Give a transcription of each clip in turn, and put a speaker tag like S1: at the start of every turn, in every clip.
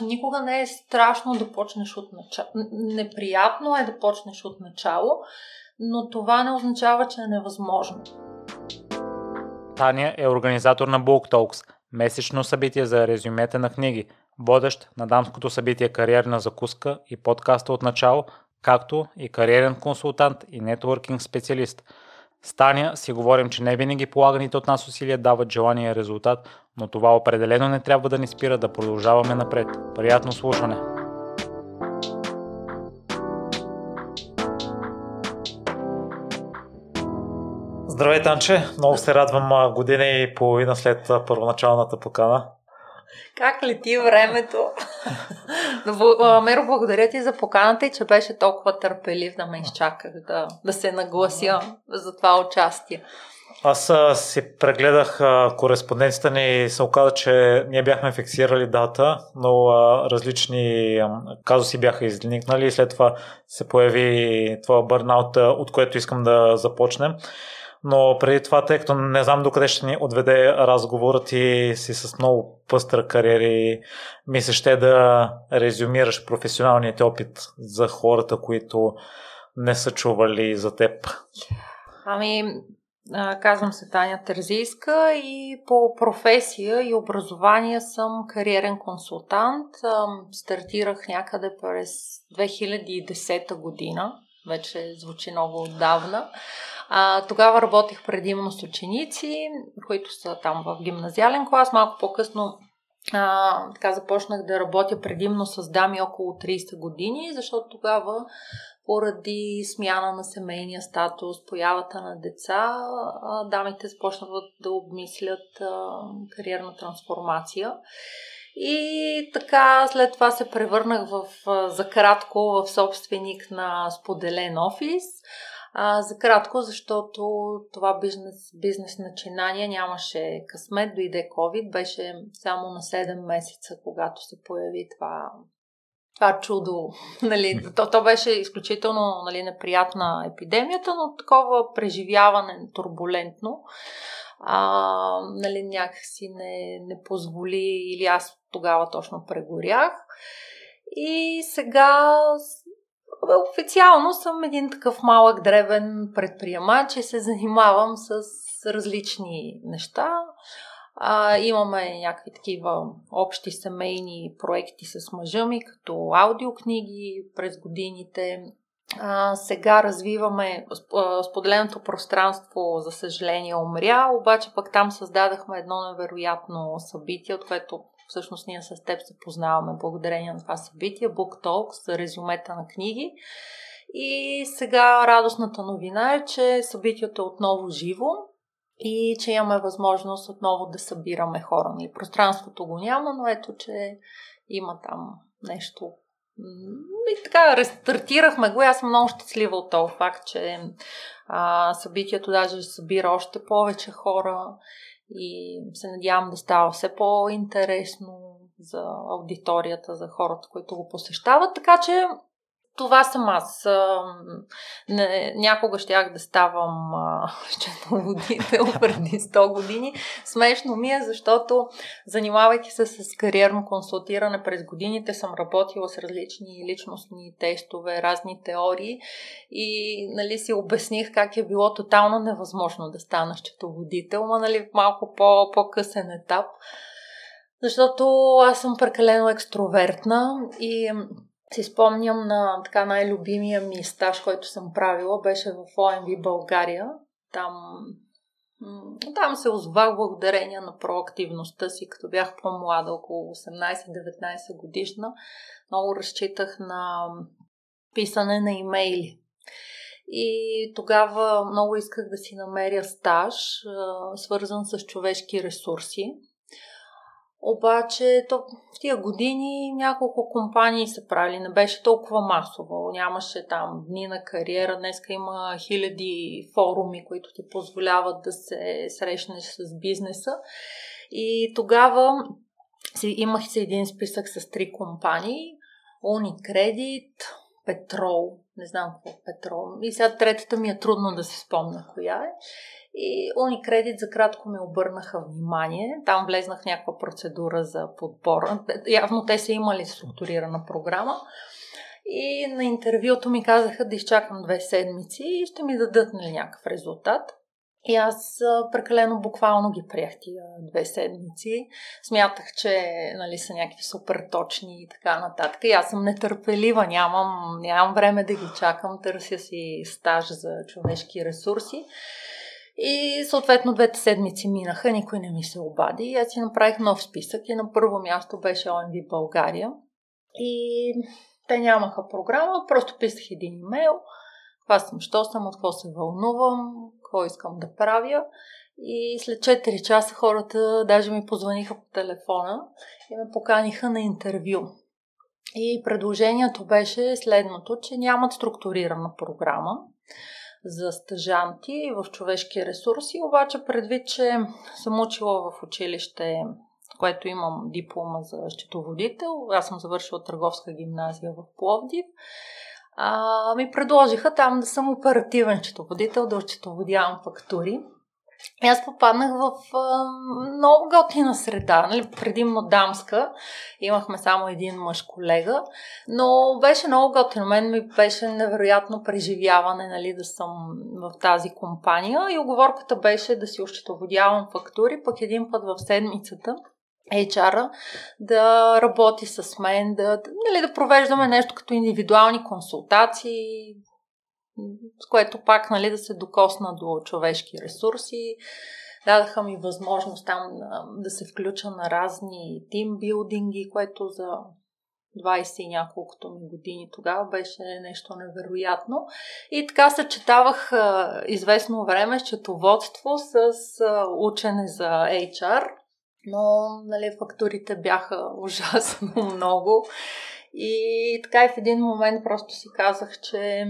S1: Никога не е страшно да почнеш от начало. Неприятно е да почнеш от начало, но това не означава, че е невъзможно.
S2: Таня е организатор на Book Talks, месечно събитие за резюмета на книги, водещ на дамското събитие Кариерна закуска и подкаста от начало, както и кариерен консултант и нетворкинг специалист – с си говорим, че не винаги полаганите от нас усилия дават желания резултат, но това определено не трябва да ни спира да продължаваме напред. Приятно слушане! Здравей, Танче! Много се радвам година и половина след първоначалната покана.
S1: Как лети времето? Меро, благодаря ти за поканата и че беше толкова търпелив да ме изчаках да, да се наглася за това участие.
S2: Аз а, си прегледах а, кореспонденцията ни и се оказа, че ние бяхме фиксирали дата, но а, различни а, казуси бяха изникнали и след това се появи това бърнаут, от което искам да започнем. Но преди това, тъй като не знам докъде ще ни отведе разговорът и си с много пъстра кариери, ми се ще да резюмираш професионалният опит за хората, които не са чували за теб.
S1: Ами, казвам се Таня Терзийска и по професия и образование съм кариерен консултант. Стартирах някъде през 2010 година. Вече звучи много отдавна. А, тогава работех предимно с ученици, които са там в гимназиален клас. Малко по-късно а, така започнах да работя предимно с дами около 30 години, защото тогава поради смяна на семейния статус, появата на деца, дамите започнаха да обмислят кариерна трансформация. И така, след това се превърнах в, за кратко в собственик на споделен офис. А, за кратко, защото това бизнес, бизнес начинание нямаше късмет, дойде COVID, беше само на 7 месеца, когато се появи това, това чудо. Нали, то, то беше изключително нали, неприятна епидемията, но такова преживяване турбулентно а, нали, някакси не, не позволи или аз тогава точно прегорях. И сега официално съм един такъв малък дребен предприемач и се занимавам с различни неща. А, имаме някакви такива общи семейни проекти с мъжа ми, като аудиокниги през годините. А, сега развиваме споделеното пространство, за съжаление, умря, обаче пък там създадахме едно невероятно събитие, от което всъщност ние с теб се познаваме благодарение на това събитие, Book Talks, за резюмета на книги. И сега радостната новина е, че събитието е отново живо и че имаме възможност отново да събираме хора. Нали, пространството го няма, но ето, че има там нещо и така, рестартирахме го. Аз съм много щастлива от този факт, че а, събитието даже събира още повече хора и се надявам да става все по-интересно за аудиторията, за хората, които го посещават. Така че това съм аз. Не, някога щях да ставам счетоводител преди 100 години. Смешно ми е, защото занимавайки се с кариерно консултиране през годините, съм работила с различни личностни тестове, разни теории и нали, си обясних как е било тотално невъзможно да стана счетоводител, но нали, малко по, по-късен етап. Защото аз съм прекалено екстровертна и си спомням на така най-любимия ми стаж, който съм правила, беше в ОМВ България. Там, там се озвах благодарение на проактивността си, като бях по-млада, около 18-19 годишна. Много разчитах на писане на имейли. И тогава много исках да си намеря стаж, свързан с човешки ресурси. Обаче то, в тия години няколко компании са правили, не беше толкова масово. Нямаше там дни на кариера. Днеска има хиляди форуми, които ти позволяват да се срещнеш с бизнеса. И тогава имах си един списък с три компании. Unicredit, Петрол, не знам какво е Петрол. И сега третата ми е трудно да се спомня коя е. И Unicredit за кратко ми обърнаха внимание. Там влезнах някаква процедура за подбор. Явно те са имали структурирана програма. И на интервюто ми казаха да изчакам две седмици и ще ми дадат нали, някакъв резултат. И аз прекалено буквално ги приех тия две седмици. Смятах, че нали, са някакви супер точни и така нататък. И аз съм нетърпелива, нямам, нямам време да ги чакам, търся си стаж за човешки ресурси. И съответно двете седмици минаха, никой не ми се обади. И аз си направих нов списък и на първо място беше ОМВ България. И те нямаха програма, просто писах един имейл. Това съм, що съм, от какво се вълнувам, какво искам да правя. И след 4 часа хората даже ми позваниха по телефона и ме поканиха на интервю. И предложението беше следното, че нямат структурирана програма за стъжанти в човешки ресурси, обаче предвид, че съм учила в училище, което имам диплома за счетоводител, аз съм завършила търговска гимназия в Пловдив, а, ми предложиха там да съм оперативен счетоводител, да счетоводявам фактури. Аз попаднах в а, много готина среда, нали, предимно дамска. Имахме само един мъж колега, но беше много готино. Мен ми беше невероятно преживяване нали, да съм в тази компания и оговорката беше да си ощетоводявам фактури, пък един път в седмицата HR да работи с мен, да, нали, да провеждаме нещо като индивидуални консултации, с което пак нали, да се докосна до човешки ресурси. Дадаха ми възможност там да се включа на разни тимбилдинги, което за 20 и няколкото ми години тогава беше нещо невероятно. И така съчетавах известно време счетоводство с учене за HR – но нали, фактурите бяха ужасно много. И така и в един момент просто си казах, че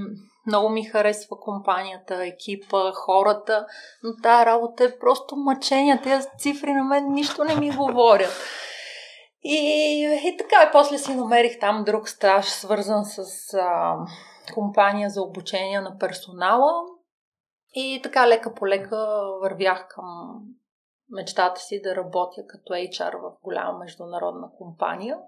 S1: много ми харесва компанията, екипа, хората, но тази работа е просто мъчение. Тези цифри на мен нищо не ми говорят. И, и така, и после си намерих там друг стаж, свързан с а, компания за обучение на персонала. И така лека по лека вървях към мечтата си да работя като HR в голяма международна компания.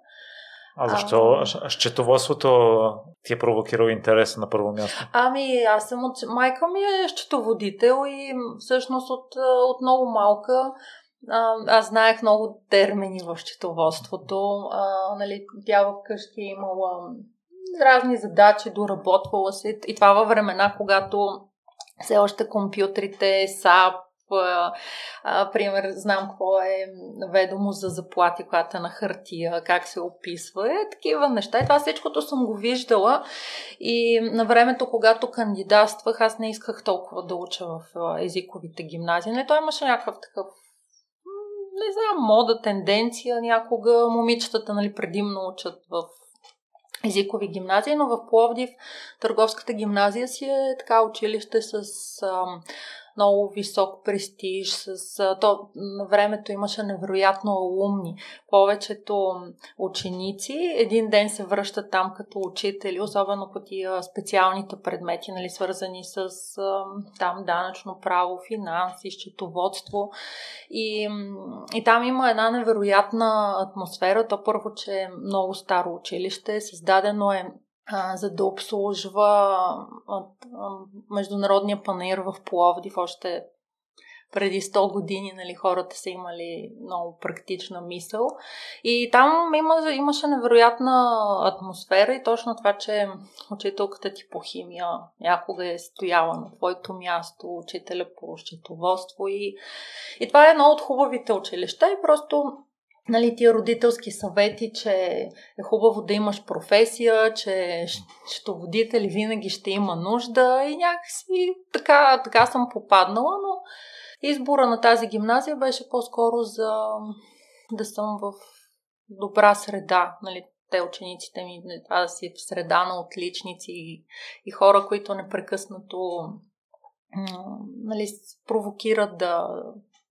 S2: А защо а... счетоводството ти е провокирало интерес на първо място?
S1: Ами, аз съм от... Майка ми е счетоводител и всъщност от, от много малка аз знаех много термини в счетоводството. А, нали, тя вкъщи е имала разни задачи, доработвала се. И това във времена, когато все още компютрите, SAP, пример, знам какво е ведомост за заплати, която е на хартия, как се описва, е такива неща. И това всичкото съм го виждала и на времето, когато кандидатствах, аз не исках толкова да уча в езиковите гимназии. Не, той имаше някакъв такъв не знам, мода, тенденция. Някога момичетата нали, предимно учат в езикови гимназии, но в Пловдив търговската гимназия си е така училище с ам, много висок престиж. С, то, на времето имаше невероятно алумни. Повечето ученици един ден се връщат там като учители, особено по тия специалните предмети, нали, свързани с там данъчно право, финанси, счетоводство. И, и там има една невероятна атмосфера. То първо, че е много старо училище, създадено е за да обслужва Международния панер в Пловдив още преди 100 години нали, хората са имали много практична мисъл. И там има, имаше невероятна атмосфера и точно това, че учителката ти по химия някога е стояла на твоето място, учителя по счетоводство и, и това е едно от хубавите училища и просто нали, тия родителски съвети, че е хубаво да имаш професия, че счетоводители винаги ще има нужда и някакси така, така съм попаднала, но избора на тази гимназия беше по-скоро за да съм в добра среда. Нали, те учениците ми, това да си в среда на отличници и, и хора, които непрекъснато нали, провокират да,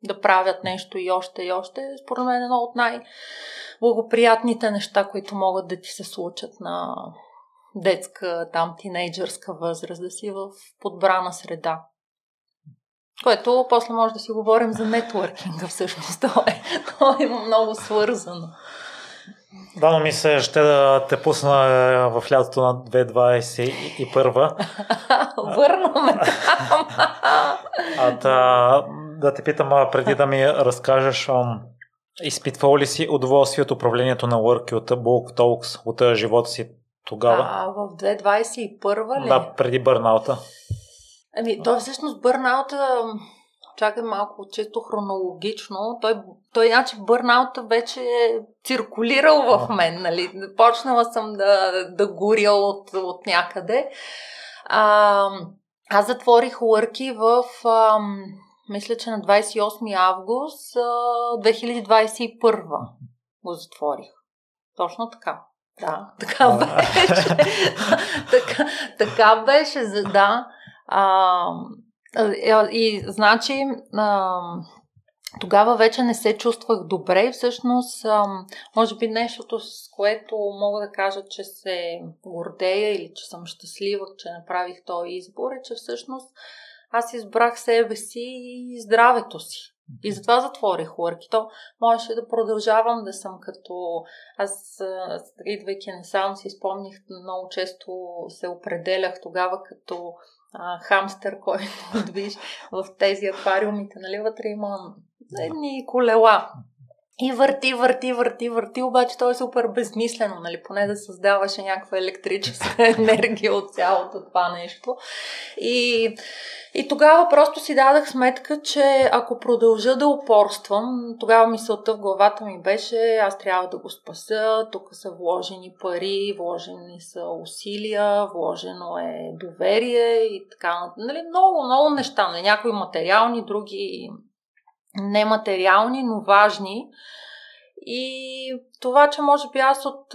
S1: да правят нещо и още и още, според мен е едно от най-благоприятните неща, които могат да ти се случат на детска, там, тинейджърска възраст, да си в подбрана среда. Което после може да си говорим за нетворкинга всъщност. То е, то е много свързано.
S2: Да, но ми се ще да те пусна е, в лятото на 2021.
S1: Върнаме там.
S2: а да, да те питам, преди да ми разкажеш, изпитвал ли си удоволствие от управлението на Work от Bulk Talks, от живота си тогава?
S1: А, в 2021 ли?
S2: Да, преди бърнаута.
S1: Ами, той всъщност бърнаута чакай малко често хронологично. Той, той значи бърнаута вече е циркулирал в мен, нали? Почнала съм да, да горя от, от някъде. А, аз затворих лърки в, а, мисля, че на 28 август а, 2021 го затворих. Точно така. Да, така беше. така, така беше, да. А, и значи, а, тогава вече не се чувствах добре. Всъщност, а, може би нещото, с което мога да кажа, че се гордея или че съм щастлива, че направих този избор, е, че всъщност аз избрах себе си и здравето си. И затова затворих Work. то можеше да продължавам да съм като... Аз, идвайки насам, си спомних, много често се определях тогава като а, хамстър, който движ в тези аквариумите, нали, вътре има едни колела. И върти, върти, върти, върти, обаче то е супер безмислено, нали, поне да създаваше някаква електрическа енергия от цялото това нещо. И, и тогава просто си дадах сметка, че ако продължа да упорствам, тогава мисълта в главата ми беше, аз трябва да го спася, тук са вложени пари, вложени са усилия, вложено е доверие и така, нали, много, много неща, нали, някои материални, други нематериални, но важни. И това, че може би аз от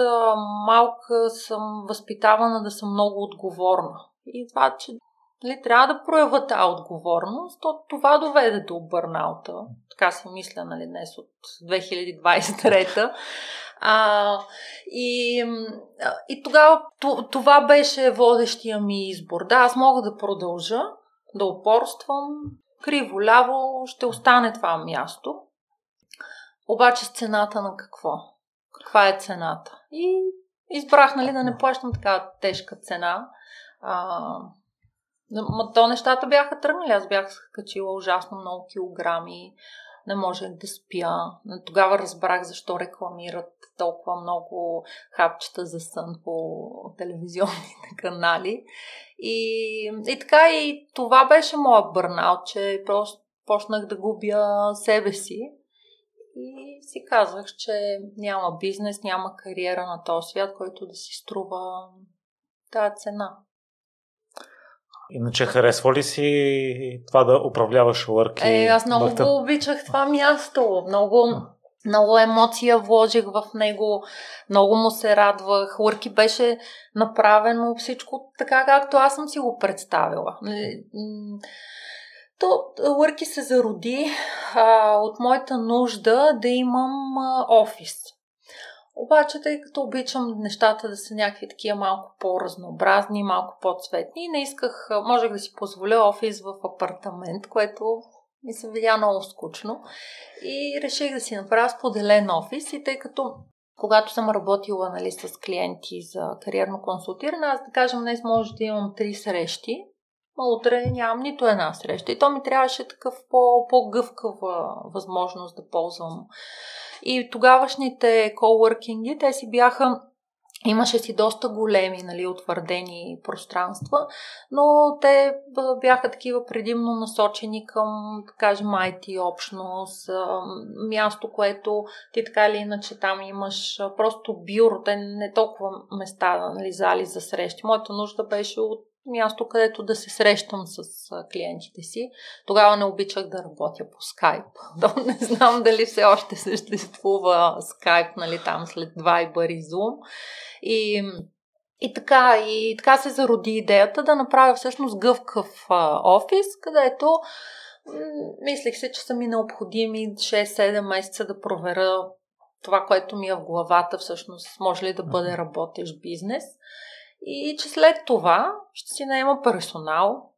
S1: малка съм възпитавана да съм много отговорна. И това, че нали, трябва да проявя тази отговорност, то това доведе до бърнаута. Така си мисля нали, днес от 2023. А, и, и тогава това беше водещия ми избор. Да, аз мога да продължа да упорствам, криво-ляво ще остане това място. Обаче с цената на какво? Каква е цената? И избрах, нали, да не плащам така тежка цена. А, то нещата бяха тръгнали. Аз бях качила ужасно много килограми. Не можех да спя. Тогава разбрах защо рекламират толкова много хапчета за сън по телевизионните канали. И, и така и това беше моят бърнаут, че просто почнах да губя себе си. И си казах, че няма бизнес, няма кариера на този свят, който да си струва тази цена.
S2: Иначе харесва ли си това да управляваш лърки?
S1: Е, аз много го обичах това място. Много, много емоция вложих в него, много му се радвах. Лърки беше направено всичко така, както аз съм си го представила. То Лърки се зароди а, от моята нужда да имам а, офис. Обаче, тъй като обичам нещата да са някакви такива малко по-разнообразни, малко по-цветни, не исках, можех да си позволя офис в апартамент, което ми се видя много скучно. И реших да си направя споделен офис и тъй като когато съм работила нали, с клиенти за кариерно консултиране, аз да кажем днес може да имам три срещи, а утре нямам нито една среща. И то ми трябваше такъв по, по-гъвкава възможност да ползвам. И тогавашните коуъркинги, те си бяха Имаше си доста големи, нали, утвърдени пространства, но те бяха такива предимно насочени към, да кажем, IT общност, място, което ти така или иначе там имаш просто бюро, те не толкова места, нали, зали за срещи. Моята нужда беше от място, където да се срещам с клиентите си. Тогава не обичах да работя по скайп. Не знам дали все още съществува скайп, нали, там след Viber и Zoom. И, и така, и така се зароди идеята да направя всъщност гъвкав а, офис, където м- мислих се, че са ми необходими 6-7 месеца да проверя това, което ми е в главата, всъщност може ли да бъде работещ бизнес. И че след това ще си наема персонал,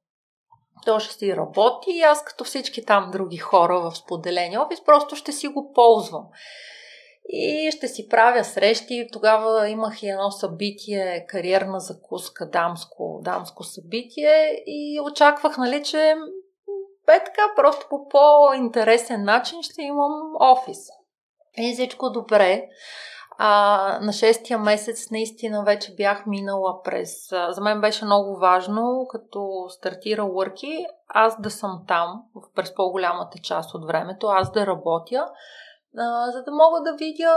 S1: то ще си работи и аз като всички там други хора в споделения офис просто ще си го ползвам. И ще си правя срещи. Тогава имах и едно събитие, кариерна закуска, дамско, дамско събитие и очаквах, нали, че е така, просто по по-интересен начин ще имам офис. И всичко добре. А, на шестия месец наистина вече бях минала през... За мен беше много важно, като стартира Worky, аз да съм там през по-голямата част от времето, аз да работя а, за да мога да видя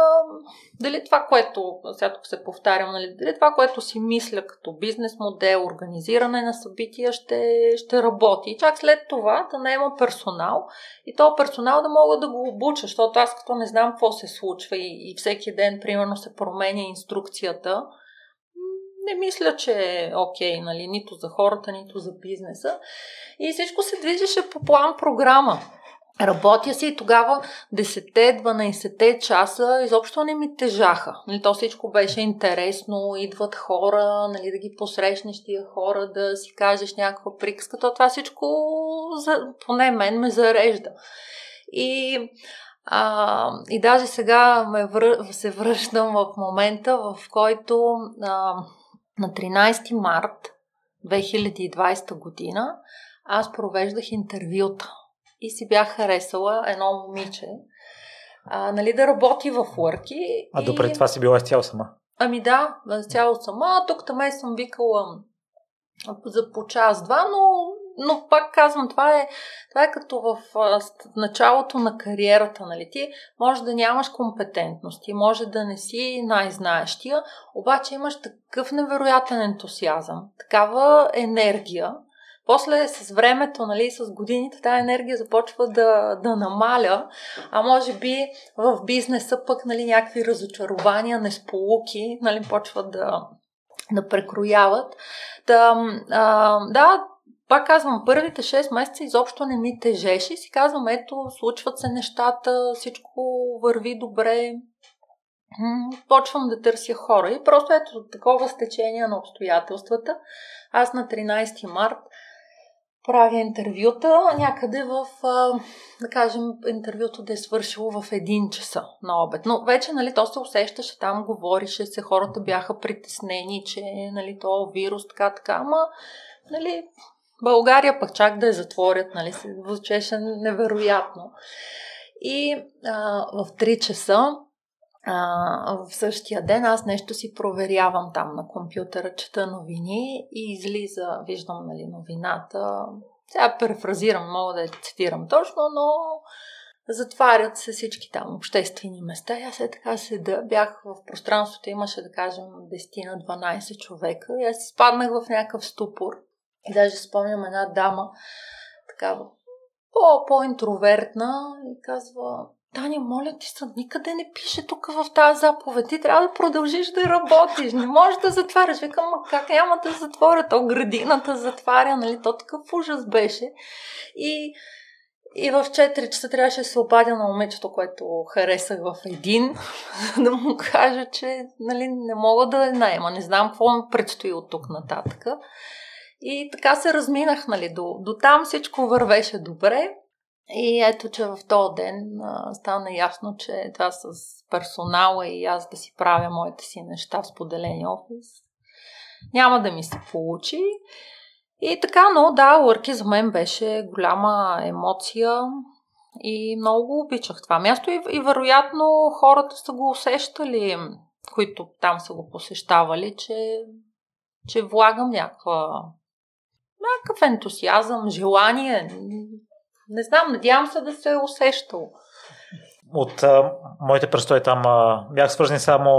S1: дали това, което, сега тук се повтарям, нали, дали това, което си мисля като бизнес модел, организиране на събития ще, ще работи. И чак след това да не има персонал и то персонал да мога да го обуча, защото аз като не знам какво се случва и, и всеки ден, примерно, се променя инструкцията, не мисля, че е окей, нали, нито за хората, нито за бизнеса. И всичко се движеше по план програма. Работя си и тогава 10-12 часа изобщо не ми тежаха. Нали, то всичко беше интересно, идват хора, нали, да ги посрещнеш тия хора, да си кажеш някаква приказка. То това всичко, поне мен, ме зарежда. И, а, и даже сега ме вър... се връщам в момента, в който а, на 13 март 2020 година аз провеждах интервюта и си бях харесала едно момиче, а, нали, да работи в Worky.
S2: А и... допред това си била изцяло сама?
S1: Ами да, изцяло сама. Тук там съм викала за по час-два, но, но пак казвам, това е, това е като в началото на кариерата. Нали? Ти може да нямаш компетентности, може да не си най-знаещия, обаче имаш такъв невероятен ентусиазъм, такава енергия, после с времето, нали, с годините, тази енергия започва да, да намаля, а може би в бизнеса пък нали, някакви разочарования, несполуки, нали, почват да, да прекрояват. Да, а, да, пак казвам, първите 6 месеца изобщо не ми тежеше. Си казвам, ето, случват се нещата, всичко върви добре, почвам да търся хора. И просто ето такова стечение на обстоятелствата. Аз на 13 март правя интервюта някъде в, да кажем, интервюто да е свършило в един часа на обед. Но вече, нали, то се усещаше, там говорише се, хората бяха притеснени, че, нали, то вирус, така, така, ама, нали, България пък чак да я затворят, нали, се звучеше невероятно. И а, в 3 часа а, в същия ден аз нещо си проверявам там на компютъра, чета новини и излиза, виждам нали, новината. Сега перефразирам, мога да я цитирам точно, но затварят се всички там обществени места. И аз е така седа, бях в пространството, имаше да кажем 10 на 12 човека и аз спаднах в някакъв ступор. И даже спомням една дама, такава по, по-интровертна и казва, Таня, моля ти се, никъде не пише тук в тази заповед. Ти трябва да продължиш да работиш. Не можеш да затваряш. Викам, ма как няма да затворя? То градината затваря, нали? То такъв ужас беше. И, и в 4 часа трябваше да се обадя на момичето, което харесах в един, да му кажа, че нали, не мога да я найема. Не знам какво ми предстои от тук нататък. И така се разминах, нали, до, до там всичко вървеше добре. И ето, че в този ден а, стана ясно, че това с персонала и аз да си правя моите си неща в споделения офис няма да ми се получи. И така, но да, Лърки за мен беше голяма емоция и много обичах това място и, и вероятно хората са го усещали, които там са го посещавали, че, че влагам някаква някакъв ентусиазъм, желание, не знам, надявам се да се е усещал.
S2: От а, моите престои там а, бях свързани само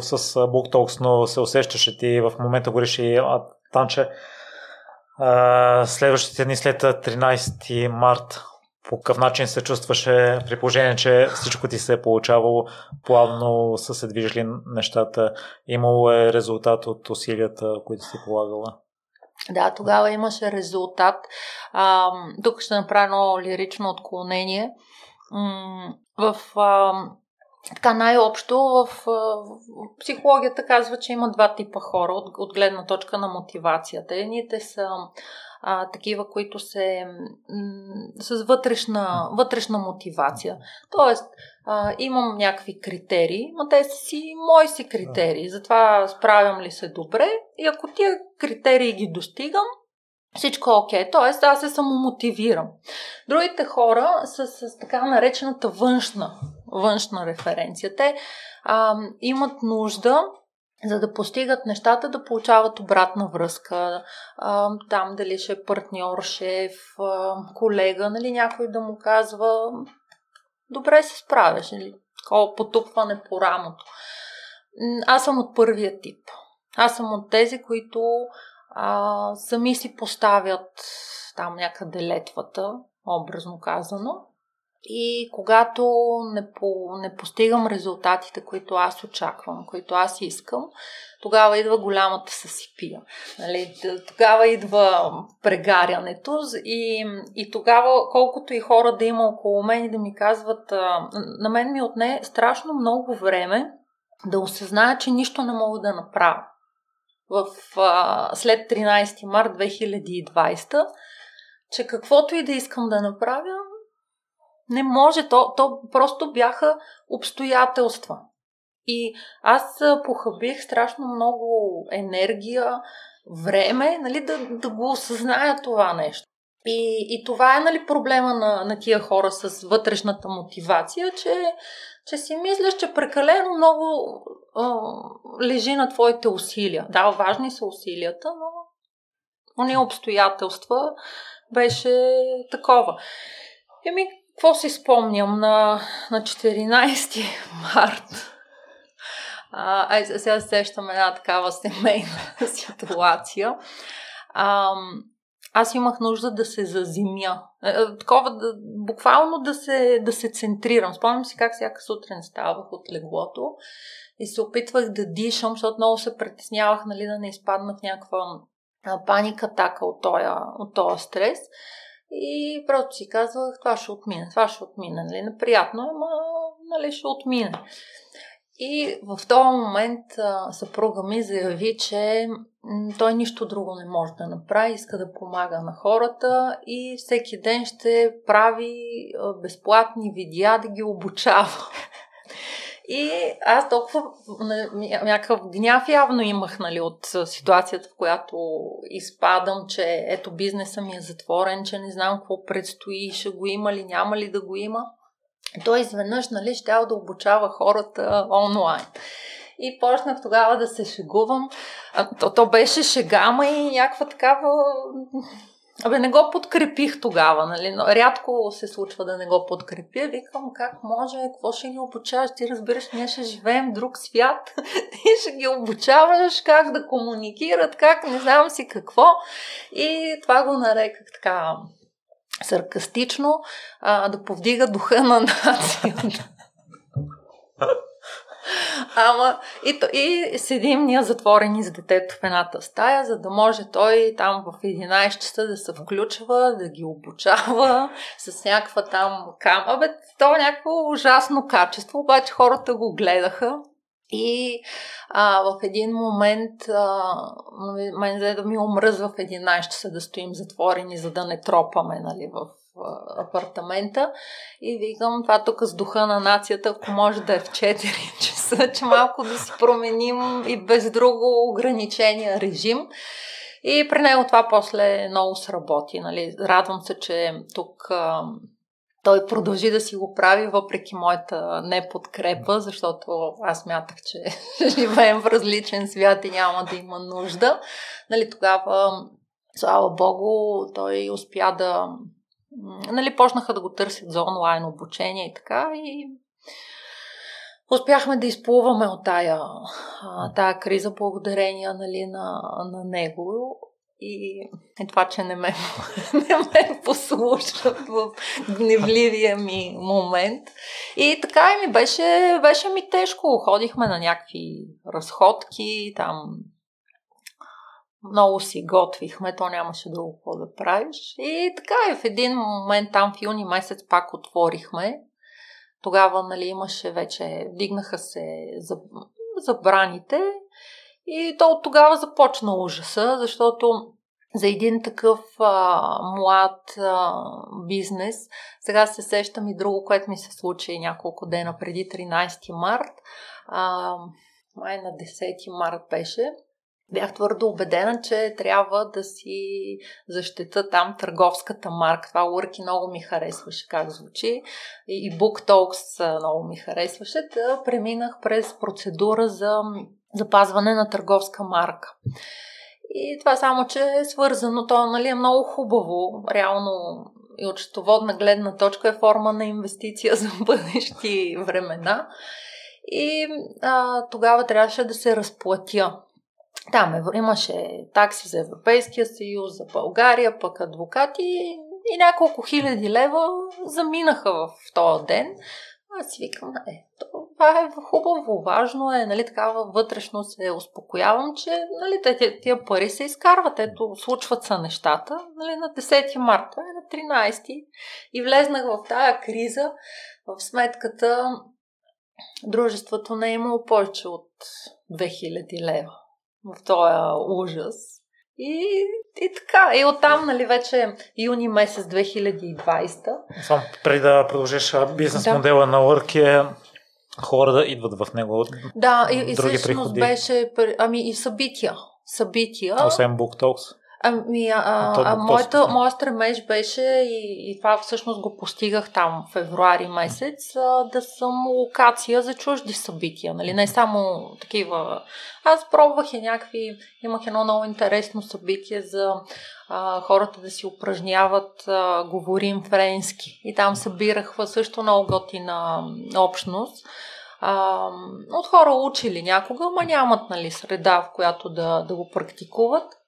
S2: с BookTalks, но се усещаше ти в момента говориш и а, там, че а, следващите дни след 13 март по какъв начин се чувстваше при положение, че всичко ти се е получавало плавно, са се движили нещата, имало е резултат от усилията, които си полагала?
S1: Да, тогава имаше резултат. А, тук ще направя едно лирично отклонение. В а, така най-общо в, в психологията казва, че има два типа хора от, от гледна точка на мотивацията. Едните са а, такива, които се м- с вътрешна, вътрешна мотивация. Тоест, а, имам някакви критерии, но те са си мои си критерии. Затова справям ли се добре и ако тия критерии ги достигам, всичко е окей. Тоест, аз се самомотивирам. Другите хора са с така наречената външна, външна референция. Те а, имат нужда за да постигат нещата, да получават обратна връзка. Там дали ще е партньор, шеф, колега, нали, някой да му казва добре се справяш, или такова потупване по рамото. Аз съм от първия тип. Аз съм от тези, които а, сами си поставят там някъде летвата, образно казано. И когато не, по, не постигам резултатите, които аз очаквам, които аз искам, тогава идва голямата съсипия. Нали? Тогава идва прегарянето и, и тогава, колкото и хора да има около мен и да ми казват, на мен ми отне страшно много време да осъзная, че нищо не мога да направя. В, а, след 13 март 2020, че каквото и да искам да направя, не може. То, то просто бяха обстоятелства. И аз похабих страшно много енергия, време, нали, да, да го осъзная това нещо. И, и това е нали, проблема на, на тия хора с вътрешната мотивация, че, че си мислиш, че прекалено много а, лежи на твоите усилия. Да, важни са усилията, но уния обстоятелства беше такова. Еми, какво си спомням на, на 14 март? Ай, сега сещам една такава семейна ситуация. А, аз имах нужда да се зазимя. Е, е, такова, да, буквално да се, да се центрирам. Спомням си как всяка сутрин ставах от леглото и се опитвах да дишам, защото много се притеснявах нали, да не изпадна в някаква паника, така от този стрес. И просто си казвах, това ще отмине, това ще отмине. Нали? Неприятно, ама нали, ще отмине. И в този момент съпруга ми заяви, че той нищо друго не може да направи, иска да помага на хората и всеки ден ще прави безплатни видеа да ги обучава. И аз толкова някакъв гняв явно имах нали, от ситуацията, в която изпадам, че ето бизнеса ми е затворен, че не знам какво предстои, ще го има ли, няма ли да го има. Той изведнъж нали, ще да обучава хората онлайн. И почнах тогава да се шегувам. То, то беше шегама и някаква такава Абе, не го подкрепих тогава, нали? Но рядко се случва да не го подкрепя. Викам, как може, какво ще ги обучаваш? Ти разбираш, ние ще живеем в друг свят. Ти ще ги обучаваш как да комуникират, как не знам си какво. И това го нареках така саркастично, а, да повдига духа на нацията. Ама и, и седим ние затворени с детето в едната стая, за да може той там в 11 часа да се включва, да ги обучава с някаква там кама. Бе, то е някакво ужасно качество, обаче хората го гледаха. И а, в един момент а, мен да ми омръзва в 11 часа да стоим затворени, за да не тропаме нали, в апартамента и викам това тук с духа на нацията, ако може да е в 4 часа, че малко да си променим и без друго ограничения режим. И при него това после много сработи. Нали. Радвам се, че тук той продължи да си го прави въпреки моята неподкрепа, защото аз мятах, че живеем в различен свят и няма да има нужда. Нали, тогава, слава Богу, той успя да нали, почнаха да го търсят за онлайн обучение и така. И успяхме да изплуваме от тая, тая криза благодарение нали, на, на него. И, и това, че не ме, не ме послушат в гневливия ми момент. И така и ми беше, беше ми тежко. Ходихме на някакви разходки, там много си готвихме, то нямаше друго какво да правиш. И така и в един момент там в юни месец пак отворихме. Тогава нали, имаше вече, вдигнаха се забраните и то от тогава започна ужаса, защото за един такъв а, млад а, бизнес. Сега се сещам и друго, което ми се случи няколко дена преди 13 март. А, май на 10 март беше. Бях твърдо убедена, че трябва да си защита там търговската марка. Това Worky много ми харесваше как звучи. И Book Talks много ми харесваше. Да преминах през процедура за запазване на търговска марка. И това само, че е свързано, то нали, е много хубаво, реално и от счетоводна гледна точка е форма на инвестиция за бъдещи времена. И а, тогава трябваше да се разплатя. Там имаше такси за Европейския съюз, за България, пък адвокати и няколко хиляди лева заминаха в този ден. Аз си викам, е, това е хубаво, важно е, нали, такава вътрешно се успокоявам, че нали, тия, тия пари се изкарват, ето, случват са нещата, нали, на 10 марта, е на 13 и влезнах в тая криза, в сметката дружеството не е имало повече от 2000 лева в този ужас. И, и така, и оттам, нали, вече юни месец 2020.
S2: Само преди да продължиш бизнес да. модела на Work е хора да идват в него.
S1: Да, и, и всъщност приходи. беше, ами и събития. Събития.
S2: Освен BookTalks.
S1: Ами, а, а, а моята, моя стремеж беше и, и това всъщност го постигах там в февруари месец, а, да съм локация за чужди събития, нали? Не само такива. Аз пробвах и някакви, имах едно много интересно събитие за а, хората да си упражняват а, говорим френски. И там събирах също много готина общност. А, от хора учили някога, ма нямат нали, среда, в която да, да го практикуват.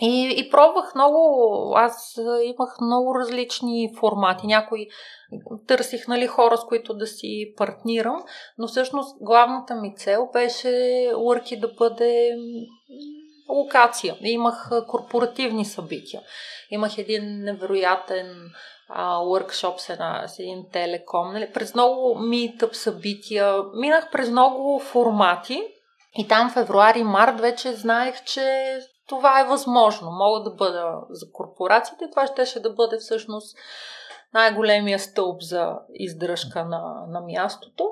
S1: И, и пробвах много, аз имах много различни формати. Някои търсих нали, хора, с които да си партнирам, но всъщност главната ми цел беше Лърки да бъде локация. Имах корпоративни събития. Имах един невероятен workshop с, с един телеком. Нали? През много митъп събития. Минах през много формати. И там февруари-март вече знаех, че това е възможно. Мога да бъда за корпорациите. Това ще, ще да бъде всъщност най-големия стълб за издръжка на, на мястото.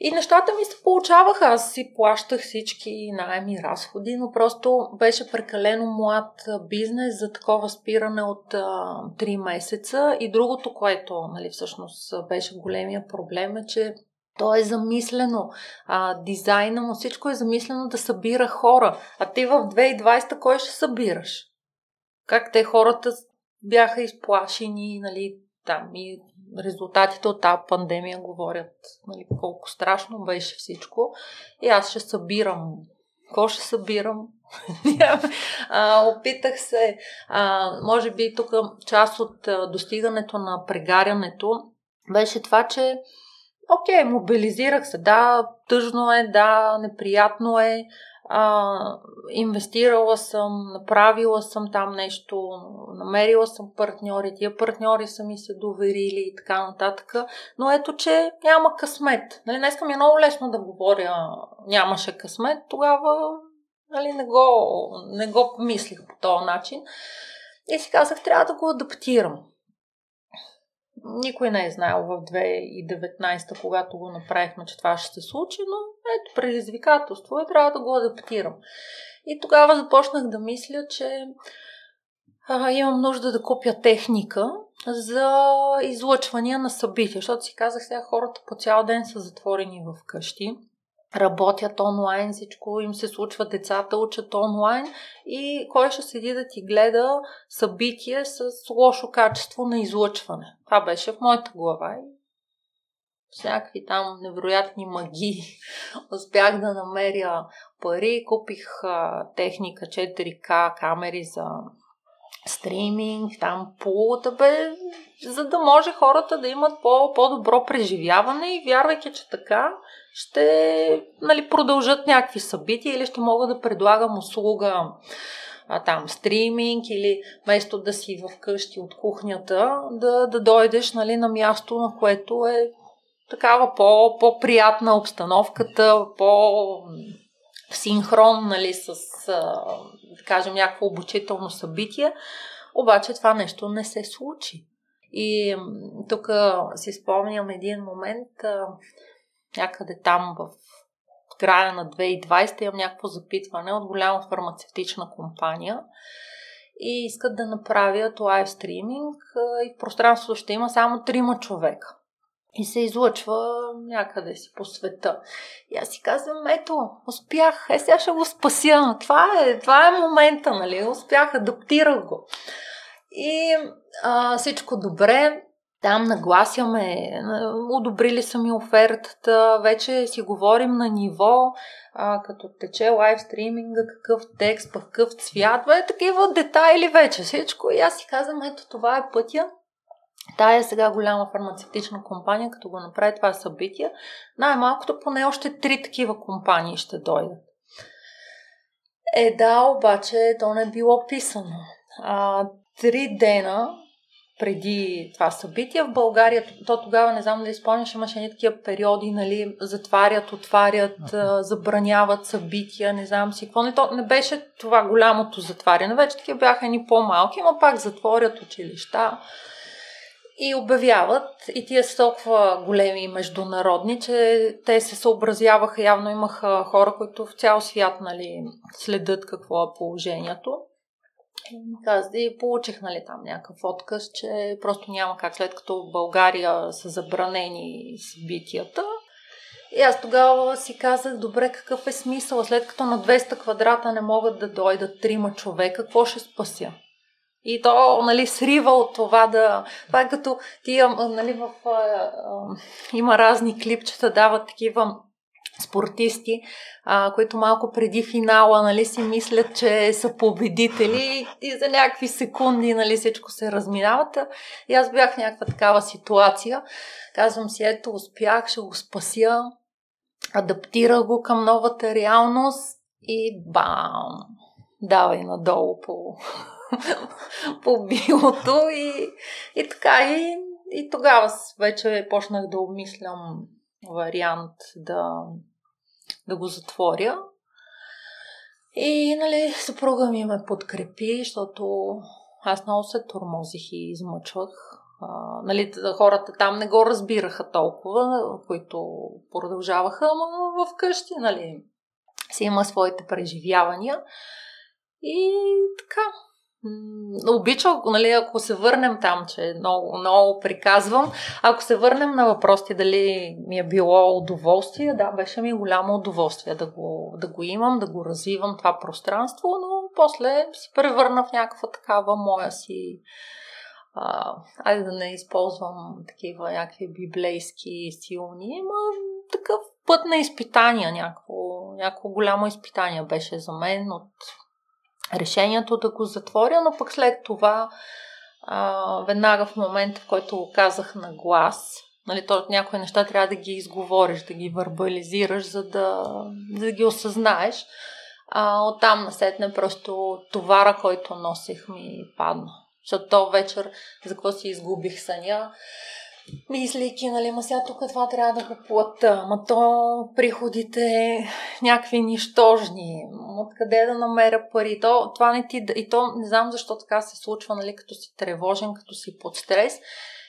S1: И нещата ми се получаваха. Аз си плащах всички найеми разходи, но просто беше прекалено млад бизнес за такова спиране от а, 3 месеца. И другото, което нали, всъщност беше големия проблем е, че то е замислено, а, дизайна му, всичко е замислено да събира хора. А ти в 2020 кой ще събираш? Как те хората бяха изплашени, нали, там и резултатите от тази пандемия говорят нали, колко страшно беше всичко. И аз ще събирам. Какво ще събирам? а, опитах се, а, може би тук част от достигането на прегарянето беше това, че окей, мобилизирах се, да, тъжно е, да, неприятно е, а, инвестирала съм, направила съм там нещо, намерила съм партньори, тия партньори са ми се доверили и така нататък. Но ето, че няма късмет. Нали, днеска ми е много лесно да говоря нямаше късмет, тогава нали, не, го, не го мислих по този начин. И си казах, трябва да го адаптирам. Никой не е знаел в 2019, когато го направихме, че това ще се случи, но ето предизвикателство и трябва да го адаптирам. И тогава започнах да мисля, че а, имам нужда да купя техника за излъчвания на събития, защото си казах сега хората по цял ден са затворени в къщи работят онлайн, всичко им се случва, децата учат онлайн и кой ще седи да ти гледа събитие с лошо качество на излъчване. Това беше в моята глава и всякакви там невероятни магии. Успях да намеря пари, купих а, техника 4K камери за стриминг, там полута бе, за да може хората да имат по, по-добро преживяване и вярвайки, че така ще нали, продължат някакви събития или ще мога да предлагам услуга а, там стриминг или вместо да си вкъщи от кухнята, да, да дойдеш нали, на място, на което е такава по, по-приятна обстановката, по синхрон, нали, с, да кажем, някакво обучително събитие. Обаче това нещо не се случи. И тук си спомням един момент, някъде там в края на 2020 имам някакво запитване от голяма фармацевтична компания и искат да направят лайв стриминг и в пространството ще има само трима човека. И се излъчва някъде си по света. И аз си казвам, ето, успях, е сега ще го спася. Това е, това е момента, нали? Успях, адаптирах го. И а, всичко добре. Там нагласяме, одобрили са ми офертата, вече си говорим на ниво, а, като тече лайв стриминга, какъв текст, какъв цвят, бе, такива детайли вече всичко. И аз си казвам, ето това е пътя. Тая сега голяма фармацевтична компания, като го направи това събитие, най-малкото поне още три такива компании ще дойдат. Е, да, обаче то не е било писано. А, три дена преди това събитие. В България, то тогава, не знам дали спомняш, имаше едни такива периоди, нали, затварят, отварят, uh-huh. забраняват събития, не знам си какво. Не, то не беше това голямото затваряне, вече такива бяха едни по-малки, но пак затворят училища и обявяват, и тия са толкова големи международни, че те се съобразяваха, явно имаха хора, които в цял свят нали, следят какво е положението. И получих нали, там някакъв отказ, че просто няма как, след като в България са забранени събитията. И аз тогава си казах, добре, какъв е смисъл, след като на 200 квадрата не могат да дойдат трима човека, какво ще спася? И то, нали, срива от това да... Това е като тия, нали, в... Има разни клипчета, дават такива спортисти, а, които малко преди финала нали, си мислят, че са победители и за някакви секунди нали, всичко се разминават. И аз бях в някаква такава ситуация. Казвам си, ето, успях, ще го спася, адаптира го към новата реалност и бам! Давай надолу по, по билото и, и така. И, и тогава вече почнах да обмислям вариант да, да го затворя. И, нали, съпруга ми ме подкрепи, защото аз много се тормозих и измъчвах. А, нали, хората там не го разбираха толкова, които продължаваха, ама вкъщи, нали, си има своите преживявания. И така, Обичал, нали, ако се върнем там, че много, много приказвам, ако се върнем на въпросите дали ми е било удоволствие, да, беше ми голямо удоволствие да го, да го имам, да го развивам това пространство, но после се превърна в някаква такава моя си а, айде да не използвам такива някакви библейски силни, но такъв път на изпитания, някакво, някакво голямо изпитание беше за мен от решението да го затворя, но пък след това а, веднага в момента, в който казах на глас, нали, то някои неща трябва да ги изговориш, да ги вербализираш, за да, да ги осъзнаеш. А, оттам насетне просто товара, който носих ми падна. Защото то вечер, за какво си изгубих съня, мислейки, нали, ма сега тук това трябва да го плата, ма то приходите някакви нищожни, откъде да намеря пари, то, това не ти, и то не знам защо така се случва, нали, като си тревожен, като си под стрес.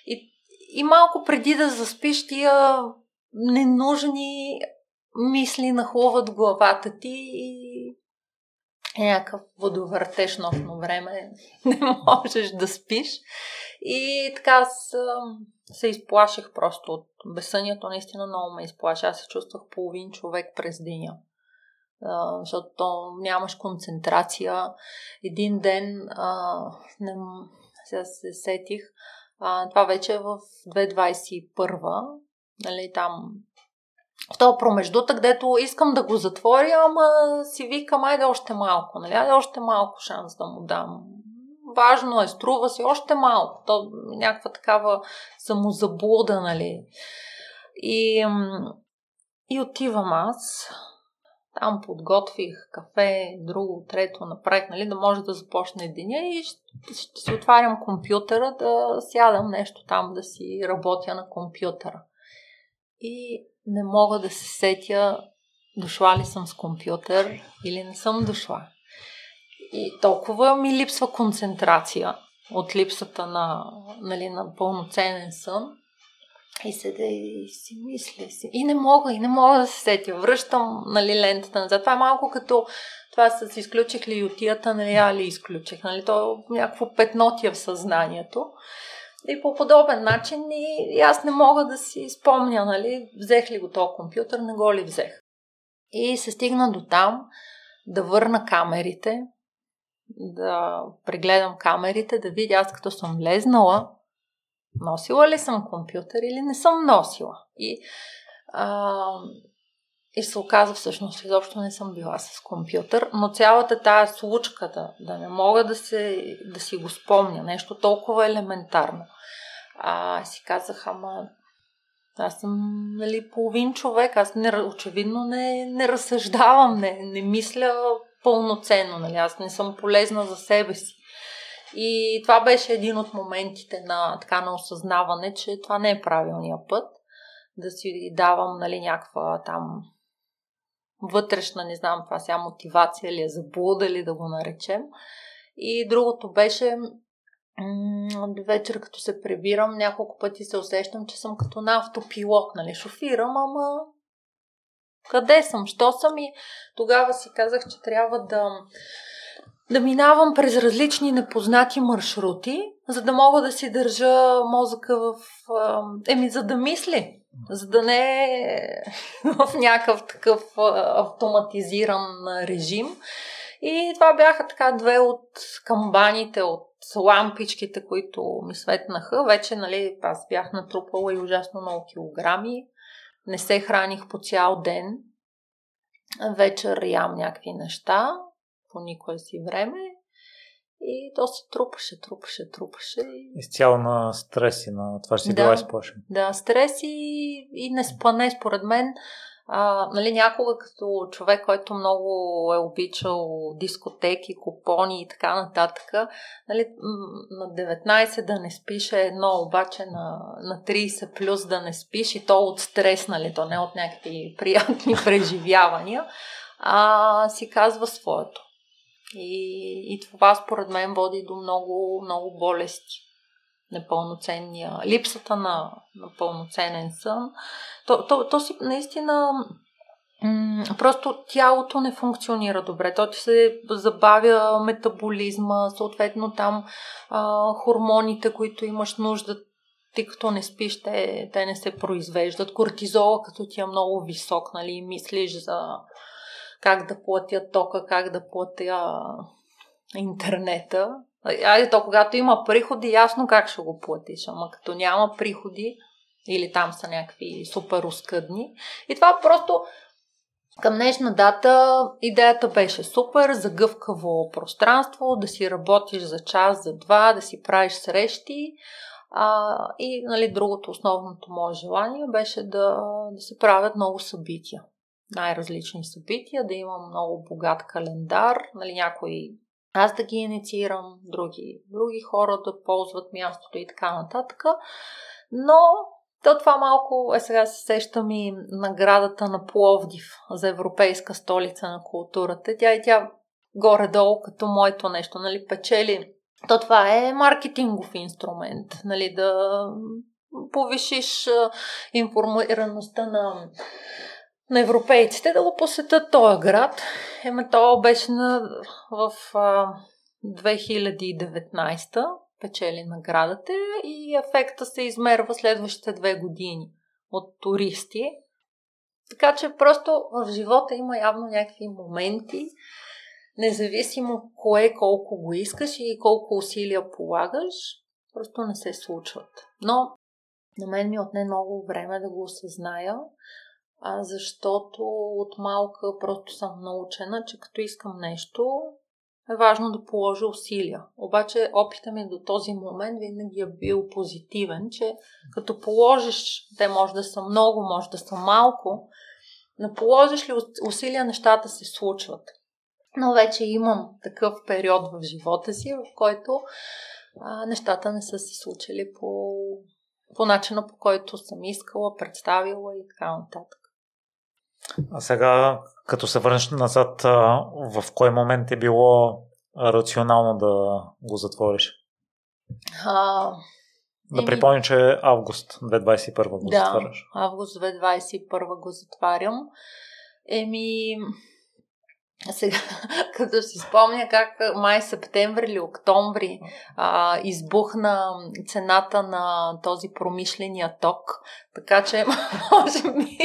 S1: И, и малко преди да заспиш тия ненужни мисли нахлуват главата ти и някакъв водовъртеж нощно време, не можеш да спиш. И така аз се изплаших просто от безсънието, наистина много ме изплаши. Аз се чувствах половин човек през деня. Uh, защото нямаш концентрация. Един ден, uh, не, сега се сетих, uh, това вече е в 2021, нали, там в този промеждутък, където искам да го затворя, ама си викам, айде още малко, нали, айде още малко шанс да му дам важно е, струва си още малко. То някаква такава самозаблуда, нали. И, и отивам аз. Там подготвих кафе, друго, трето, направих, нали, да може да започне деня и ще, ще си отварям компютъра, да сядам нещо там, да си работя на компютъра. и не мога да се сетя дошла ли съм с компютър или не съм дошла. И толкова ми липсва концентрация от липсата на, нали, на пълноценен сън. И седа и си мисля си. И не мога, и не мога да се сетя. Връщам нали, лентата назад. Това е малко като това с изключих ли ютията, нали, али изключих. Нали, то някакво петно ти е в съзнанието. И по подобен начин и, и аз не мога да си спомня, нали, взех ли го този компютър, не го ли взех. И се стигна до там да върна камерите, да прегледам камерите, да видя аз като съм влезнала, носила ли съм компютър или не съм носила. И, а, и се оказа всъщност, изобщо не съм била с компютър, но цялата тая случка да, да не мога да, се, да си го спомня, нещо толкова елементарно. А, си казах, ама аз съм нали, половин човек, аз не, очевидно не, не разсъждавам, не, не мисля пълноценно, нали? аз не съм полезна за себе си. И това беше един от моментите на, така, на осъзнаване, че това не е правилният път. Да си давам нали, някаква там вътрешна, не знам това сега мотивация или е заблуда или да го наречем. И другото беше вечер, като се прибирам, няколко пъти се усещам, че съм като на автопилот, нали, шофирам, ама къде съм, що съм и тогава си казах, че трябва да, да минавам през различни непознати маршрути, за да мога да си държа мозъка в... Еми, за да мисли, за да не е в някакъв такъв автоматизиран режим. И това бяха така две от камбаните, от лампичките, които ми светнаха. Вече, нали, аз бях натрупала и ужасно много килограми. Не се храних по цял ден. Вечер ям някакви неща по никое си време. И то се трупаше, трупаше, трупаше.
S2: Изцяло на стрес и на това, че си
S1: да,
S2: била изплашен.
S1: Да, стрес и, и неспане, според мен а, нали, някога като човек, който много е обичал дискотеки, купони и така нататък, нали, на 19 да не спиш е едно, обаче на, на 30 плюс да не спиш и то от стрес, нали, то не от някакви приятни преживявания, а си казва своето. И, и това според мен води до много, много болести непълноценния, липсата на, на пълноценен сън, то, то, то си наистина просто тялото не функционира добре. То ти се забавя метаболизма, съответно там а, хормоните, които имаш нужда, ти като не спиш, те, те не се произвеждат. Кортизола, като ти е много висок, нали, мислиш за как да платя тока, как да платя интернета, Айде, то когато има приходи, ясно как ще го платиш, ама като няма приходи, или там са някакви супер оскъдни. И това просто към днешна дата идеята беше супер за гъвкаво пространство, да си работиш за час, за два, да си правиш срещи. А, и нали, другото, основното мое желание беше да, да се правят много събития. Най-различни събития, да имам много богат календар. Нали, някои аз да ги инициирам, други, други хора да ползват мястото и така нататък. Но то това малко е сега се сещам и наградата на Пловдив за Европейска столица на културата. Тя и тя горе-долу като моето нещо, нали, печели. То това е маркетингов инструмент, нали, да повишиш информираността на на европейците да го посетят този град. Ема то беше на, в а, 2019 печели наградата и ефекта се измерва следващите две години от туристи. Така че просто в живота има явно някакви моменти, независимо кое колко го искаш и колко усилия полагаш, просто не се случват. Но на мен ми отне много време да го осъзная, а, защото от малка просто съм научена, че като искам нещо, е важно да положа усилия. Обаче опита ми до този момент винаги е бил позитивен, че като положиш, те може да са много, може да са малко, но положиш ли усилия, нещата се случват. Но вече имам такъв период в живота си, в който а, нещата не са се случили по по начина по който съм искала, представила и така нататък.
S2: А сега, като се върнеш назад, в кой момент е било рационално да го затвориш?
S1: А,
S2: да припомня, че е август 2021 го
S1: да,
S2: затваряш.
S1: август 2021 го затварям. Еми, сега, като си спомня как май, септември или октомври а, избухна цената на този промишления ток, така че може би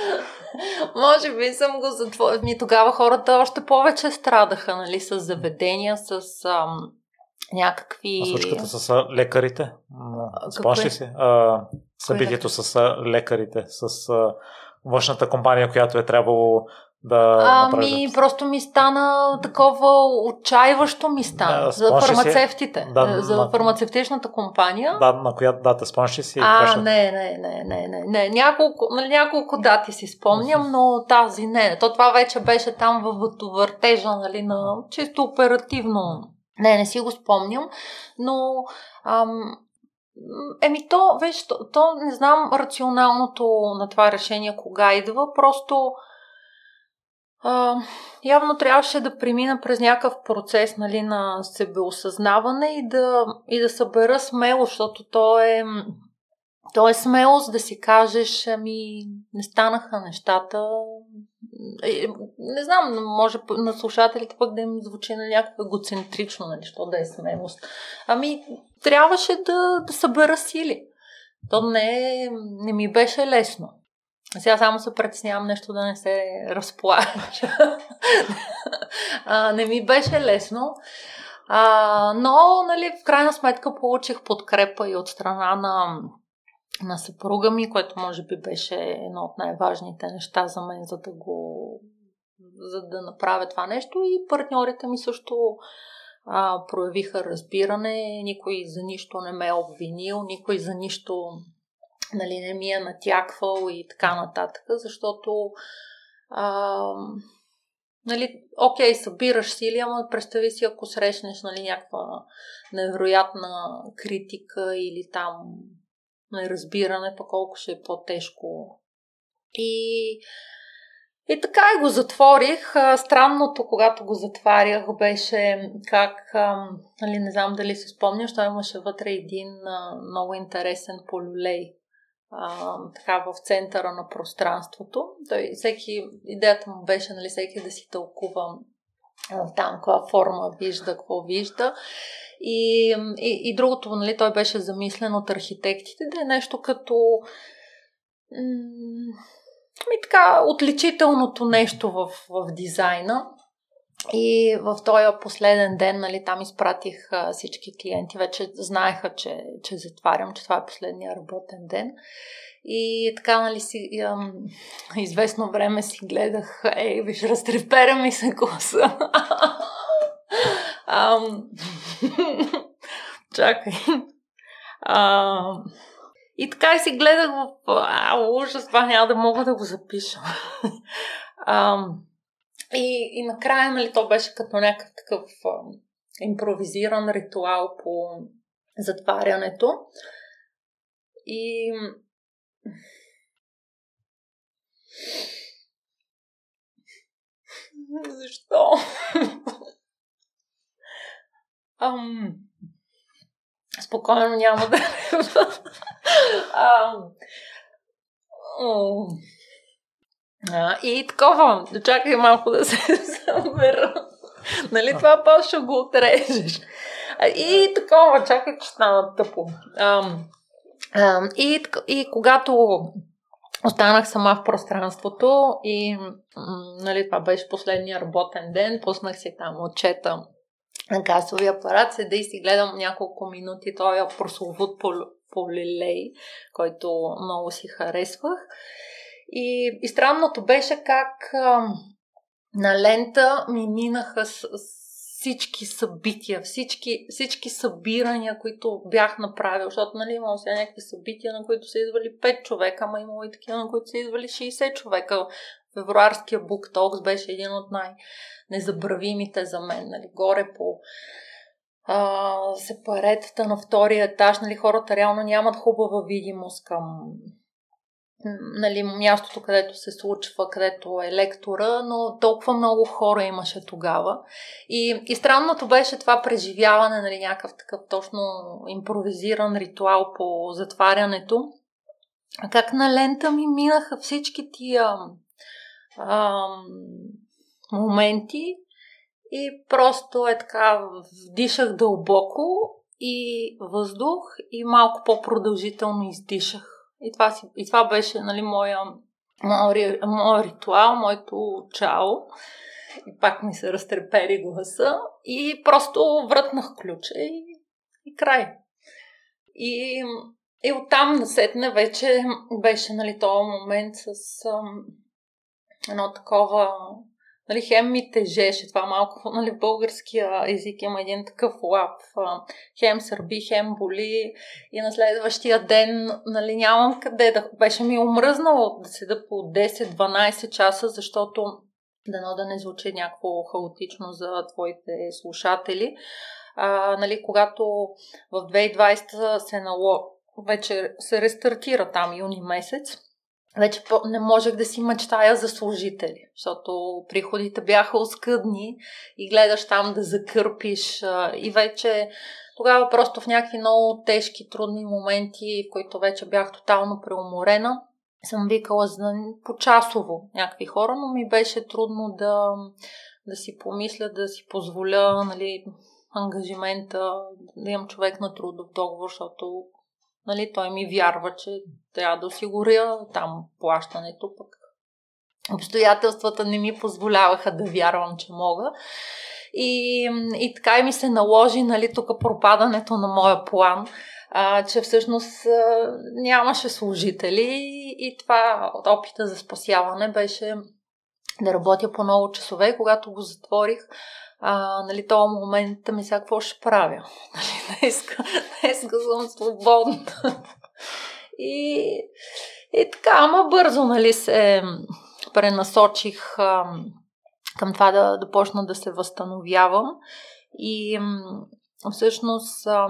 S1: може би съм го затворила. Ми тогава хората още повече страдаха, нали, с заведения, с ам, някакви...
S2: А случката с лекарите? Спомняш ли си? А, събитието с лекарите, с а, външната компания, която е трябвало да
S1: Ами, просто ми стана такова отчаиващо ми стана да, за фармацевтите, да, е, за на... фармацевтичната компания.
S2: Да, на коя дата спомняш си?
S1: А, не, не, не, не, не, не. Няколко, нали, няколко дати си спомням, но тази не. То това вече беше там в въртежа, нали, на чисто оперативно. Не, не си го спомням, но ам, Еми то, виж, то, то не знам рационалното на това решение кога идва, просто а, явно трябваше да премина през някакъв процес нали, на себеосъзнаване и да, и да събера смело, защото то е, то е смелост да си кажеш, ами не станаха нещата. Е, не знам, може на слушателите пък да им звучи на някакво егоцентрично, нали, що да е смелост. Ами трябваше да, да събера сили. То не, не ми беше лесно. Сега само се притеснявам нещо да не се разплача. не ми беше лесно. А, но, нали, в крайна сметка получих подкрепа и от страна на, на съпруга ми, което може би беше едно от най-важните неща за мен, за да го за да направя това нещо и партньорите ми също а, проявиха разбиране, никой за нищо не ме е обвинил, никой за нищо нали, не ми е натяквал и така нататък, защото а, нали, окей, събираш сили, ама представи си, ако срещнеш нали, някаква невероятна критика или там неразбиране, пък колко ще е по-тежко. И, и така и го затворих. Странното, когато го затварях, беше как, нали, не знам дали се спомняш, той имаше вътре един много интересен полюлей така в центъра на пространството. Той, всеки, идеята му беше нали, всеки да си тълкува а, там каква форма вижда, какво вижда. И, и, и другото, нали, той беше замислен от архитектите да е нещо като м- ами така, отличителното нещо в, в дизайна. И в този последен ден, нали, там изпратих а, всички клиенти. Вече знаеха, че, че затварям, че това е последния работен ден. И така, нали, си, ам, известно време си гледах, ей, виж, разтрепера ми се коса. чакай. И така и си гледах в... А, ужас, това няма да мога да го запиша. И, и накрая, нали, то беше като някакъв такъв импровизиран ритуал по затварянето. И защо? Ам... Спокойно няма да. Ам... А, и такова, чакай малко да се събера. нали това после ще го отрежеш. И такова, чакай, че стана тъпо. А, а, и, и когато останах сама в пространството и нали, това беше последния работен ден, пуснах си там отчета на касовия апарат, седа и си гледам няколко минути този прословут полилей, който много си харесвах. И, и странното беше как а, на лента ми минаха с, всички събития, всички, всички събирания, които бях направил, защото нали, имало сега някакви събития, на които са идвали 5 човека, ама имало и такива, на които са идвали 60 човека. Февруарския Book Talks беше един от най-незабравимите за мен. Нали, горе по а, сепаретата на втория етаж, нали, хората реално нямат хубава видимост към нали, мястото, където се случва, където е лектора, но толкова много хора имаше тогава. И, и странното беше това преживяване, нали, някакъв такъв точно импровизиран ритуал по затварянето. Как на лента ми минаха всички тия ам, моменти и просто е така вдишах дълбоко и въздух и малко по-продължително издишах. И това, си, и това беше нали, моя, моя, моя ритуал, моето чао. И пак ми се разтрепери гласа и просто врътнах ключа и, и край. И, и оттам насетне вече беше нали, този момент с ам, едно такова нали, хем ми тежеше това малко, нали, българския език има един такъв лап, хем сърби, хем боли и на следващия ден, нали, нямам къде да, беше ми омръзнало да седа по 10-12 часа, защото дано да не звучи някакво хаотично за твоите слушатели. А, нали, когато в 2020 се нало... вече се рестартира там юни месец, вече не можех да си мечтая за служители, защото приходите бяха оскъдни и гледаш там да закърпиш и вече тогава просто в някакви много тежки, трудни моменти, в които вече бях тотално преуморена, съм викала за почасово някакви хора, но ми беше трудно да, да си помисля, да си позволя нали, ангажимента, да имам човек на трудов договор, защото Нали, той ми вярва, че трябва да осигуря там плащането, пък обстоятелствата не ми позволяваха да вярвам, че мога. И, и така и ми се наложи, нали, тук пропадането на моя план, а, че всъщност а, нямаше служители и това опита за спасяване беше да работя по много часове. Когато го затворих, а, нали, този момент ми сега какво ще правя? Нали, днеска, днеска съм свободна. И, и така, ама бързо, нали, се пренасочих а, към това да, да почна да се възстановявам. И всъщност а,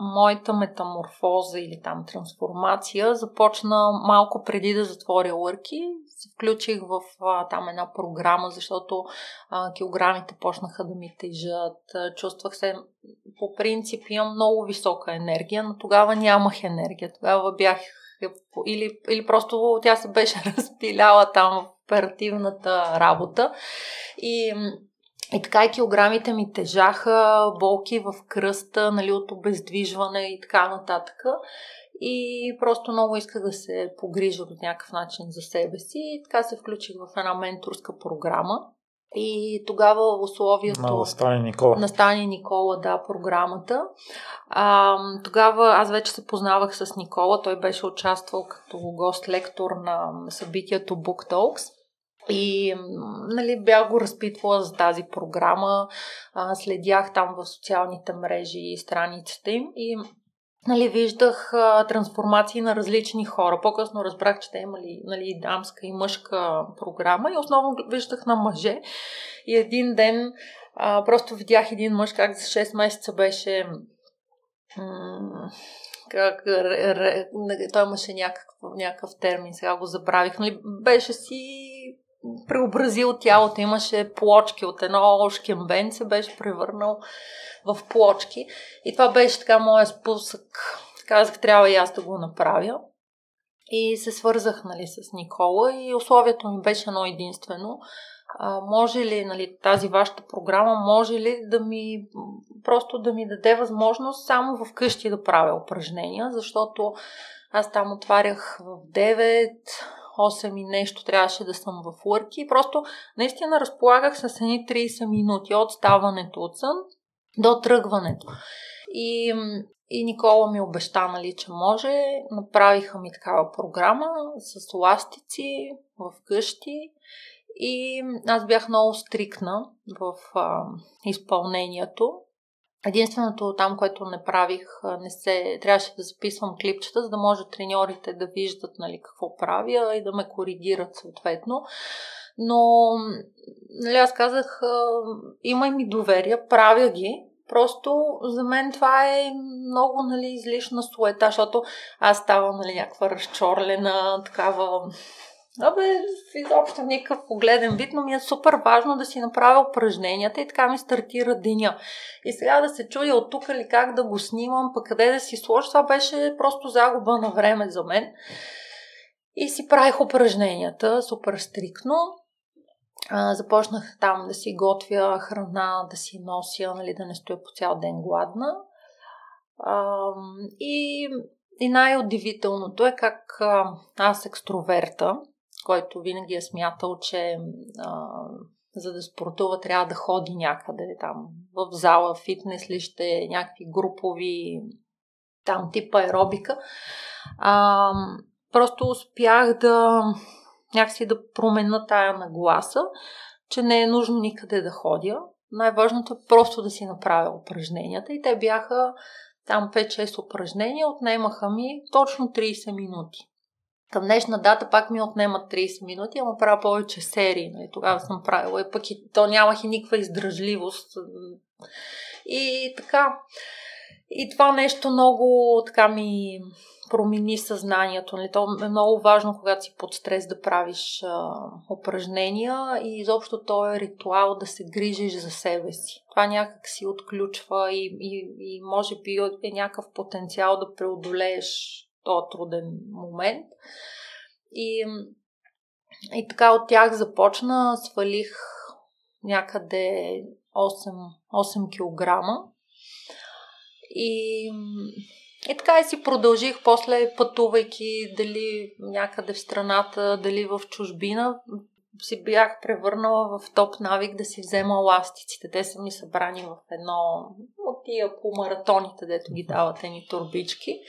S1: моята метаморфоза или там трансформация започна малко преди да затворя лърки се включих в а, там една програма, защото а, килограмите почнаха да ми тежат. Чувствах се, по принцип имам много висока енергия, но тогава нямах енергия. Тогава бях или, или просто тя се беше разпиляла там в оперативната работа. И и така и килограмите ми тежаха, болки в кръста, нали, от обездвижване и така нататък и просто много исках да се погрижа по някакъв начин за себе си и така се включих в една менторска програма. И тогава условието...
S2: На Стани Никола.
S1: На Стани Никола, да, програмата. А, тогава аз вече се познавах с Никола. Той беше участвал като гост-лектор на събитието Book Talks. И нали, бях го разпитвала за тази програма, а, следях там в социалните мрежи и страниците им и нали, виждах а, трансформации на различни хора. По-късно разбрах, че те имали нали, дамска и мъжка програма и основно виждах на мъже. И един ден а, просто видях един мъж как за 6 месеца беше м- как, ре, ре, той имаше някакъв, някакъв термин, сега го забравих, нали, беше си преобразил тялото, имаше плочки от едно шкембен, се беше превърнал в плочки. И това беше така моя спусък. Казах, трябва и аз да го направя. И се свързах нали, с Никола и условието ми беше едно единствено. А, може ли нали, тази вашата програма, може ли да ми просто да ми даде възможност само в къщи да правя упражнения, защото аз там отварях в 9, 8 и нещо трябваше да съм в лърки. Просто наистина разполагах с едни 30 минути от ставането от сън до тръгването. И, и Никола ми обеща, нали, че може. Направиха ми такава програма с ластици в къщи. И аз бях много стрикна в а, изпълнението. Единственото там, което не правих, не се, трябваше да записвам клипчета, за да може треньорите да виждат нали, какво правя и да ме коригират съответно. Но нали, аз казах, имай ми доверие, правя ги, Просто за мен това е много нали, излишна суета, защото аз ставам нали, някаква разчорлена, такава Абе, изобщо никакъв погледен вид, но ми е супер важно да си направя упражненията и така ми стартира деня. И сега да се чуя от тук или как да го снимам, пък къде да си сложа, това беше просто загуба на време за мен. И си правих упражненията супер стрикно. А, започнах там да си готвя храна, да си нося, нали, да не стоя по цял ден гладна. А, и, и най-удивителното е как а, аз екстроверта, който винаги е смятал, че а, за да спортува трябва да ходи някъде там в зала, фитнес ли ще, някакви групови там тип аеробика. А, просто успях да някакси да променя тая нагласа, че не е нужно никъде да ходя. Най-важното е просто да си направя упражненията и те бяха там 5-6 упражнения, отнемаха ми точно 30 минути. Към днешна дата пак ми отнемат 30 минути, ама правя повече серии. Нали? Тогава съм правила и пък и то нямах и никаква издръжливост. И така. И това нещо много така ми промени съзнанието. Нали? То е много важно, когато си под стрес да правиш а, упражнения и изобщо то е ритуал да се грижиш за себе си. Това някак си отключва и, и, и може би е някакъв потенциал да преодолееш този труден момент. И, и така от тях започна, свалих някъде 8, 8 кг. И, и така и си продължих после пътувайки дали някъде в страната, дали в чужбина. Си бях превърнала в топ навик да си взема ластиците. Те са ми събрани в едно тия по маратоните, дето ги дават ни турбички.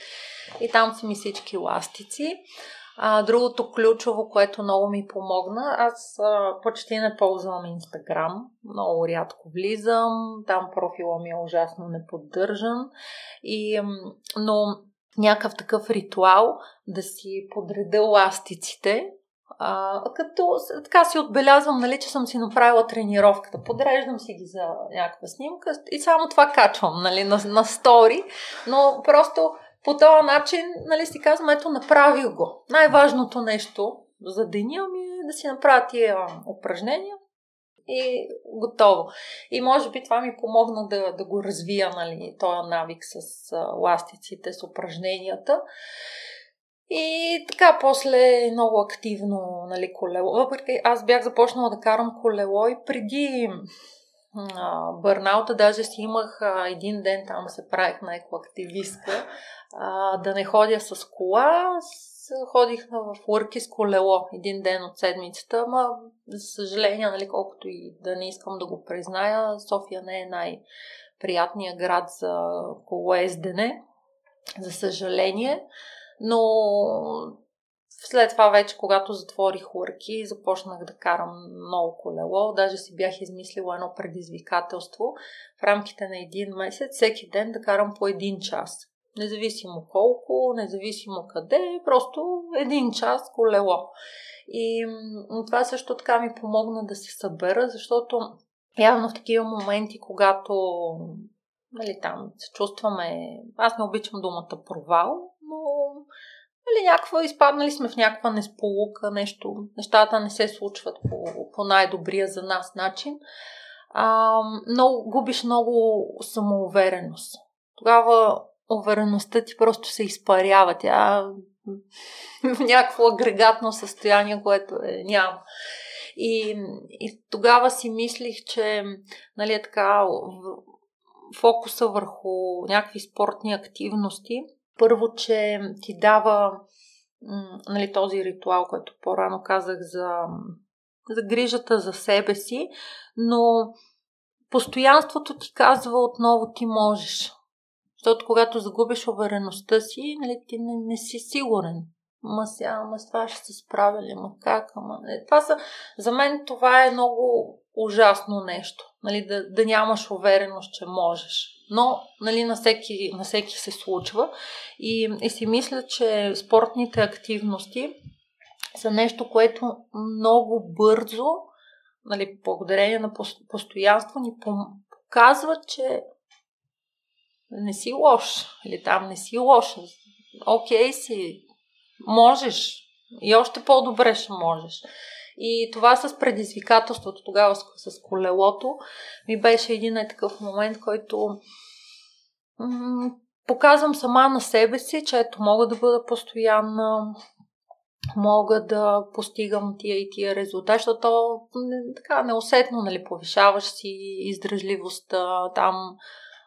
S1: И там са ми всички ластици. А, другото ключово, което много ми помогна, аз а, почти не ползвам Инстаграм, много рядко влизам, там профила ми е ужасно неподдържан, и, но някакъв такъв ритуал да си подреда ластиците, а, като така си отбелязвам, нали, че съм си направила тренировката. Подреждам си ги за някаква снимка и само това качвам нали, на, на стори, но просто по този начин, нали, си казвам, ето, направих го. Най-важното нещо за деня ми е да си направя тия упражнения и готово. И може би това ми помогна да, да го развия, нали, този навик с ластиците, с упражненията. И така, после много активно нали, колело. Въпреки аз бях започнала да карам колело и преди бърнаута, даже си имах а, един ден там се правих на екоактивистка, а, да не ходя с кола, ходих в урки с колело един ден от седмицата, ама за съжаление, нали, колкото и да не искам да го призная, София не е най-приятният град за колоездене, за съжаление, но след това вече, когато затворих урки, започнах да карам много колело. Даже си бях измислила едно предизвикателство в рамките на един месец, всеки ден да карам по един час. Независимо колко, независимо къде, просто един час колело. И това също така ми помогна да се събера, защото явно в такива моменти, когато нали, там се чувстваме, аз не обичам думата провал, нали, някаква, изпаднали сме в някаква несполука, нещо, нещата не се случват по, по най-добрия за нас начин, а, но губиш много самоувереност. Тогава увереността ти просто се изпарява. Тя в някакво агрегатно състояние, което е, няма. И, и тогава си мислих, че нали, е така, фокуса върху някакви спортни активности, първо, че ти дава нали, този ритуал, който по-рано казах за, за грижата за себе си, но постоянството ти казва отново ти можеш. Защото когато загубиш увереността си, нали, ти не, не си сигурен. Ма сега, ама с това ще се справя ли, ма как, ама... Не. Това са, за мен това е много ужасно нещо. Нали, да, да нямаш увереност, че можеш. Но нали, на, всеки, на всеки се случва. И, и си мисля, че спортните активности са нещо, което много бързо, нали, благодарение на постоянство, ни показва, че не си лош или там не си лош. Окей си, можеш и още по-добре ще можеш. И това с предизвикателството тогава с, колелото ми беше един е такъв момент, който м- показвам сама на себе си, че ето мога да бъда постоянна, мога да постигам тия и тия резултати, защото така неусетно нали, повишаваш си издръжливостта, там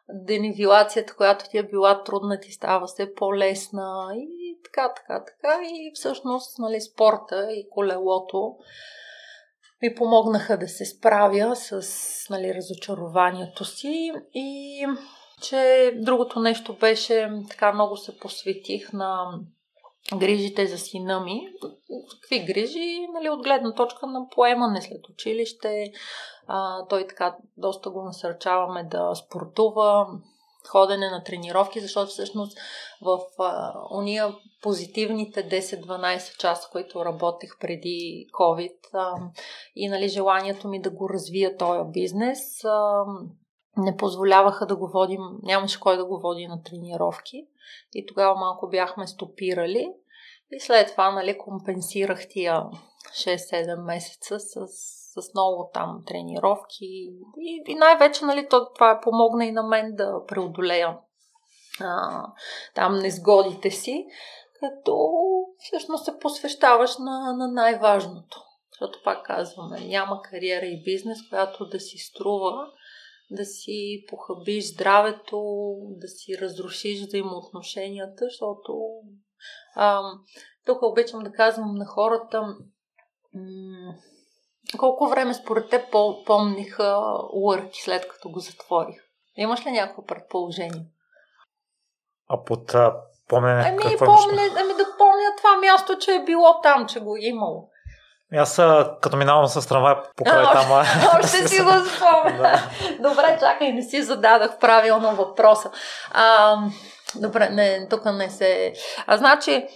S1: денивилацията, която ти е била трудна, ти става все по-лесна и така, така, така. И всъщност нали, спорта и колелото ми помогнаха да се справя с нали, разочарованието си и че другото нещо беше така много се посветих на грижите за сина ми. Какви грижи? Нали, от гледна точка на поемане след училище. А, той така доста го насърчаваме да спортува, ходене на тренировки, защото всъщност в а, уния позитивните 10-12 часа, които работех преди COVID а, и нали, желанието ми да го развия този бизнес, а, не позволяваха да го водим, нямаше кой да го води на тренировки. И тогава малко бяхме стопирали. И след това нали, компенсирах тия 6-7 месеца с, с много там тренировки. И, и най-вече нали, това помогна и на мен да преодолея а, там незгодите си, като всъщност се посвещаваш на, на най-важното. Защото пак казваме, няма кариера и бизнес, която да си струва да си похабиш здравето, да си разрушиш взаимоотношенията, защото а, тук обичам да казвам на хората м- колко време според те помниха Уърки след като го затворих? Имаш ли някакво предположение?
S2: А под а, помнене
S1: ами, какво помня, ами да помня това място, че е било там, че го е имало.
S2: Аз като минавам с трамвай покрай там.
S1: Още си го спомня. Добре, чакай, не си зададах правилно въпроса. А, добре, не, тук не се... А значи,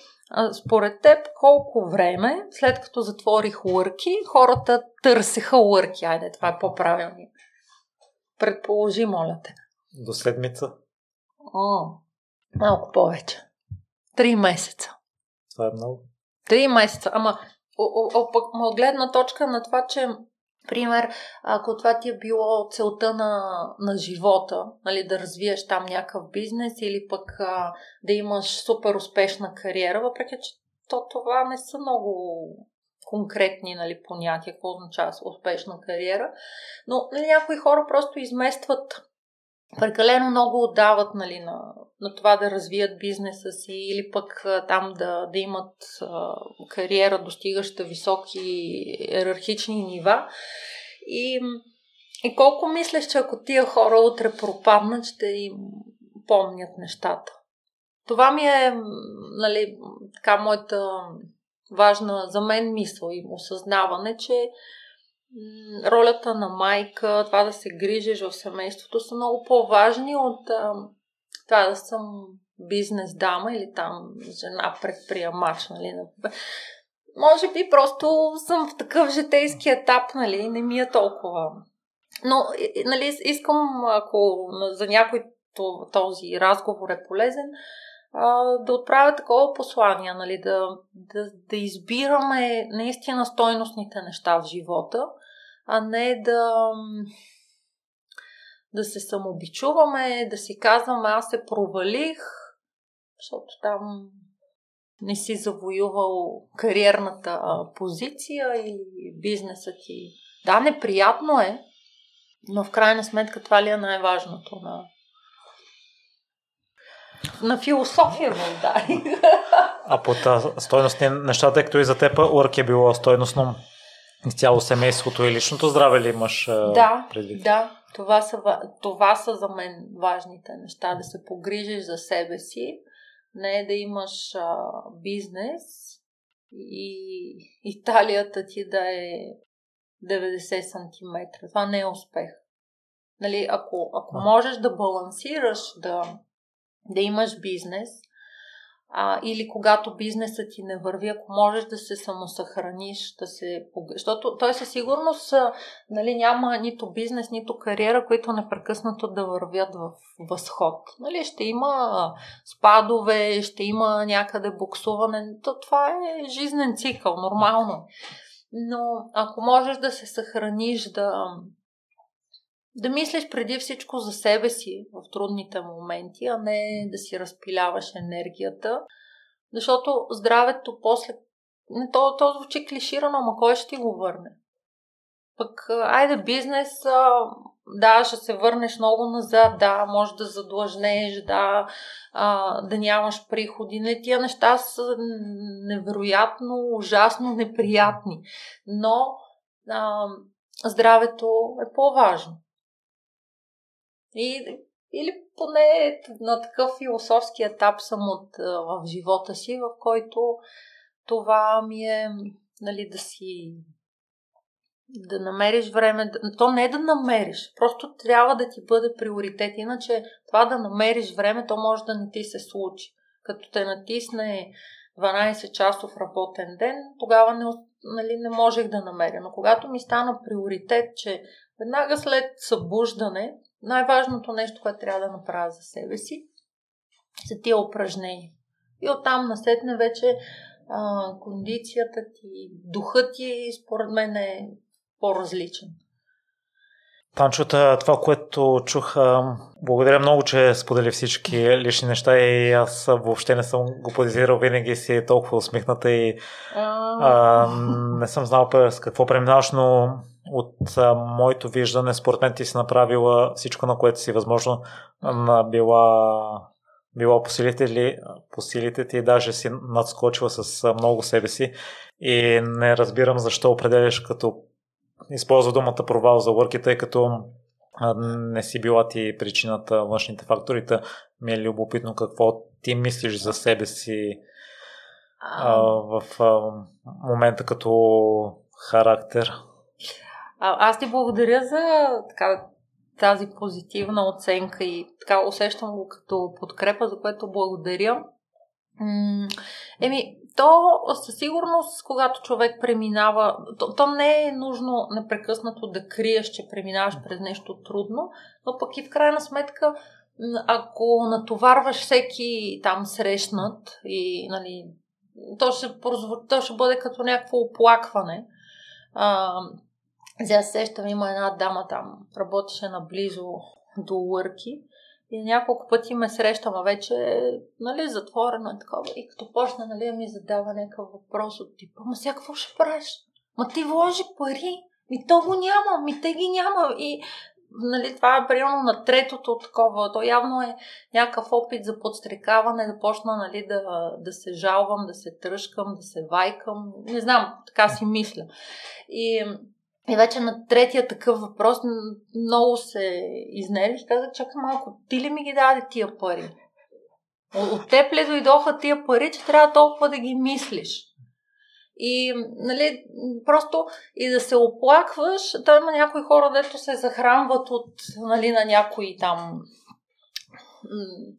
S1: според теб, колко време, след като затворих лърки, хората търсеха лърки? Айде, това е по-правилно. Предположи, моля те.
S2: До седмица.
S1: О, малко повече. Три месеца.
S2: Това е много.
S1: Три месеца. Ама от гледна точка на това, че Пример, ако това ти е било целта на, на живота, нали, да развиеш там някакъв бизнес или пък а, да имаш супер успешна кариера, въпреки че то, това не са много конкретни нали, понятия, какво означава успешна кариера, но нали, някои хора просто изместват прекалено много отдават нали, на, на това да развият бизнеса си или пък там да, да имат а, кариера, достигаща високи иерархични нива. И, и колко мислиш, че ако тия хора утре пропаднат, ще им помнят нещата? Това ми е нали, така моята важна за мен мисъл и осъзнаване, че ролята на майка, това да се грижиш в семейството са много по-важни от това да съм бизнес дама или там жена предприемач, нали. Може би просто съм в такъв житейски етап, нали, не ми е толкова. Но, нали, искам, ако за някой този разговор е полезен, да отправя такова послание, нали, да, да, да избираме наистина стойностните неща в живота, а не да, да се самобичуваме, да си казваме аз се провалих, защото там не си завоювал кариерната позиция или бизнеса ти. Да, неприятно е, но в крайна сметка това ли е най-важното на, на философия му удари.
S2: А по стойностни неща, тъй като и за теб Урк е било стойностно цяло семейството и личното здраве ли имаш
S1: да,
S2: предвид?
S1: Да, това са, това са за мен важните неща. Да се погрижиш за себе си, не да имаш а, бизнес и Италията ти да е 90 см. Това не е успех. Нали, ако, ако можеш да балансираш, да, да имаш бизнес, а, или когато бизнесът ти не върви, ако можеш да се самосъхраниш, да се... Защото той със сигурност нали, няма нито бизнес, нито кариера, които непрекъснато да вървят в възход. Нали, ще има спадове, ще има някъде буксуване. То, това е жизнен цикъл, нормално. Но ако можеш да се съхраниш, да, да мислиш преди всичко за себе си в трудните моменти, а не да си разпиляваш енергията. Защото здравето после... То, то звучи клиширано, ама кой ще ти го върне? Пък, айде, бизнес, да, ще се върнеш много назад, да, може да задлъжнеш, да, да нямаш приходи. Не, тия неща са невероятно, ужасно неприятни. Но а, здравето е по-важно. И, или поне на такъв философски етап съм от, в живота си, в който това ми е нали, да си да намериш време, то не е да намериш, просто трябва да ти бъде приоритет, иначе това да намериш време, то може да не ти се случи. Като те натисне 12 часов работен ден, тогава не, нали, не можех да намеря. Но когато ми стана приоритет, че веднага след събуждане, най-важното нещо, което трябва да направя за себе си, са тия упражнения. И оттам насетне вече а, кондицията ти, духът ти, според мен е по-различен.
S2: Танчота, това, което чух, благодаря много, че сподели всички лични неща и аз въобще не съм го подизирал, винаги си е толкова усмихната и а, не съм знал с какво преминаваш, но от а, моето виждане, според мен ти си направила всичко, на което си възможно била била по силите, по силите ти и даже си надскочила с много себе си и не разбирам защо определяш като използва думата провал за work, тъй като не си била ти причината, външните факторите. Ми е любопитно какво ти мислиш за себе си а, в а, момента като характер.
S1: А, аз ти благодаря за така, тази позитивна оценка и така усещам го като подкрепа, за което благодаря. еми, то със сигурност, когато човек преминава, то, то не е нужно непрекъснато да криеш, че преминаваш през нещо трудно, но пък и в крайна сметка, ако натоварваш всеки там срещнат и нали, то, ще, то ще бъде като някакво оплакване. А, сега сещам, има една дама там, работеше наблизо до Лърки и няколко пъти ме срещам, а вече нали, затворено е такова. И като почна нали, ми задава някакъв въпрос от типа, ма сега какво ще правиш? Ма ти вложи пари, ми то го няма, ми те ги няма. И нали, това е примерно на третото такова. То явно е някакъв опит за подстрекаване, да почна нали, да, да се жалвам, да се тръжкам, да се вайкам. Не знам, така си мисля. И и вече на третия такъв въпрос много се изнервих. Казах, чакай малко, ти ли ми ги даде тия пари? От теб ли дойдоха тия пари, че трябва толкова да ги мислиш? И, нали, просто и да се оплакваш, там има някои хора, дето се захранват от, нали, на някой там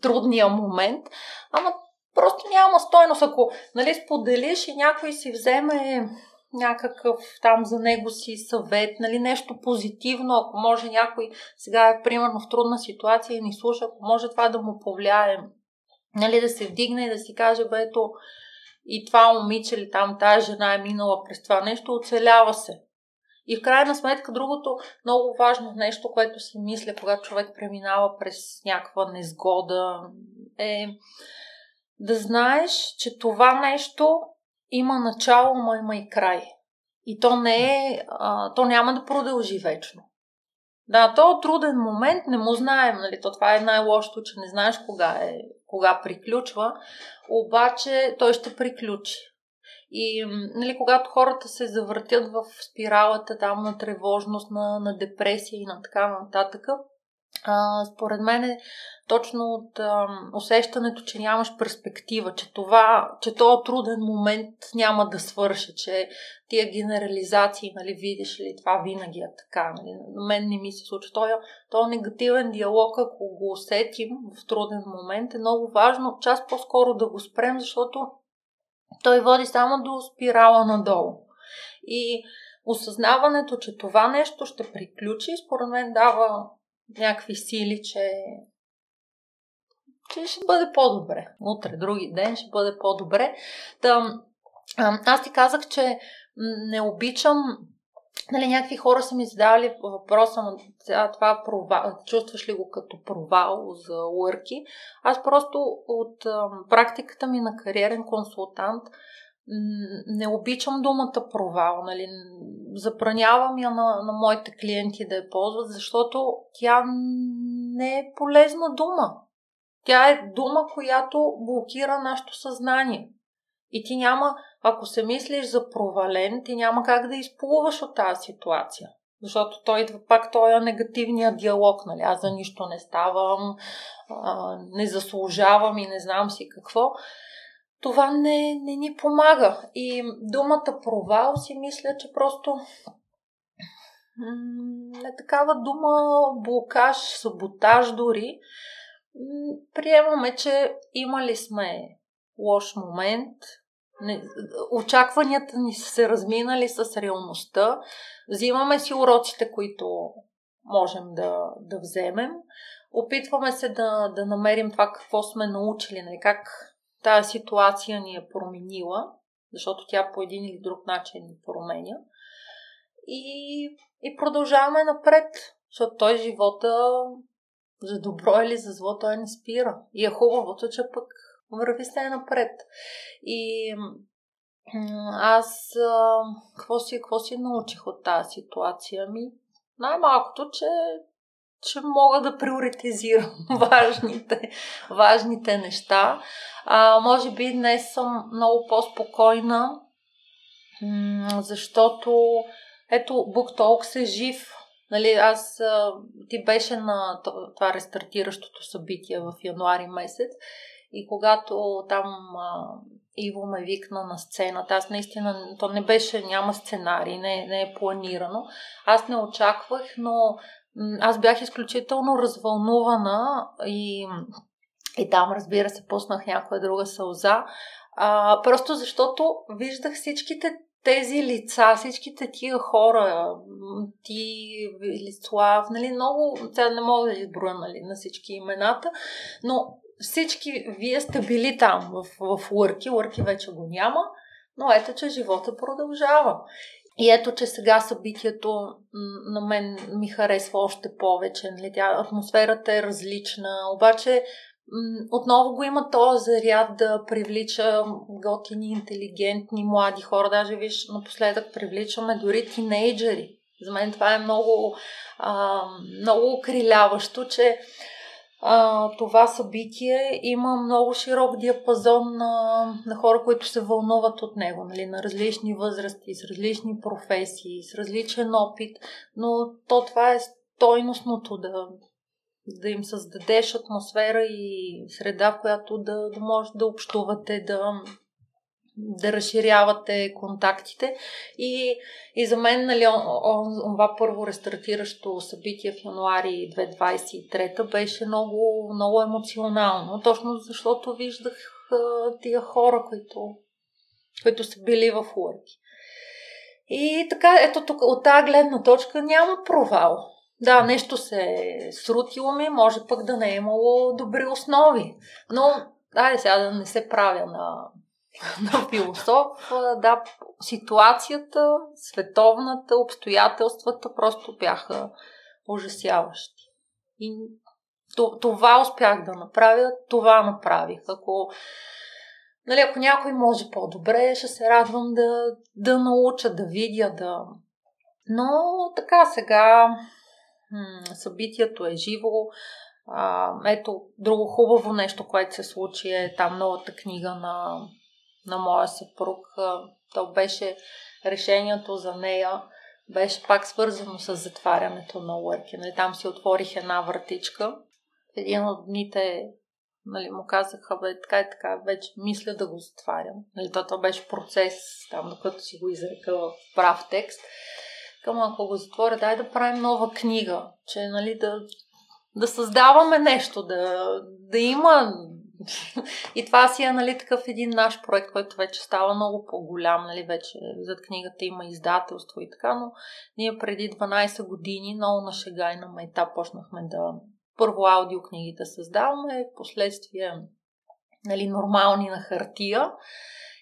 S1: трудния момент, ама просто няма стойност. Ако, нали, споделиш и някой си вземе някакъв там за него си съвет, нали, нещо позитивно, ако може някой сега е примерно в трудна ситуация и ни слуша, ако може това да му повлияе, нали, да се вдигне и да си каже, бе, ето, и това момиче или там тази жена е минала през това нещо, оцелява се. И в крайна сметка другото много важно нещо, което си мисля, когато човек преминава през някаква незгода, е да знаеш, че това нещо има начало, но има и край. И то не е, а, то няма да продължи вечно. Да, то е труден момент, не му знаем, нали, то това е най-лошото, че не знаеш кога, е, кога приключва, обаче той ще приключи. И нали, когато хората се завъртят в спиралата там на тревожност, на, на депресия и на така нататък, А, според мен е точно от а, усещането, че нямаш перспектива, че това, че този труден момент няма да свърши, че тия генерализации, нали, видиш ли, това винаги е така, нали, на мен не ми се случва. Този, този негативен диалог, ако го усетим в труден момент, е много важно част по-скоро да го спрем, защото той води само до спирала надолу. И осъзнаването, че това нещо ще приключи, според мен дава някакви сили, че, че ще бъде по-добре. Утре, други ден ще бъде по-добре. Та, аз ти казах, че не обичам Нали, някакви хора са ми задавали въпроса, сега това провал, чувстваш ли го като провал за лърки? Аз просто от а, практиката ми на кариерен консултант не обичам думата провал, нали? Забранявам я на, на моите клиенти да я ползват, защото тя не е полезна дума. Тя е дума, която блокира нашето съзнание. И ти няма, ако се мислиш за провален, ти няма как да изплуваш от тази ситуация. Защото той идва пак този е негативния диалог, нали? Аз за нищо не ставам, а, не заслужавам и не знам си какво това не, не ни помага. И думата провал си мисля, че просто е такава дума, блокаж, саботаж дори. Приемаме, че имали сме лош момент, не, очакванията ни са се разминали с реалността, взимаме си уроците, които можем да, да вземем, опитваме се да, да намерим това какво сме научили, нали, как тази ситуация ни е променила, защото тя по един или друг начин ни променя. И, и продължаваме напред, защото той живота за добро или за зло той не спира. И е хубавото, че пък върви се напред. И аз какво си, какво си научих от тази ситуация ми? Най-малкото, че че мога да приоритизирам важните, важните неща. А, може би днес съм много по-спокойна, защото ето BookTalks е жив. Нали, аз, ти беше на това рестартиращото събитие в януари месец и когато там Иво ме викна на сцената, аз наистина, то не беше, няма сценарий, не, не е планирано. Аз не очаквах, но аз бях изключително развълнувана и, и там, разбира се, пуснах някоя друга сълза. А, просто защото виждах всичките тези лица, всичките тия хора, ти, Велислав, нали, много, сега не мога да изброя нали, на всички имената, но всички вие сте били там в, в Лърки, Лърки вече го няма, но ето, че живота продължава. И ето, че сега събитието на мен ми харесва още повече. Нали? Тя, атмосферата е различна, обаче отново го има този заряд да привлича готини, интелигентни, млади хора. Даже виж, напоследък привличаме дори тинейджери. За мен това е много, а, много окриляващо, че а, това събитие има много широк диапазон на, на хора, които се вълнуват от него, нали, на различни възрасти, с различни професии, с различен опит, но то това е стойностното да, да им създадеш атмосфера и среда, в която да, да може да общувате, да, да разширявате контактите. И, и за мен, нали, това първо рестартиращо събитие в януари 2023 беше много, много емоционално, точно защото виждах тия хора, които, които са били в Лърки. И така, ето тук от тази гледна точка няма провал. Да, нещо се е срутило ми, може пък да не е имало добри основи. Но, дай сега да не се правя на на философ, да, ситуацията, световната, обстоятелствата просто бяха ужасяващи. И това успях да направя, това направих. Ако, нали, ако някой може по-добре, ще се радвам да, да науча, да видя, да... Но така сега събитието е живо. А, ето, друго хубаво нещо, което се случи е там новата книга на на моя съпруг. То беше решението за нея беше пак свързано с затварянето на Уърки. Нали, там си отворих една вратичка. Един от дните нали, му казаха, бе, така и така, вече мисля да го затварям. Нали, то, то беше процес, там, докато си го изрека в прав текст. Към ако го затворя, дай да правим нова книга, че нали, да, да създаваме нещо, да, да има и това си е нали, такъв един наш проект, който вече става много по-голям. Нали, вече зад книгата има издателство и така, но ние преди 12 години много на шега и на майтап почнахме да първо аудиокнигите създаваме, последствие нали, нормални на хартия.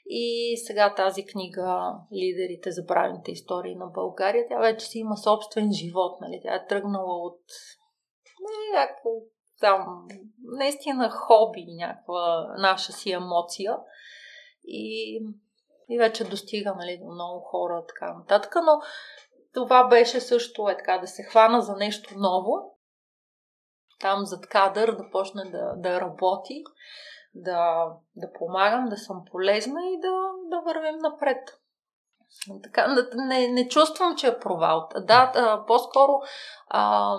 S1: И сега тази книга Лидерите за правилните истории на България, тя вече си има собствен живот. Нали? Тя е тръгнала от някакво там, наистина хоби, някаква наша си емоция. И, и вече достига нали, до много хора, така нататък. Но това беше също е така да се хвана за нещо ново, там зад кадър да почне да, да работи, да, да помагам, да съм полезна и да, да вървим напред. Така, не, не чувствам, че е провал. Да, да по-скоро а,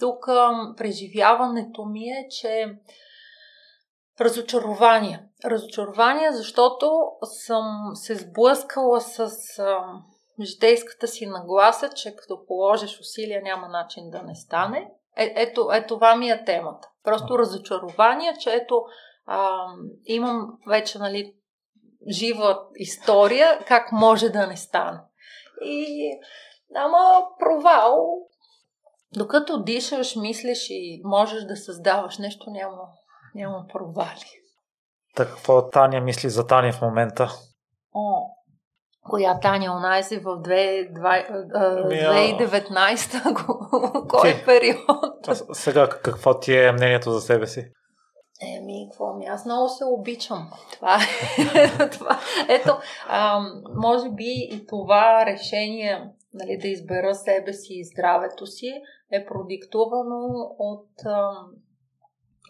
S1: тук преживяването ми е, че разочарование. Разочарование, защото съм се сблъскала с житейската си нагласа, че като положиш усилия няма начин да не стане. Е, ето, е, това ми е темата. Просто разочарование, че ето а, имам вече нали, жива история, как може да не стане. И ама провал, докато дишаш, мислиш и можеш да създаваш нещо, няма, няма провали.
S2: Так, какво Таня мисли за Таня в момента?
S1: О, коя Таня Онази в 2019, кой ти, период?
S2: Сега какво ти е мнението за себе си?
S1: Еми, какво ми? Аз много се обичам. Това е. това. Ето, а, може би и това решение нали, да избера себе си и здравето си е продиктувано от,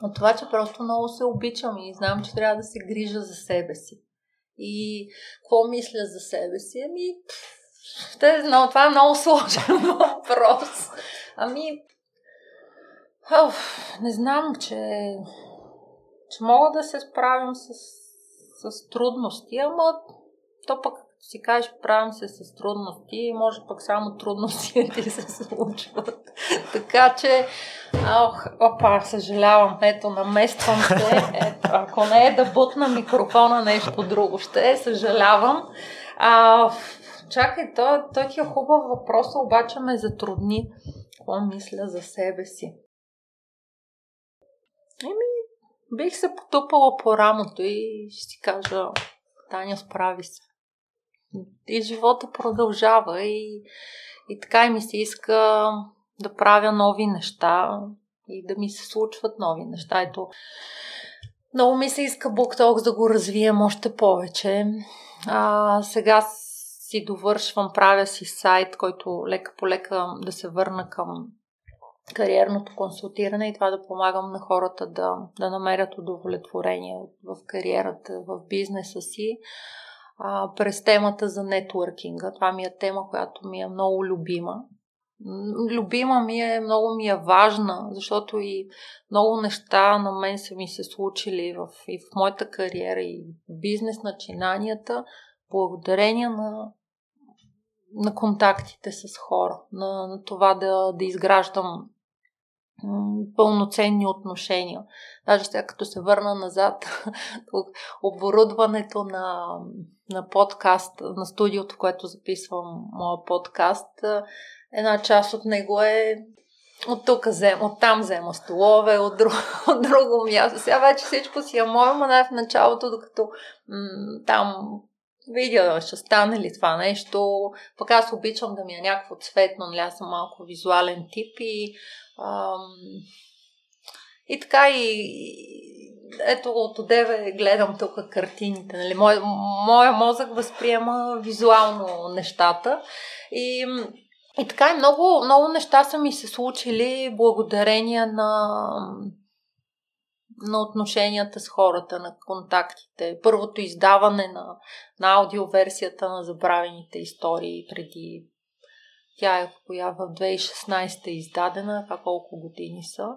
S1: от това, че просто много се обичам и знам, че трябва да се грижа за себе си. И какво мисля за себе си? Ами, те, но, това е много сложен въпрос. Ами, оф, не знам, че, че мога да се справям с, с трудности, ама то пък си кажеш, правим се с трудности, може пък само трудности ти се случват. така че, ох, опа, съжалявам, ето, намествам се. Ето, ако не е да бутна микрофона, нещо друго ще е, съжалявам. А, чакай, той, той е хубав въпрос, обаче ме затрудни. Какво мисля за себе си? Еми, бих се потупала по рамото и ще си кажа, Таня, справи се и живота продължава и, и така и ми се иска да правя нови неща и да ми се случват нови неща. Ето, много ми се иска BookTalks да го развием още повече. А, сега си довършвам, правя си сайт, който лека по лека да се върна към кариерното консултиране и това да помагам на хората да, да намерят удовлетворение в кариерата, в бизнеса си а, през темата за нетворкинга. Това ми е тема, която ми е много любима. Любима ми е, много ми е важна, защото и много неща на мен са ми се случили в, и в моята кариера, и в бизнес начинанията, благодарение на, на контактите с хора, на, на това да, да изграждам пълноценни отношения. Даже сега като се върна назад, оборудването на, на подкаст, на студиото, което записвам моя подкаст, една част от него е от тук взема, от там взема столове, от, друг, от друго място. Сега вече всичко си е мое, но най в началото, докато м- там видя ще стане ли това нещо. Пък аз обичам да ми е някакво цветно, нали аз съм малко визуален тип и и така и ето от одеве гледам тук картините. Нали? Мой, моя мозък възприема визуално нещата. И, и така и много, много неща са ми се случили благодарение на, на отношенията с хората, на контактите. Първото издаване на, на аудиоверсията на забравените истории преди Тя е коя в 2016 е издадена, това колко години са.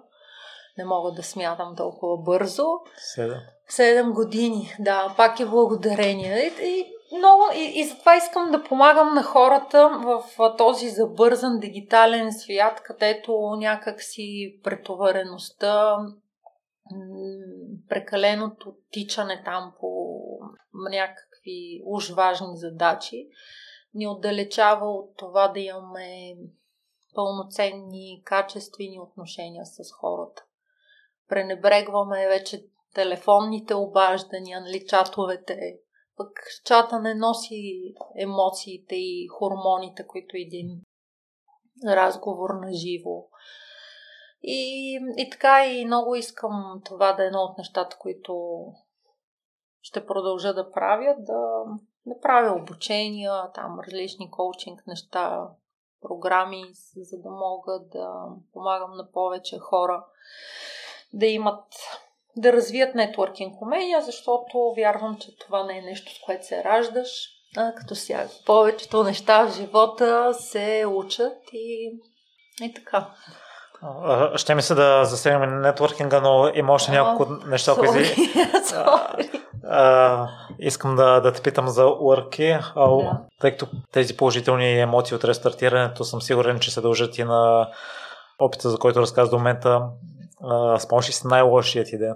S1: Не мога да смятам толкова бързо.
S2: Седем.
S1: Седем години, да, пак е благодарение. И, и, много, и, и затова искам да помагам на хората в този забързан дигитален свят, където някакси претовареността, прекаленото тичане там по някакви уж важни задачи ни отдалечава от това да имаме пълноценни, качествени отношения с хората. Пренебрегваме вече телефонните обаждания, нали, чатовете. Пък чата не носи емоциите и хормоните, които един разговор на живо. И, и така и много искам това да е едно от нещата, които ще продължа да правя, да, да правя обучения, там различни коучинг неща, програми, за да мога да помагам на повече хора да имат да развият нетворкинг умения, защото вярвам, че това не е нещо, с което се раждаш. А, като сега повечето неща в живота се учат и, и така.
S2: Ще ми се да засегнем нетворкинга, но има още няколко неща, които искам да, да те питам за урки, да. тъй като тези положителни емоции от рестартирането съм сигурен, че се дължат и на опита, за който разказа до момента. Спомняш ли си най-лошият ден?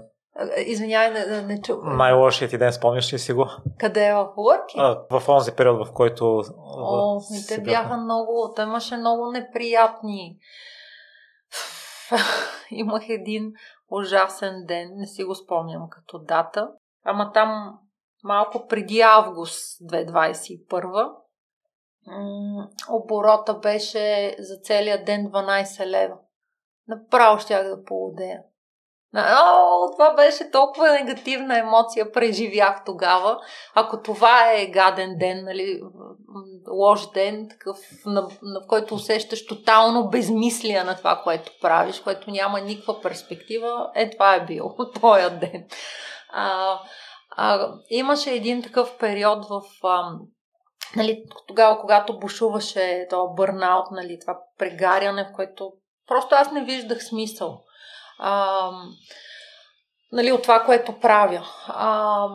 S1: Извинявай, не, не, не чу.
S2: Най-лошият ти ден, спомняш ли си го?
S1: Къде е в Лърки?
S2: в онзи период, в който...
S1: О, те бяха много, те имаше много неприятни. Имах един ужасен ден, не си го спомням като дата. Ама там малко преди август 2021 оборота беше за целия ден 12 лева. Направо щях да полудея. О, това беше толкова негативна емоция, преживях тогава. Ако това е гаден ден, нали, лош ден, такъв, на, на който усещаш тотално безмислие на това, което правиш, което няма никаква перспектива, е това е бил твоя ден. А, а, имаше един такъв период в а, нали, тогава, когато бушуваше това бърнаут, нали, това прегаряне, в което просто аз не виждах смисъл а, нали, от това, което правя. А,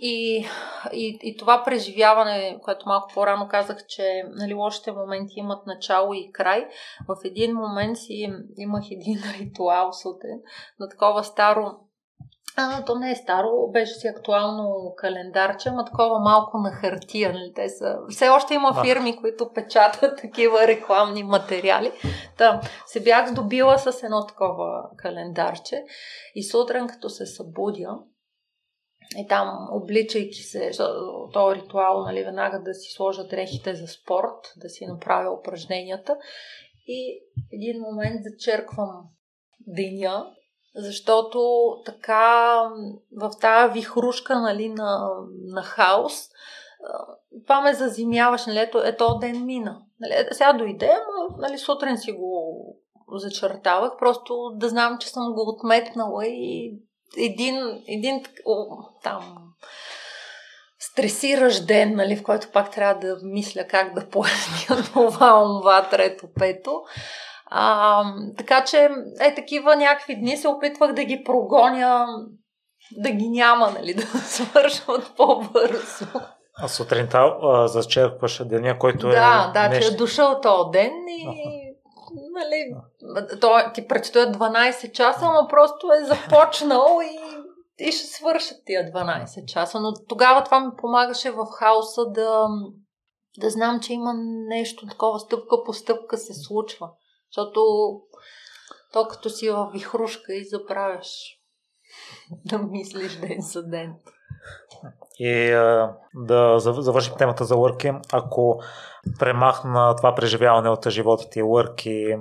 S1: и, и, и това преживяване, което малко по-рано казах, че нали, лошите моменти имат начало и край, в един момент си имах един ритуал сутрин на такова старо а, то не е старо, беше си актуално календарче, ама такова малко на хартия. Нали? Те са... Все още има фирми, които печатат такива рекламни материали. Та, се бях здобила с едно такова календарче и сутрин, като се събудя, и там, обличайки се, този ритуал, нали, веднага да си сложа дрехите за спорт, да си направя упражненията. И един момент зачерквам деня защото така в тази вихрушка нали, на, на хаос, това ме зазимяваш, нали, ето, ето ден мина. Нали, сега дойде, но нали, сутрин си го зачертавах, просто да знам, че съм го отметнала и един, един там стресиращ ден, нали, в който пак трябва да мисля как да поясня това, онова, трето, пето. А, така че е такива някакви дни се опитвах да ги прогоня, да ги няма, нали, да свършват по-бързо.
S2: А сутринта зачерпваш деня, който
S1: да, е... Да, да, нещо... че е дошъл този ден и... Нали, то, ти предстоят 12 часа, но просто е започнал и, и ще свършат тия 12 часа. Но тогава това ми помагаше в хаоса да, да знам, че има нещо такова стъпка по стъпка се случва. Защото то като си в вихрушка и забравяш да мислиш ден за ден.
S2: И да завършим темата за лърки. Ако премахна това преживяване от живота ти, лърки,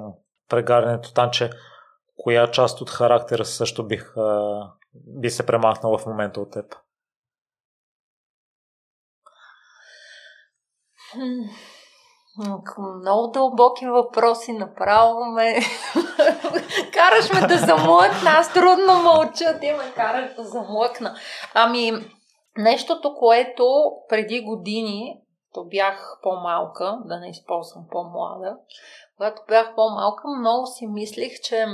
S2: прегарянето, танче, коя част от характера също бих, би се премахнал в момента от теб?
S1: Много дълбоки въпроси направо ме... караш ме да замлъкна. Аз трудно мълча, ти ме караш да замлъкна. Ами, нещото, което преди години то бях по-малка, да не използвам по-млада, когато бях по-малка, много си мислих, че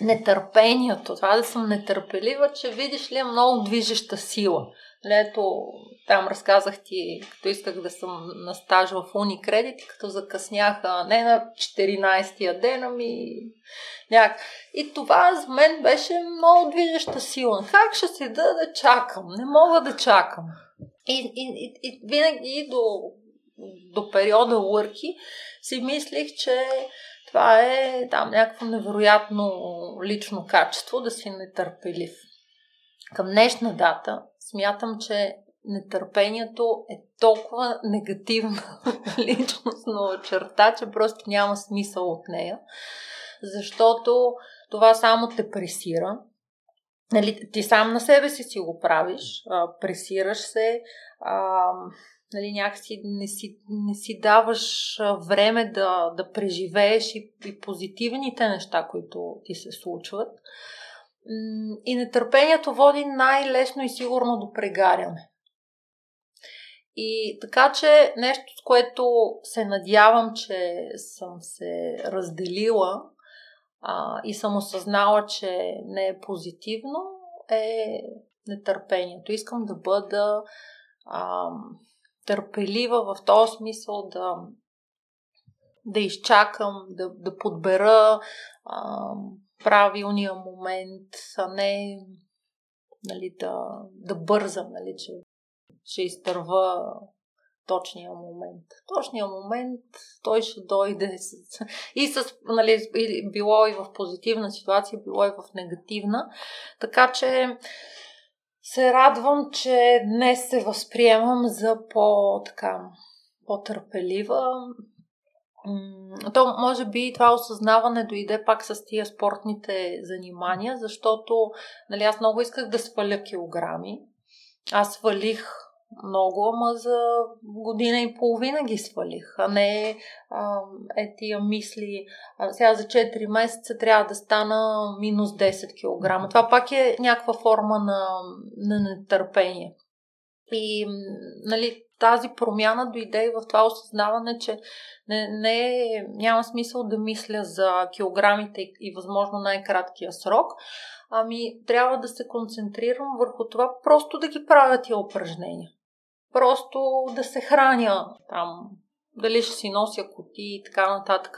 S1: нетърпението, това да съм нетърпелива, че видиш ли е много движеща сила. Лето, там разказах ти, като исках да съм на стаж в Уникредит, като закъсняха не на 14-я ден, ами няк. И това за мен беше много движеща сила. Как ще си да да чакам? Не мога да чакам. И, и, и, и винаги до, до периода Лърки си мислих, че това е там някакво невероятно лично качество да си нетърпелив. Към днешна дата смятам, че нетърпението е толкова негативна личностна черта, че просто няма смисъл от нея, защото това само те пресира. Нали, ти сам на себе си си го правиш, пресираш се, нали, някакси не си, не си даваш време да, да преживееш и, и позитивните неща, които ти се случват. И нетърпението води най-лесно и сигурно до прегаряне. И така че нещо, с което се надявам, че съм се разделила а, и съм осъзнала, че не е позитивно, е нетърпението. Искам да бъда а, търпелива в този смисъл да, да изчакам, да, да подбера а, правилния момент, а не нали, да, да бързам, нали, че ще изтърва точния момент. Точния момент той ще дойде с, и с, нали, било и в позитивна ситуация, било и в негативна. Така че се радвам, че днес се възприемам за по, така, по-търпелива. То може би това осъзнаване дойде пак с тия спортните занимания, защото нали, аз много исках да сваля килограми. Аз свалих много, ама за година и половина ги свалих, а не а, е тия мисли, а, сега за 4 месеца трябва да стана минус 10 кг. Това пак е някаква форма на, на нетърпение. И нали, тази промяна дойде и в това осъзнаване, че не, не, няма смисъл да мисля за килограмите и възможно най-краткия срок, ами трябва да се концентрирам върху това просто да ги правя тия упражнения просто да се храня там, дали ще си нося коти и така нататък,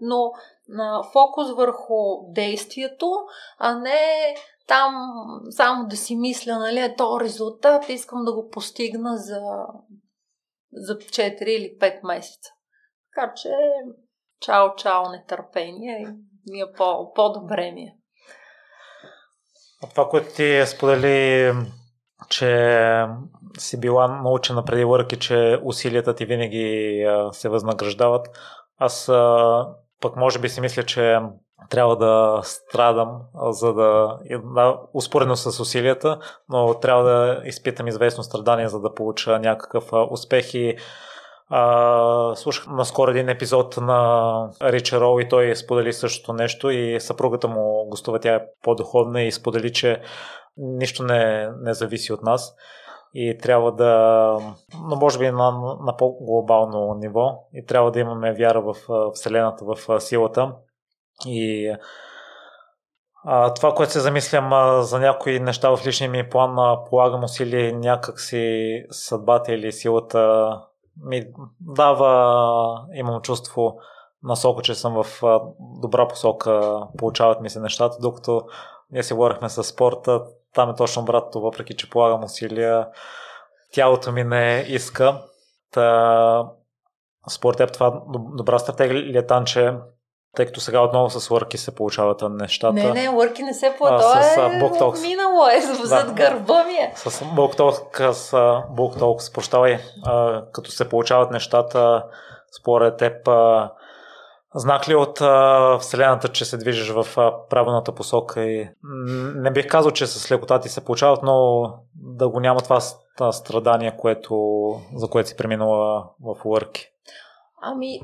S1: но на фокус върху действието, а не там само да си мисля, нали, е то резултат, искам да го постигна за, за 4 или 5 месеца. Така че, чао, чао, нетърпение, ми е по, по-добре ми е.
S2: Това, което ти сподели че си била научена преди върки, че усилията ти винаги се възнаграждават. Аз пък може би си мисля, че трябва да страдам, за да, да успоредно с усилията, но трябва да изпитам известно страдание, за да получа някакъв успех. И а, слушах наскоро един епизод на Рича Роу и той сподели същото нещо и съпругата му гостува, тя е по-духовна и сподели, че нищо не, не зависи от нас и трябва да, но може би на, на по-глобално ниво и трябва да имаме вяра в Вселената, в силата. И а, това, което се замислям а, за някои неща в личния ми план, а, полагам усилие някакси съдбата или силата ми дава, имам чувство насока, че съм в добра посока, получават ми се нещата, докато ние си говорихме с спорта, там е точно обратното, въпреки че полагам усилия, тялото ми не иска. Та, според теб това добра стратегия ли е танче, тъй като сега отново с лърки се получават нещата.
S1: Не, не, лърки не се получават. С uh, минало е, зад да, гърба ми е.
S2: С Буктокс, с Буктокс, прощавай, като се получават нещата, според теб, а, Знак ли от а, Вселената, че се движиш в а, правилната посока и не бих казал, че с лекота ти се получават, но да го няма това страдание, което, за което си преминала в Уърки?
S1: Ами,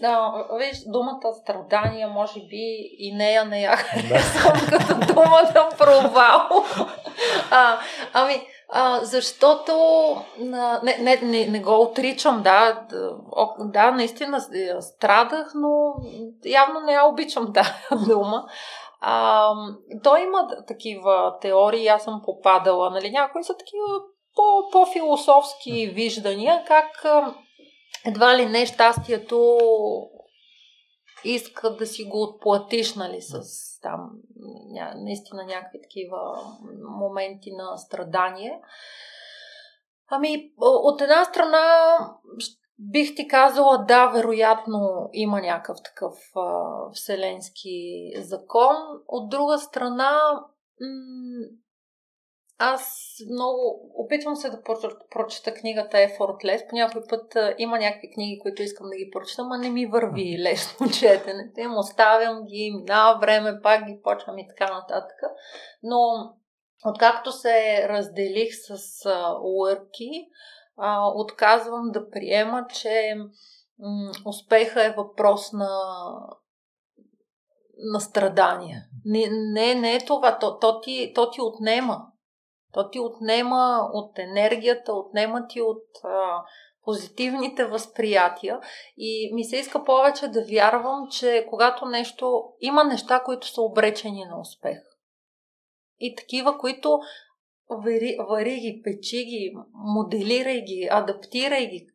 S1: да, виж, думата страдание, може би и нея не я харесвам да. като дума на провал. А, ами, А, защото не, не, не, не го отричам, да, да, наистина е, страдах, но явно не я обичам тази дума. А, той има такива теории, аз съм попадала, нали, някои са такива по, по-философски виждания, как едва ли не щастието иска да си го отплатиш, нали, с там ня, наистина някакви такива моменти на страдание. Ами, от една страна бих ти казала, да, вероятно има някакъв такъв а, вселенски закон. От друга страна, м- аз много опитвам се да прочета книгата Effortless. По някой път а, има някакви книги, които искам да ги прочета, но не ми върви лесно четенето им. Оставям ги, минава време, пак ги почвам и така нататък. Но откакто се разделих с Уърки, отказвам да приема, че м- успеха е въпрос на на страдания. Не, не, не е това. То, то, ти, то ти отнема. То ти отнема от енергията, отнема ти от а, позитивните възприятия и ми се иска повече да вярвам, че когато нещо... Има неща, които са обречени на успех. И такива, които вари, вари ги, печи ги, моделирай ги, адаптирай ги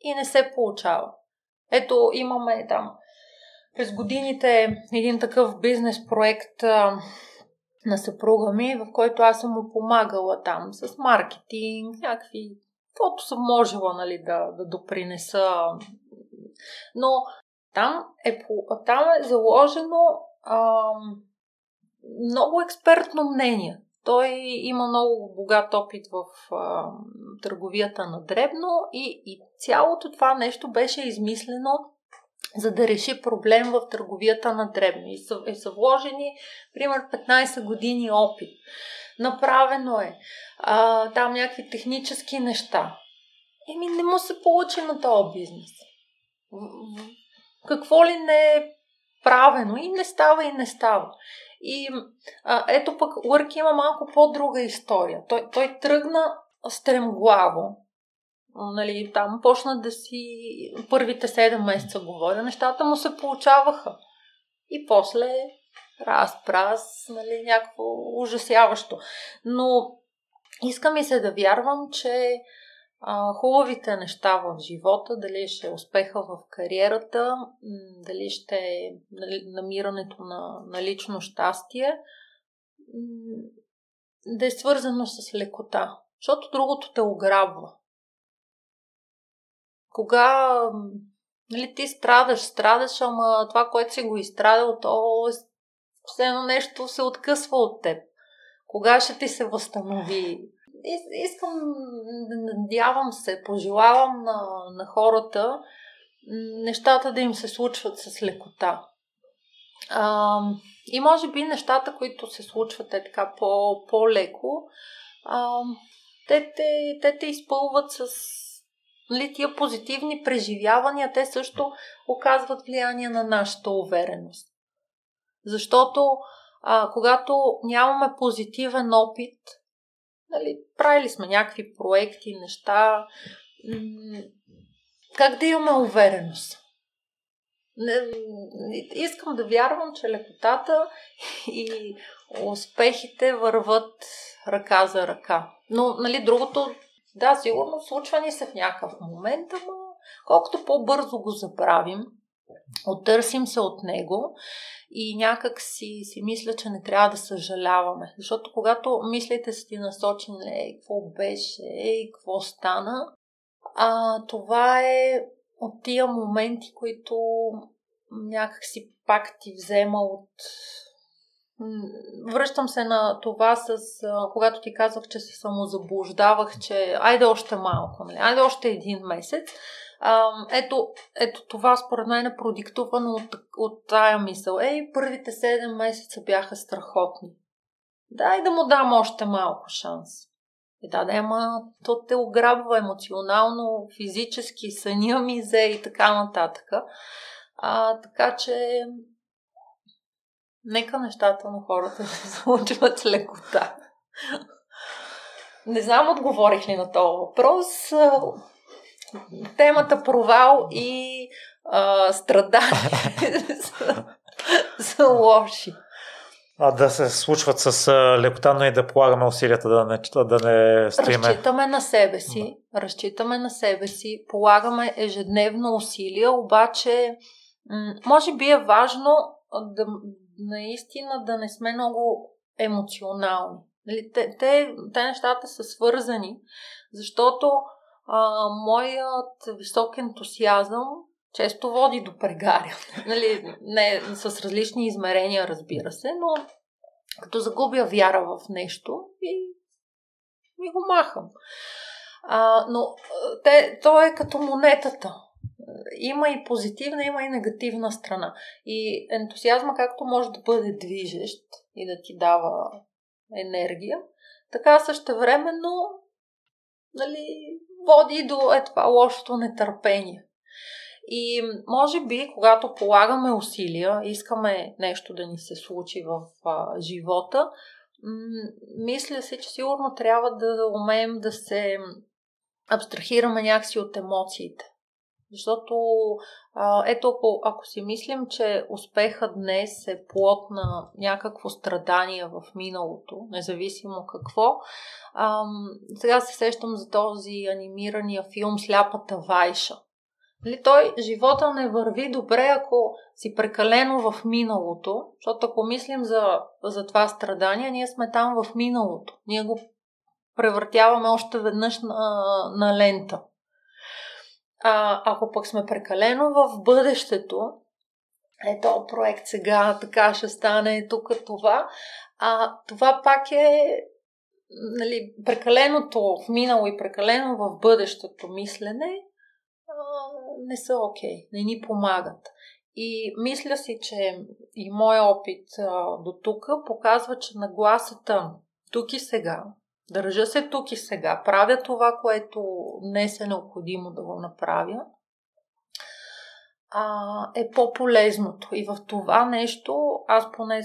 S1: и не се получава. Ето, имаме там през годините един такъв бизнес проект на съпруга ми, в който аз съм му помагала там с маркетинг, някакви, каквото съм можела нали, да, да допринеса. Но там е, там е заложено ам, много експертно мнение. Той има много богат опит в а, търговията на дребно и, и цялото това нещо беше измислено за да реши проблем в търговията на дребно. И са, и са вложени, пример, 15 години опит. Направено е а, там някакви технически неща. Еми, не му се получи на този бизнес. Какво ли не е правено? И не става, и не става. И а, ето пък Лърки има малко по-друга история. Той, той тръгна стремглаво, нали, там почна да си първите 7 месеца говоря, нещата му се получаваха. И после разпраз, нали, някакво ужасяващо. Но иска ми се да вярвам, че а, хубавите неща в живота, дали ще е успеха в кариерата, дали ще е нали, намирането на, на лично щастие, да е свързано с лекота. Защото другото те ограбва кога нали, ти страдаш, страдаш, ама това, което си го изстрадал, то все едно нещо се откъсва от теб. Кога ще ти се възстанови? Искам, надявам се, пожелавам на, на хората нещата да им се случват с лекота. А, и може би нещата, които се случват е така по, по-леко, а, те, те, те те изпълват с Нали, тия позитивни преживявания, те също оказват влияние на нашата увереност. Защото а, когато нямаме позитивен опит, нали, правили сме някакви проекти, неща, как да имаме увереност? Не, искам да вярвам, че лекотата и успехите върват ръка за ръка. Но, нали, другото да, сигурно случва ни се в някакъв момент, ама колкото по-бързо го забравим, оттърсим се от него и някак си, си мисля, че не трябва да съжаляваме. Защото когато мислите са ти насочени, ей, какво беше, ей, какво стана, а, това е от тия моменти, които някак си пак ти взема от Връщам се на това с когато ти казвах, че се самозаблуждавах, че айде още малко, нали? айде още един месец. А, ето, ето това според мен е продиктувано от, от тая мисъл. Ей, първите 7 месеца бяха страхотни. Дай да му дам още малко шанс. И да, да, ама то те ограбва емоционално, физически, съня ми зе и така нататък. А, така че Нека нещата на хората се случват с лекота. Не знам отговорих ли на този въпрос. Темата провал и а, страдания са, са лоши.
S2: А да се случват с лекота, но и да полагаме усилията да не, да не стоиме.
S1: Разчитаме на себе си, разчитаме на себе си, полагаме ежедневно усилия, обаче м- може би е важно да наистина да не сме много емоционални. Нали, те, те, те нещата са свързани, защото а, моят висок ентусиазъм често води до прегаряне. нали, не с различни измерения, разбира се, но като загубя вяра в нещо и ми го махам. А, но те, то е като монетата. Има и позитивна, има и негативна страна. И ентусиазма, както може да бъде движещ и да ти дава енергия, така същевременно нали, води до е това лошото нетърпение. И може би, когато полагаме усилия, искаме нещо да ни се случи в а, живота, м- мисля се, че сигурно трябва да умеем да се абстрахираме някакси от емоциите. Защото, ето, ако, ако си мислим, че успеха днес е плод на някакво страдание в миналото, независимо какво, а, сега се сещам за този анимирания филм Сляпата Вайша. Нали, той, живота не върви добре, ако си прекалено в миналото, защото ако мислим за, за това страдание, ние сме там в миналото. Ние го превъртяваме още веднъж на, на лента. А, ако пък сме прекалено в бъдещето, ето проект сега, така ще стане, тук това, а това пак е нали, прекаленото в минало и прекалено в бъдещето мислене а, не са окей, okay, не ни помагат. И мисля си, че и моят опит а, до тук показва, че нагласата тук и сега, Държа се тук и сега. Правя това, което днес е необходимо да го направя. А, е по-полезното. И в това нещо аз поне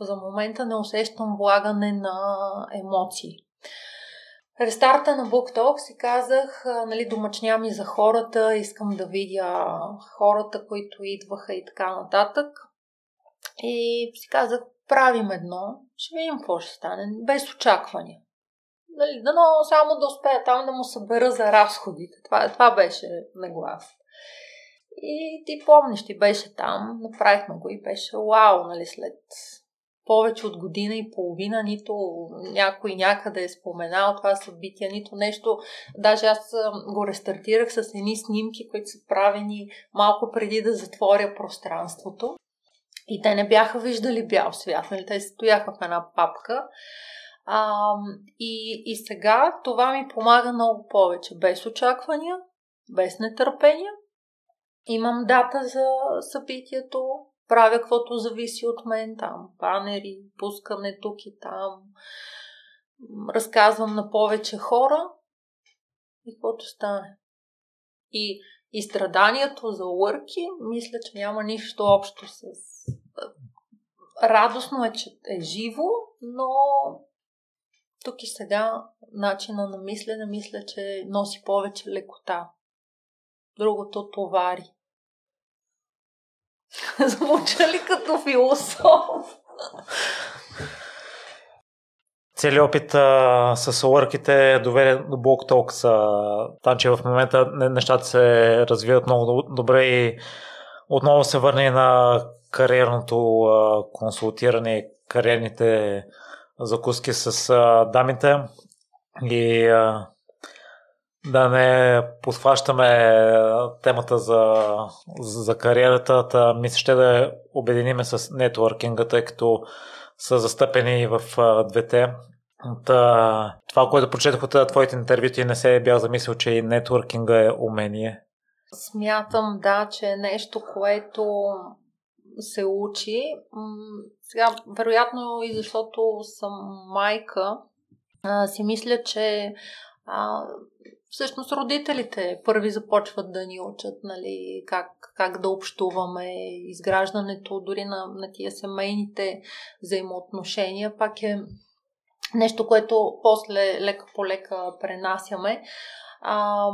S1: за момента не усещам влагане на емоции. Рестарта на BookTalk си казах, нали, домачня ми за хората, искам да видя хората, които идваха и така нататък. И си казах, правим едно, ще видим какво ще стане, без очаквания нали, дано само да успея там да му събера за разходите. Това, това беше наглас. И ти помниш, ти беше там, направихме го и беше вау, нали, след повече от година и половина, нито някой някъде е споменал това събитие, нито нещо. Даже аз го рестартирах с едни снимки, които са правени малко преди да затворя пространството. И те не бяха виждали бял свят, нали? те стояха в една папка. А, и, и сега това ми помага много повече. Без очаквания, без нетърпение. Имам дата за събитието, правя каквото зависи от мен там. Банери, пускане тук и там. Разказвам на повече хора и каквото стане. И, и страданието за лърки, мисля, че няма нищо общо с... Радостно е, че е живо, но тук и сега начина на мислене мисля, че носи повече лекота. Другото товари. Звуча ли като философ?
S2: Целият опит а, с лърките доведе до Блок Talks. Там, че в момента нещата се развиват много добре и отново се върне на кариерното а, консултиране, кариерните закуски с а, дамите и а, да не подхващаме темата за, за кариерата, та мисля ще да обединиме с нетворкинга, тъй като са застъпени в а, двете. Та, това, което прочетох от твоите интервюти, не се е бях замислил, че и нетворкинга е умение.
S1: Смятам, да, че е нещо, което се учи. Сега, вероятно и защото съм майка, си мисля, че а, всъщност родителите първи започват да ни учат нали, как, как да общуваме, изграждането дори на, на тия семейните взаимоотношения пак е нещо, което после лека по лека пренасяме. А,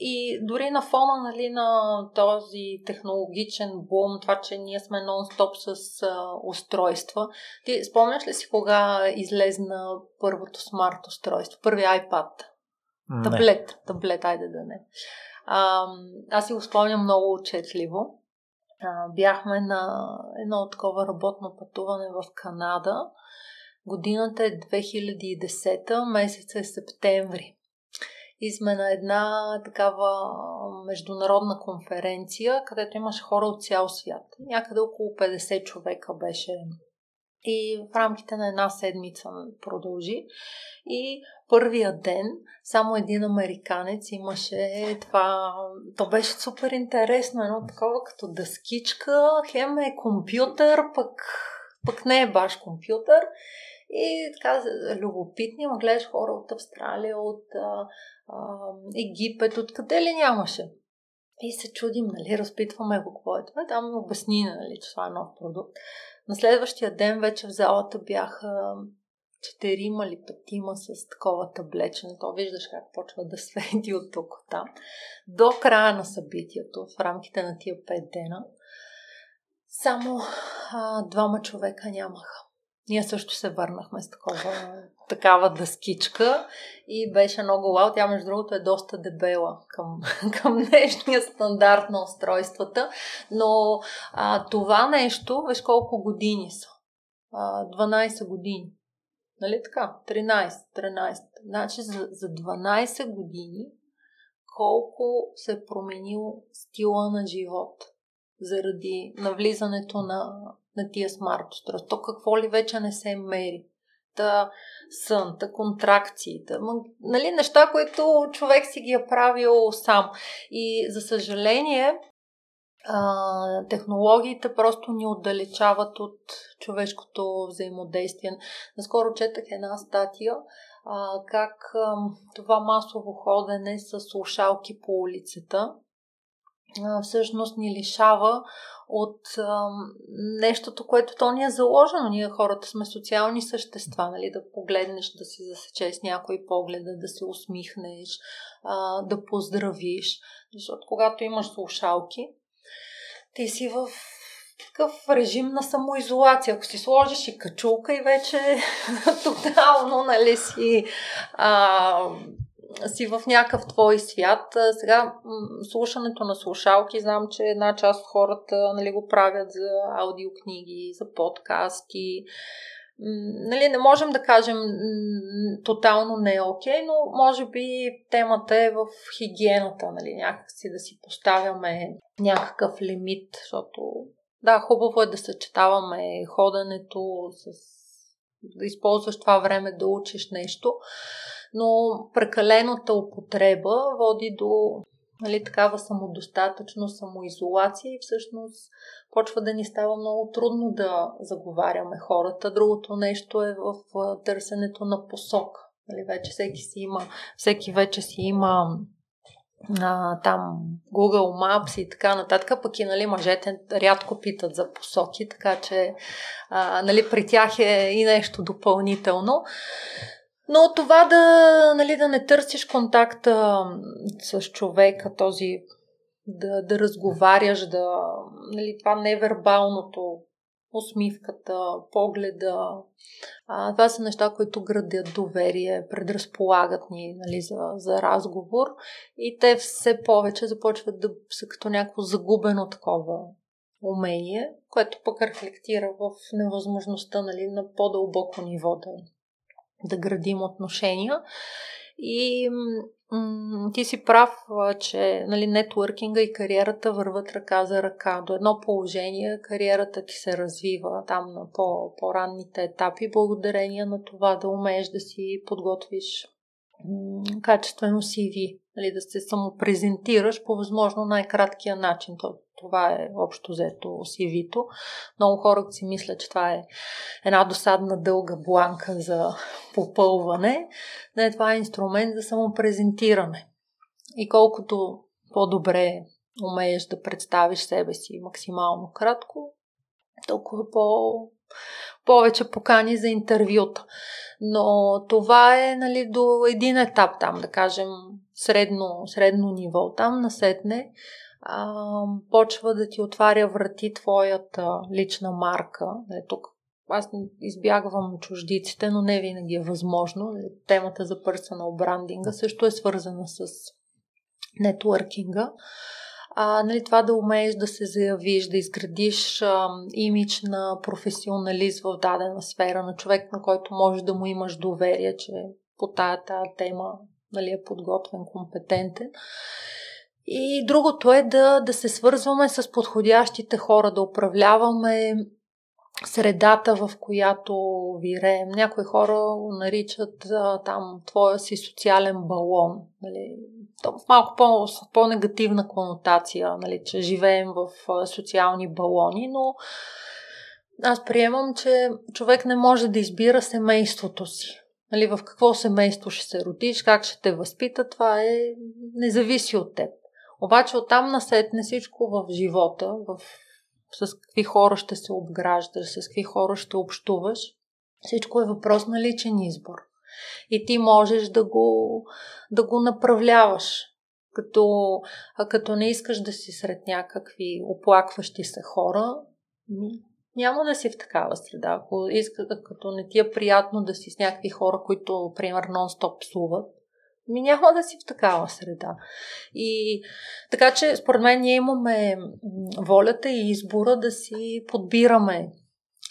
S1: и дори на фона нали, на този технологичен бум, това, че ние сме нон-стоп с а, устройства. Ти спомняш ли си кога излезна първото смарт устройство, първи iPad? Не. Таблет, таблет, айде да не. А, аз си го спомням много отчетливо. А, бяхме на едно такова работно пътуване в Канада. Годината е 2010, месец е септември и сме на една такава международна конференция, където имаше хора от цял свят. Някъде около 50 човека беше. И в рамките на една седмица продължи. И първия ден само един американец имаше това. То беше супер интересно. Едно такова като дъскичка. Хем е компютър, пък, пък не е баш компютър. И така любопитни, ма гледаш хора от Австралия, от а, а, Египет, откъде ли нямаше. И се чудим, нали, разпитваме го какво е това. Там обясни, нали, че това е нов продукт. На следващия ден вече в залата бяха четирима или петима с такова таблече. То виждаш как почва да свети от тук там. До края на събитието, в рамките на тия пет дена, само а, двама човека нямаха. Ние също се върнахме с такова, такава дъскичка и беше много вау. Тя, между другото, е доста дебела към, към днешния стандарт на устройствата. Но а, това нещо, виж колко години са. А, 12 години. Нали така? 13, 13. Значи за, за 12 години колко се е променил стила на живот заради навлизането на на тия смарт устройства. То какво ли вече не се мери? Та сън, та контракции, та, нали, неща, които човек си ги е правил сам. И за съжаление, технологиите просто ни отдалечават от човешкото взаимодействие. Наскоро четах една статия а, как а, това масово ходене с слушалки по улицата всъщност ни лишава от а, нещото, което то ни е заложено. Ние хората сме социални същества, нали? да погледнеш, да си засечеш някой погледа, да се усмихнеш, а, да поздравиш. Защото когато имаш слушалки, ти си в такъв режим на самоизолация. Ако си сложиш и качулка и вече тотално, нали, си а, си в някакъв твой свят. Сега слушането на слушалки, знам, че една част от хората нали, го правят за аудиокниги, за подкасти. Нали, не можем да кажем тотално не е окей, но може би темата е в хигиената, нали, някакси да си поставяме някакъв лимит, защото да, хубаво е да съчетаваме ходенето с да използваш това време да учиш нещо, но прекалената употреба води до нали, такава самодостатъчност, самоизолация и всъщност почва да ни става много трудно да заговаряме хората. Другото нещо е в търсенето на посок. Нали, вече всеки си има, всеки вече си има а, там Google Maps и така нататък, пък и нали, мъжете рядко питат за посоки, така че а, нали, при тях е и нещо допълнително. Но това да, нали, да не търсиш контакта с човека, този да, да разговаряш, да, нали, това невербалното, усмивката, погледа. А, това са неща, които градят доверие, предразполагат ни нали, за, за разговор и те все повече започват да са като някакво загубено такова умение, което пък рефлектира в невъзможността нали, на по-дълбоко ниво да, да градим отношения. И м- ти си прав, че нали, нетворкинга и кариерата върват ръка за ръка. До едно положение кариерата ти се развива там на по- по-ранните етапи, благодарение на това да умееш да си подготвиш качествено CV, нали, да се самопрезентираш по възможно най-краткия начин. Това е общо взето CV-то. Много хора си мислят, че това е една досадна дълга бланка за попълване. Не, това е инструмент за самопрезентиране. И колкото по-добре умееш да представиш себе си максимално кратко, толкова по- повече покани за интервюта. Но това е нали, до един етап там, да кажем, средно, средно ниво. Там насетне а, почва да ти отваря врати твоята лична марка. Нали, тук аз избягвам чуждиците, но не винаги е възможно. Темата за персонал брандинга също е свързана с нетворкинга. А, нали, това да умееш да се заявиш, да изградиш а, имидж на професионалист в дадена сфера, на човек, на който можеш да му имаш доверие, че по тая, тая тема нали, е подготвен, компетентен. И другото е да, да се свързваме с подходящите хора, да управляваме средата, в която виреем. Някои хора наричат а, там твоя си социален балон. Нали? В малко по, по-негативна конотация, нали? че живеем в а, социални балони, но аз приемам, че човек не може да избира семейството си. Нали, в какво семейство ще се родиш, как ще те възпита, това е не зависи от теб. Обаче оттам насетне всичко в живота, в с какви хора ще се обграждаш, с какви хора ще общуваш. Всичко е въпрос на личен избор. И ти можеш да го, да го направляваш. Като, а като не искаш да си сред някакви оплакващи се хора, няма да си в такава среда. Ако иска, като не ти е приятно да си с някакви хора, които, примерно, нон-стоп псуват, ми няма да си в такава среда. И така че, според мен, ние имаме волята и избора да си подбираме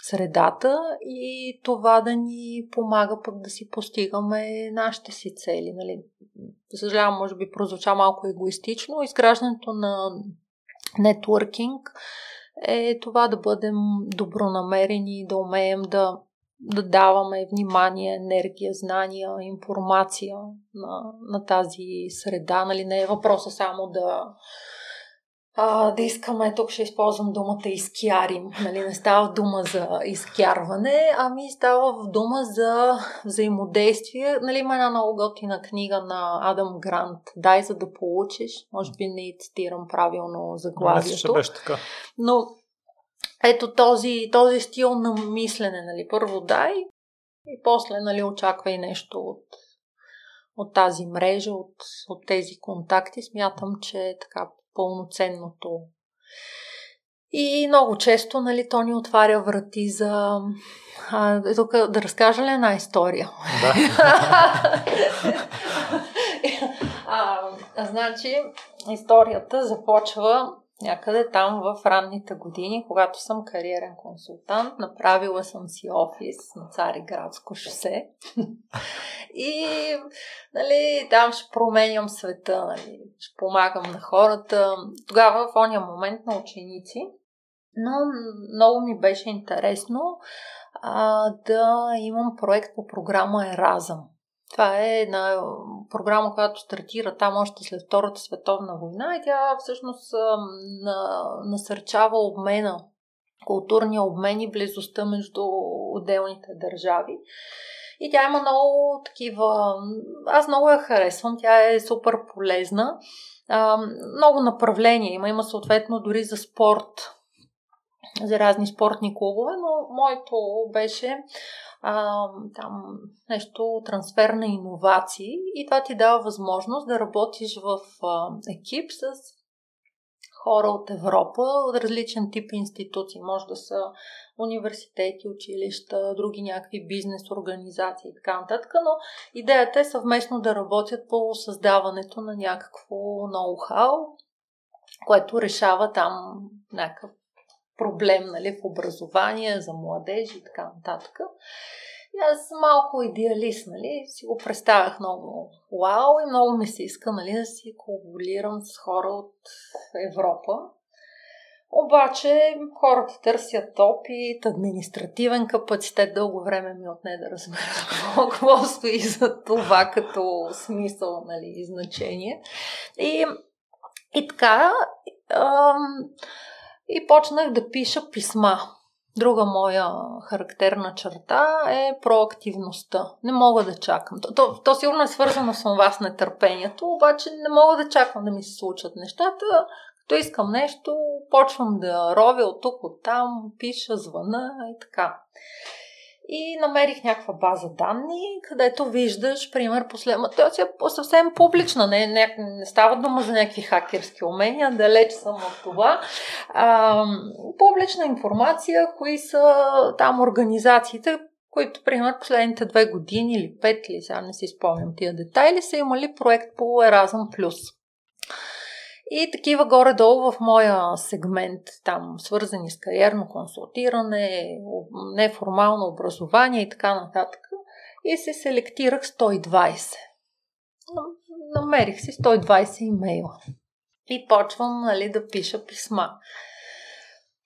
S1: средата и това да ни помага пък да си постигаме нашите си цели. Нали? Съжалявам, може би прозвуча малко егоистично. Изграждането на нетворкинг е това да бъдем добронамерени, да умеем да да даваме внимание, енергия, знания, информация на, на тази среда. Нали, не е въпроса само да, а, да искаме, тук ще използвам думата изкярим. Нали, не става дума за изкярване, ами става в дума за взаимодействие. Нали, има една много готина книга на Адам Грант Дай за да получиш. Може би не цитирам правилно заглавието.
S2: така.
S1: Но ето този, този стил на мислене, нали, първо дай и после, нали, очаквай нещо от, от тази мрежа, от, от тези контакти. Смятам, че е така пълноценното. И много често, нали, то ни отваря врати за... А, тук да разкажа ли една история? Да. а, значи, историята започва някъде там в ранните години, когато съм кариерен консултант, направила съм си офис на Цариградско шосе и нали, там ще променям света, нали, ще помагам на хората. Тогава в ония момент на ученици, но много ми беше интересно а, да имам проект по програма Еразъм. Това е една програма, която стартира там още след Втората световна война и тя всъщност насърчава обмена, културния обмен и близостта между отделните държави. И тя има много такива... Аз много я харесвам, тя е супер полезна. много направления има, има съответно дори за спорт, за разни спортни клубове, но моето беше а, там нещо трансфер на иновации и това ти дава възможност да работиш в а, екип с хора от Европа, от различен тип институции. Може да са университети, училища, други някакви бизнес организации и така нататък, но идеята е съвместно да работят по създаването на някакво ноу-хау, което решава там някакъв проблем нали, в образование, за младежи и така нататък. И аз малко идеалист, нали, си го представях много вау и много ми се иска нали, да си колаборирам с хора от Европа. Обаче хората търсят опит, административен капацитет. Дълго време ми отне да разбера какво стои за това като смисъл нали, и значение. И, и така, ам, и почнах да пиша писма. Друга моя характерна черта е проактивността. Не мога да чакам. То, то, то сигурно е свързано с това с нетърпението, обаче не мога да чакам да ми се случат нещата. Като искам нещо, почвам да ровя от тук, от там, пиша, звъна и така. И намерих някаква база данни, където виждаш, пример, послед... Тя е съвсем публична, не, не, не става дума за някакви хакерски умения, далеч съм от това. А, публична информация, кои са там организациите, които, пример, последните две години или пет, или сега не си спомням тия детайли, са имали проект по Erasmus+. И такива горе-долу в моя сегмент, там свързани с кариерно консултиране, неформално образование и така нататък. И се селектирах 120. Намерих си 120 имейла. И почвам нали, да пиша писма.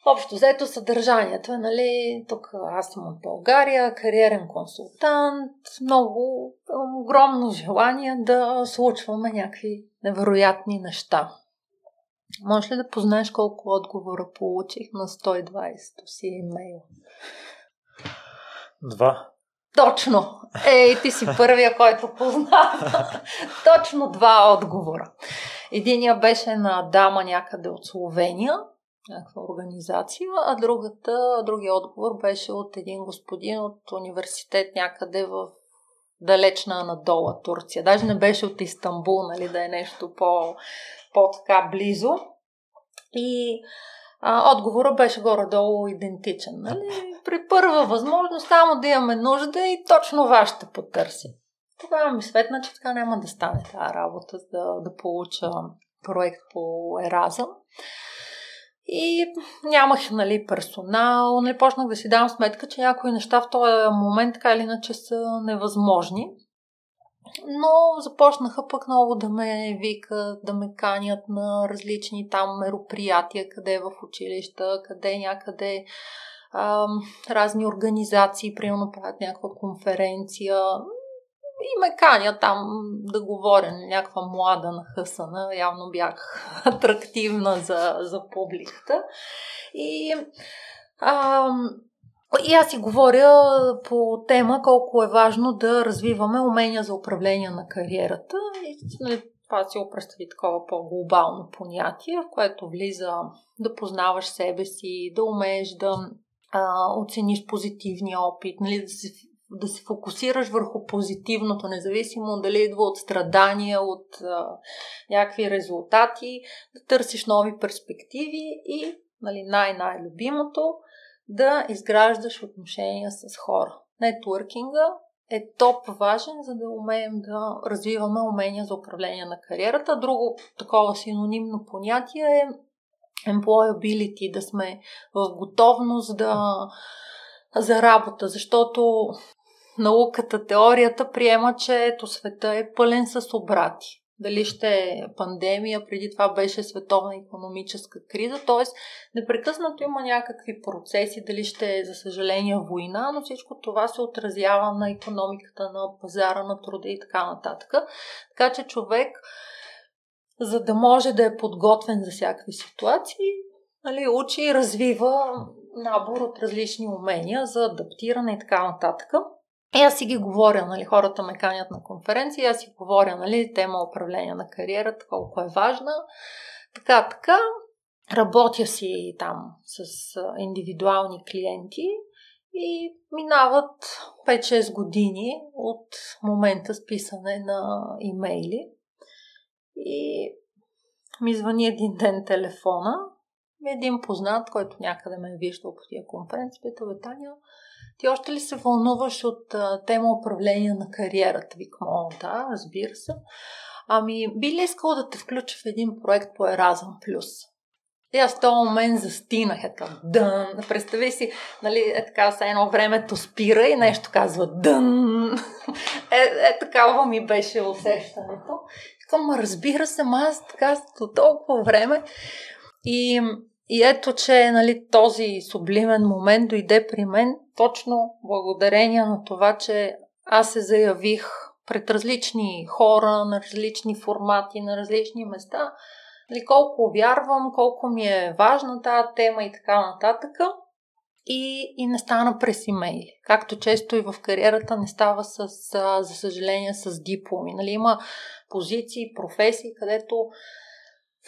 S1: Общо взето съдържанието е, нали, тук аз съм от България, кариерен консултант, много огромно желание да случваме някакви невероятни неща. Може ли да познаеш колко отговора получих на 120 си имейл?
S2: Два.
S1: Точно. Ей, ти си първия, който познава. Точно два отговора. Единия беше на дама някъде от Словения, някаква организация, а другата, другия отговор беше от един господин от университет някъде в далечна Анадола, Турция. Даже не беше от Истанбул, нали, да е нещо по, по-така близо. И а, отговора беше горе-долу идентичен. Нали? При първа възможност, само да имаме нужда и точно вас ще потърси. Тогава ми светна, че така няма да стане тази работа, да, да получа проект по Еразъм. И нямах нали, персонал, не почнах да си давам сметка, че някои неща в този момент така или иначе са невъзможни. Но започнаха пък много да ме викат, да ме канят на различни там мероприятия, къде е в училища, къде е някъде ам, разни организации, примерно правят някаква конференция и ме каня там да говоря на някаква млада нахъсана. Явно бях атрактивна за, за публиката. И ам, и аз си говоря по тема колко е важно да развиваме умения за управление на кариерата. И нали, това си го представи такова по-глобално понятие, в което влиза да познаваш себе си, да умееш да а, оцениш позитивния опит, нали, да се да се фокусираш върху позитивното, независимо дали идва от страдания, от а, някакви резултати, да търсиш нови перспективи и нали, най-най-любимото да изграждаш отношения с хора. Нетворкинга е топ важен, за да умеем да развиваме умения за управление на кариерата. Друго такова синонимно понятие е employability, да сме в готовност да за работа, защото науката, теорията приема, че ето света е пълен с обрати дали ще е пандемия, преди това беше световна економическа криза, т.е. непрекъснато има някакви процеси, дали ще е, за съжаление, война, но всичко това се отразява на економиката, на пазара на труда и така нататък. Така че човек, за да може да е подготвен за всякакви ситуации, нали, учи и развива набор от различни умения за адаптиране и така нататък. И аз си ги говоря, нали, хората ме канят на конференции, аз си говоря, нали, тема управление на кариерата, колко е важна. Така, така, работя си там с индивидуални клиенти и минават 5-6 години от момента с писане на имейли. И ми звъни един ден телефона, един познат, който някъде ме е виждал по тия конференции, пита, Таня, ти още ли се вълнуваш от а, тема управление на кариерата? Викам, о, да, разбира се. Ами, би ли искал да те включа в един проект по Еразъм Плюс? И аз в този момент застинах, е така, дън. Представи си, нали, е така, са едно времето спира и нещо казва дън. Е, е такава ми беше усещането. Викам, разбира се, аз така до толкова време. И и ето, че нали, този сублимен момент дойде при мен точно благодарение на това, че аз се заявих пред различни хора, на различни формати, на различни места, нали, колко вярвам, колко ми е важна тази тема и така нататък. И, и не стана през имейли. Както често и в кариерата не става с, за съжаление, с дипломи. Нали, има позиции, професии, където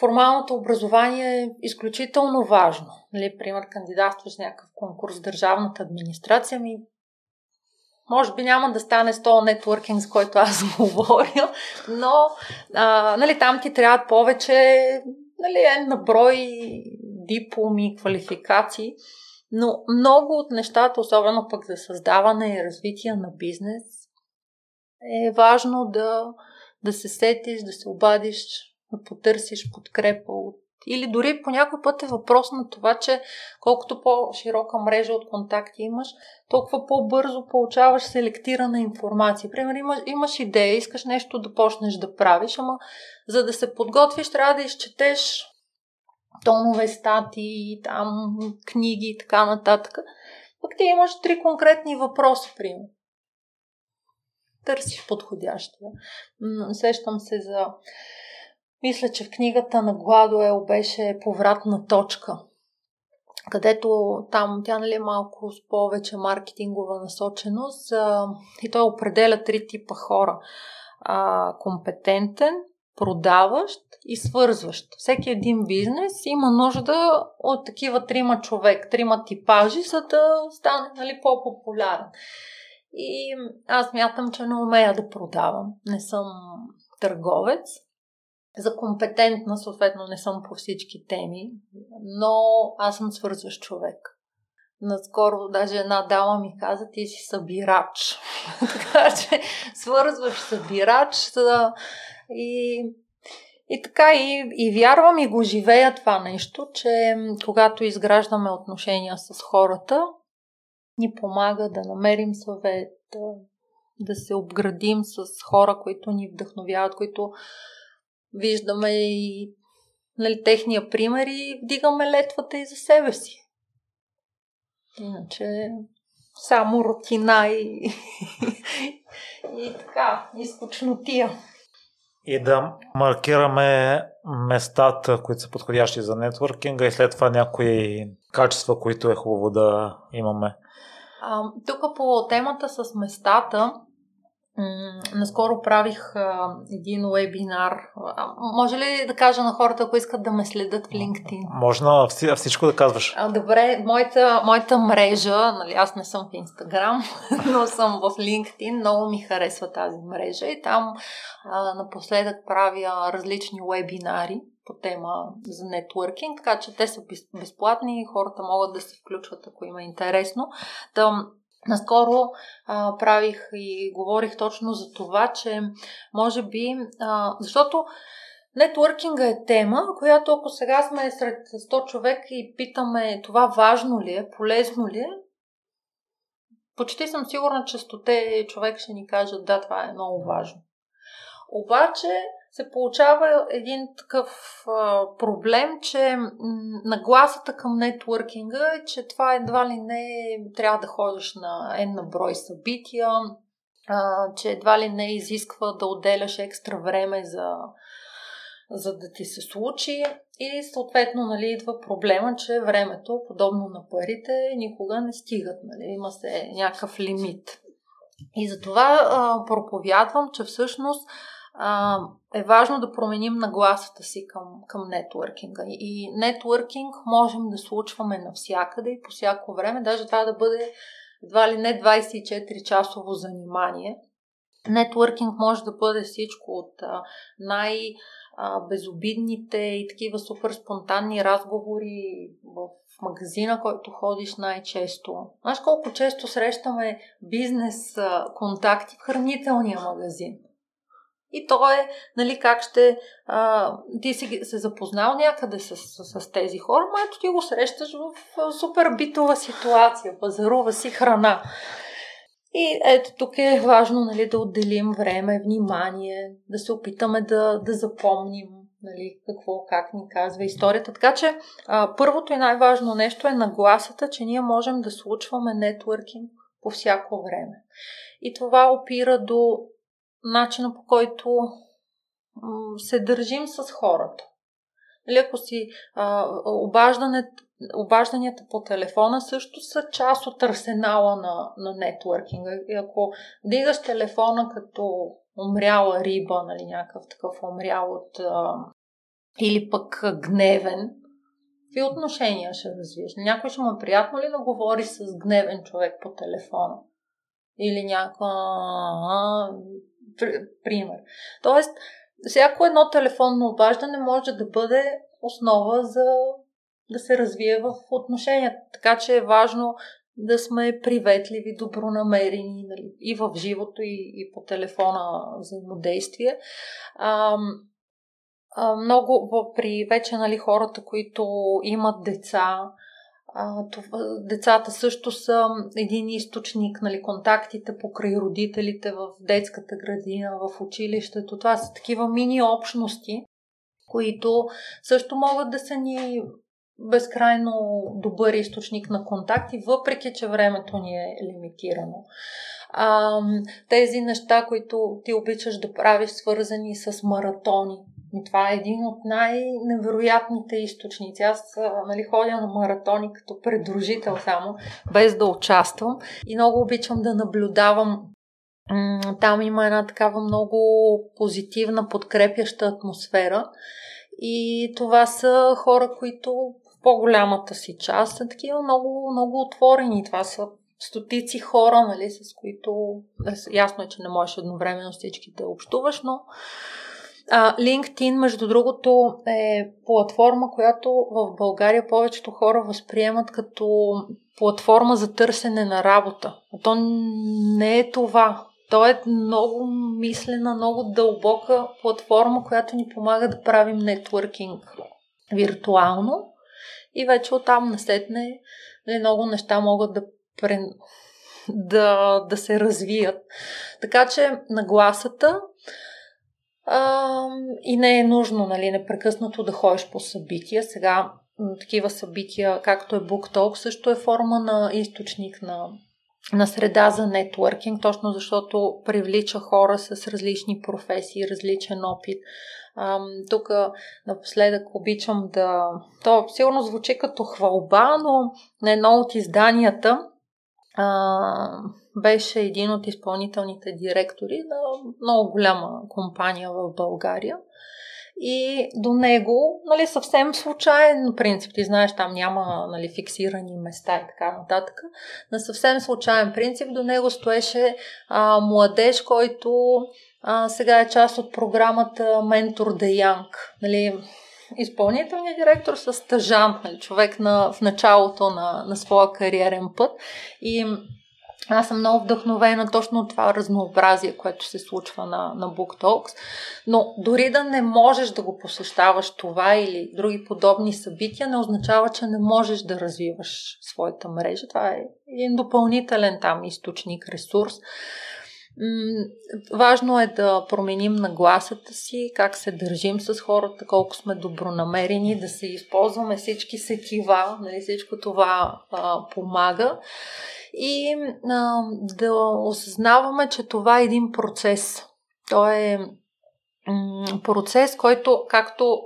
S1: формалното образование е изключително важно. Нали, пример, кандидатстваш някакъв конкурс в държавната администрация, ми може би няма да стане с този нетворкинг, с който аз говоря, но а, нали, там ти трябва повече нали, е на брой дипломи, квалификации, но много от нещата, особено пък за създаване и развитие на бизнес, е важно да, да се сетиш, да се обадиш, да потърсиш подкрепа от или дори по някой път е въпрос на това, че колкото по-широка мрежа от контакти имаш, толкова по-бързо получаваш селектирана информация. Пример, имаш, имаш идея, искаш нещо да почнеш да правиш, ама за да се подготвиш, трябва да изчетеш тонове, статии, там, книги и така нататък. Пък ти имаш три конкретни въпроса, пример. Търсиш подходящия. Сещам се за мисля, че в книгата на Гладуел беше повратна точка, където там тя нали, е малко с повече маркетингова насоченост а, и той определя три типа хора. А, компетентен, продаващ и свързващ. Всеки един бизнес има нужда от такива трима човек, трима типажи, за да стане нали, по-популярен. И аз мятам, че не умея да продавам. Не съм търговец за компетентна, съответно не съм по всички теми, но аз съм свързващ човек. Наскоро даже една дама ми каза, ти си събирач. така че свързваш събирач и, и така и, и вярвам и го живея това нещо, че когато изграждаме отношения с хората, ни помага да намерим съвет, да, да се обградим с хора, които ни вдъхновяват, които виждаме и нали, техния пример и вдигаме летвата и за себе си. Иначе само рутина и, и така, изкучнотия.
S2: И да маркираме местата, които са подходящи за нетворкинга и след това някои качества, които е хубаво да имаме.
S1: А, тук по темата с местата, наскоро правих а, един вебинар. А, може ли да кажа на хората, ако искат да ме следят в LinkedIn?
S2: Може на всичко да казваш.
S1: А, добре, моята, моята мрежа, нали, аз не съм в Instagram, но съм в LinkedIn, много ми харесва тази мрежа и там а, напоследък правя различни вебинари по тема за нетворкинг, така че те са безплатни и хората могат да се включват, ако има интересно. Там Наскоро а, правих и говорих точно за това, че може би, а, защото нетворкинга е тема, която ако сега сме сред 100 човек и питаме това важно ли е, полезно ли е, почти съм сигурна, че 100 човек ще ни кажат да, това е много важно. Обаче се получава един такъв проблем, че нагласата към нетворкинга е, че това едва ли не трябва да ходиш на една брой събития, че едва ли не изисква да отделяш екстра време за, за да ти се случи и съответно нали, идва проблема, че времето, подобно на парите, никога не стигат. Нали, има се някакъв лимит. И затова а, проповядвам, че всъщност а, е важно да променим нагласата си към, към нетворкинга. И нетворкинг можем да случваме навсякъде и по всяко време, даже това да бъде едва ли не 24-часово занимание. Нетворкинг може да бъде всичко от най- безобидните и такива супер спонтанни разговори в магазина, който ходиш най-често. Знаеш колко често срещаме бизнес контакти в хранителния магазин? И то е, нали, как ще... А, ти си се запознал някъде с, с, с тези хора, ето ти го срещаш в, в супер битова ситуация, пазарува си храна. И ето тук е важно нали, да отделим време, внимание, да се опитаме да, да запомним нали, какво, как ни казва историята. Така че а, първото и най-важно нещо е нагласата, че ние можем да случваме нетворкинг по всяко време. И това опира до начина по който се държим с хората. Или ако си а, обажданията по телефона също са част от арсенала на, на нетворкинга. И ако дигаш телефона като умряла риба, нали, някакъв такъв умрял от а, или пък гневен, какви отношения ще развиеш? Някой ще му е приятно ли да говори с гневен човек по телефона? Или някаква... Пример. Тоест, всяко едно телефонно обаждане може да бъде основа за да се развие в отношенията. Така че е важно да сме приветливи, добронамерени нали, и в живото, и, и по телефона взаимодействие. А, а, много при вече нали, хората, които имат деца, това, децата също са един източник, нали, контактите покрай родителите в детската градина, в училището. Това са такива мини общности, които също могат да са ни безкрайно добър източник на контакти, въпреки че времето ни е лимитирано. А, тези неща, които ти обичаш да правиш, свързани с маратони. Това е един от най-невероятните източници. Аз нали, ходя на маратони като предружител само, без да участвам. И много обичам да наблюдавам там има една такава много позитивна, подкрепяща атмосфера. И това са хора, които по-голямата си част са такива много, много отворени. Това са стотици хора, нали, с които ясно е, че не можеш едновременно всички да общуваш, но LinkedIn, между другото, е платформа, която в България повечето хора възприемат като платформа за търсене на работа. А то не е това. То е много мислена, много дълбока платформа, която ни помага да правим нетворкинг виртуално и вече оттам насетне нали, много неща могат да, да, да се развият. Така че нагласата а, и не е нужно нали, непрекъснато да ходиш по събития. Сега такива събития, както е BookTalk, също е форма на източник на, на среда за нетворкинг, точно защото привлича хора с различни професии, различен опит. Тук напоследък обичам да... То сигурно звучи като хвалба, но на едно от изданията а, беше един от изпълнителните директори на много голяма компания в България. И до него, нали, съвсем случайен принцип, ти знаеш, там няма нали, фиксирани места и така нататък, на съвсем случайен принцип до него стоеше а, младеж, който а, сега е част от програмата Ментор Де Янг. Нали, изпълнителният директор с стъжант, нали, човек на, в началото на, на своя кариерен път. И аз съм много вдъхновена точно от това разнообразие, което се случва на, на Book Talks. Но дори да не можеш да го посещаваш това или други подобни събития, не означава, че не можеш да развиваш своята мрежа. Това е един допълнителен там източник, ресурс. Важно е да променим нагласата си, как се държим с хората, колко сме добронамерени, да се използваме всички сетива, нали, всичко това а, помага и а, да осъзнаваме, че това е един процес. То е м- процес, който както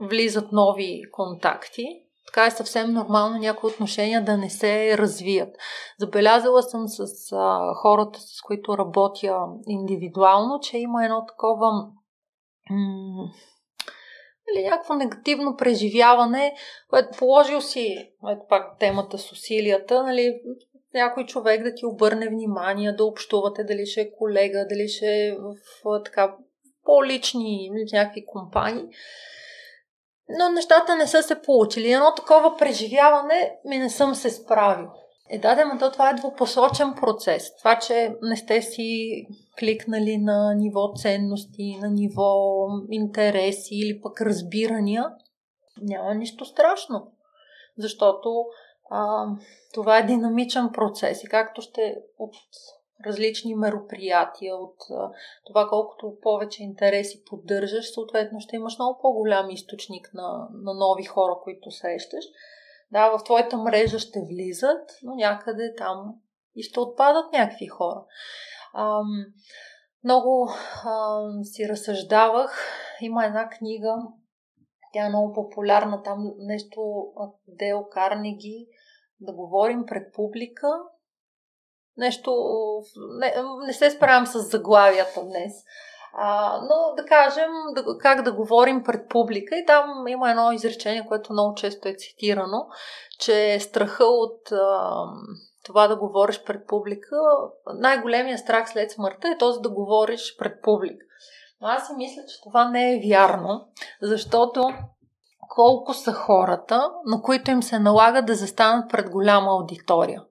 S1: влизат нови контакти, така е съвсем нормално някои отношения да не се развият. Забелязала съм с а, хората, с които работя индивидуално, че има едно такова м- или някакво негативно преживяване, което положил си, ето пак темата с усилията, нали, някой човек да ти обърне внимание, да общувате, дали ще е колега, дали ще е в, така по-лични в някакви компании но нещата не са се получили. Едно такова преживяване ми не съм се справил. Е, да, да, но това е двупосочен процес. Това, че не сте си кликнали на ниво ценности, на ниво интереси или пък разбирания, няма нищо страшно. Защото а, това е динамичен процес и както ще от различни мероприятия, от това колкото повече интереси поддържаш, съответно ще имаш много по-голям източник на, на нови хора, които срещаш. Да, в твоята мрежа ще влизат, но някъде там и ще отпадат някакви хора. Ам, много ам, си разсъждавах. Има една книга, тя е много популярна, там нещо Део Карнеги, да говорим пред публика нещо... Не, не се справям с заглавията днес. А, но да кажем да, как да говорим пред публика и там има едно изречение, което много често е цитирано, че страха от а, това да говориш пред публика, най-големият страх след смъртта е този да говориш пред публика. Но аз си мисля, че това не е вярно, защото колко са хората, на които им се налага да застанат пред голяма аудитория.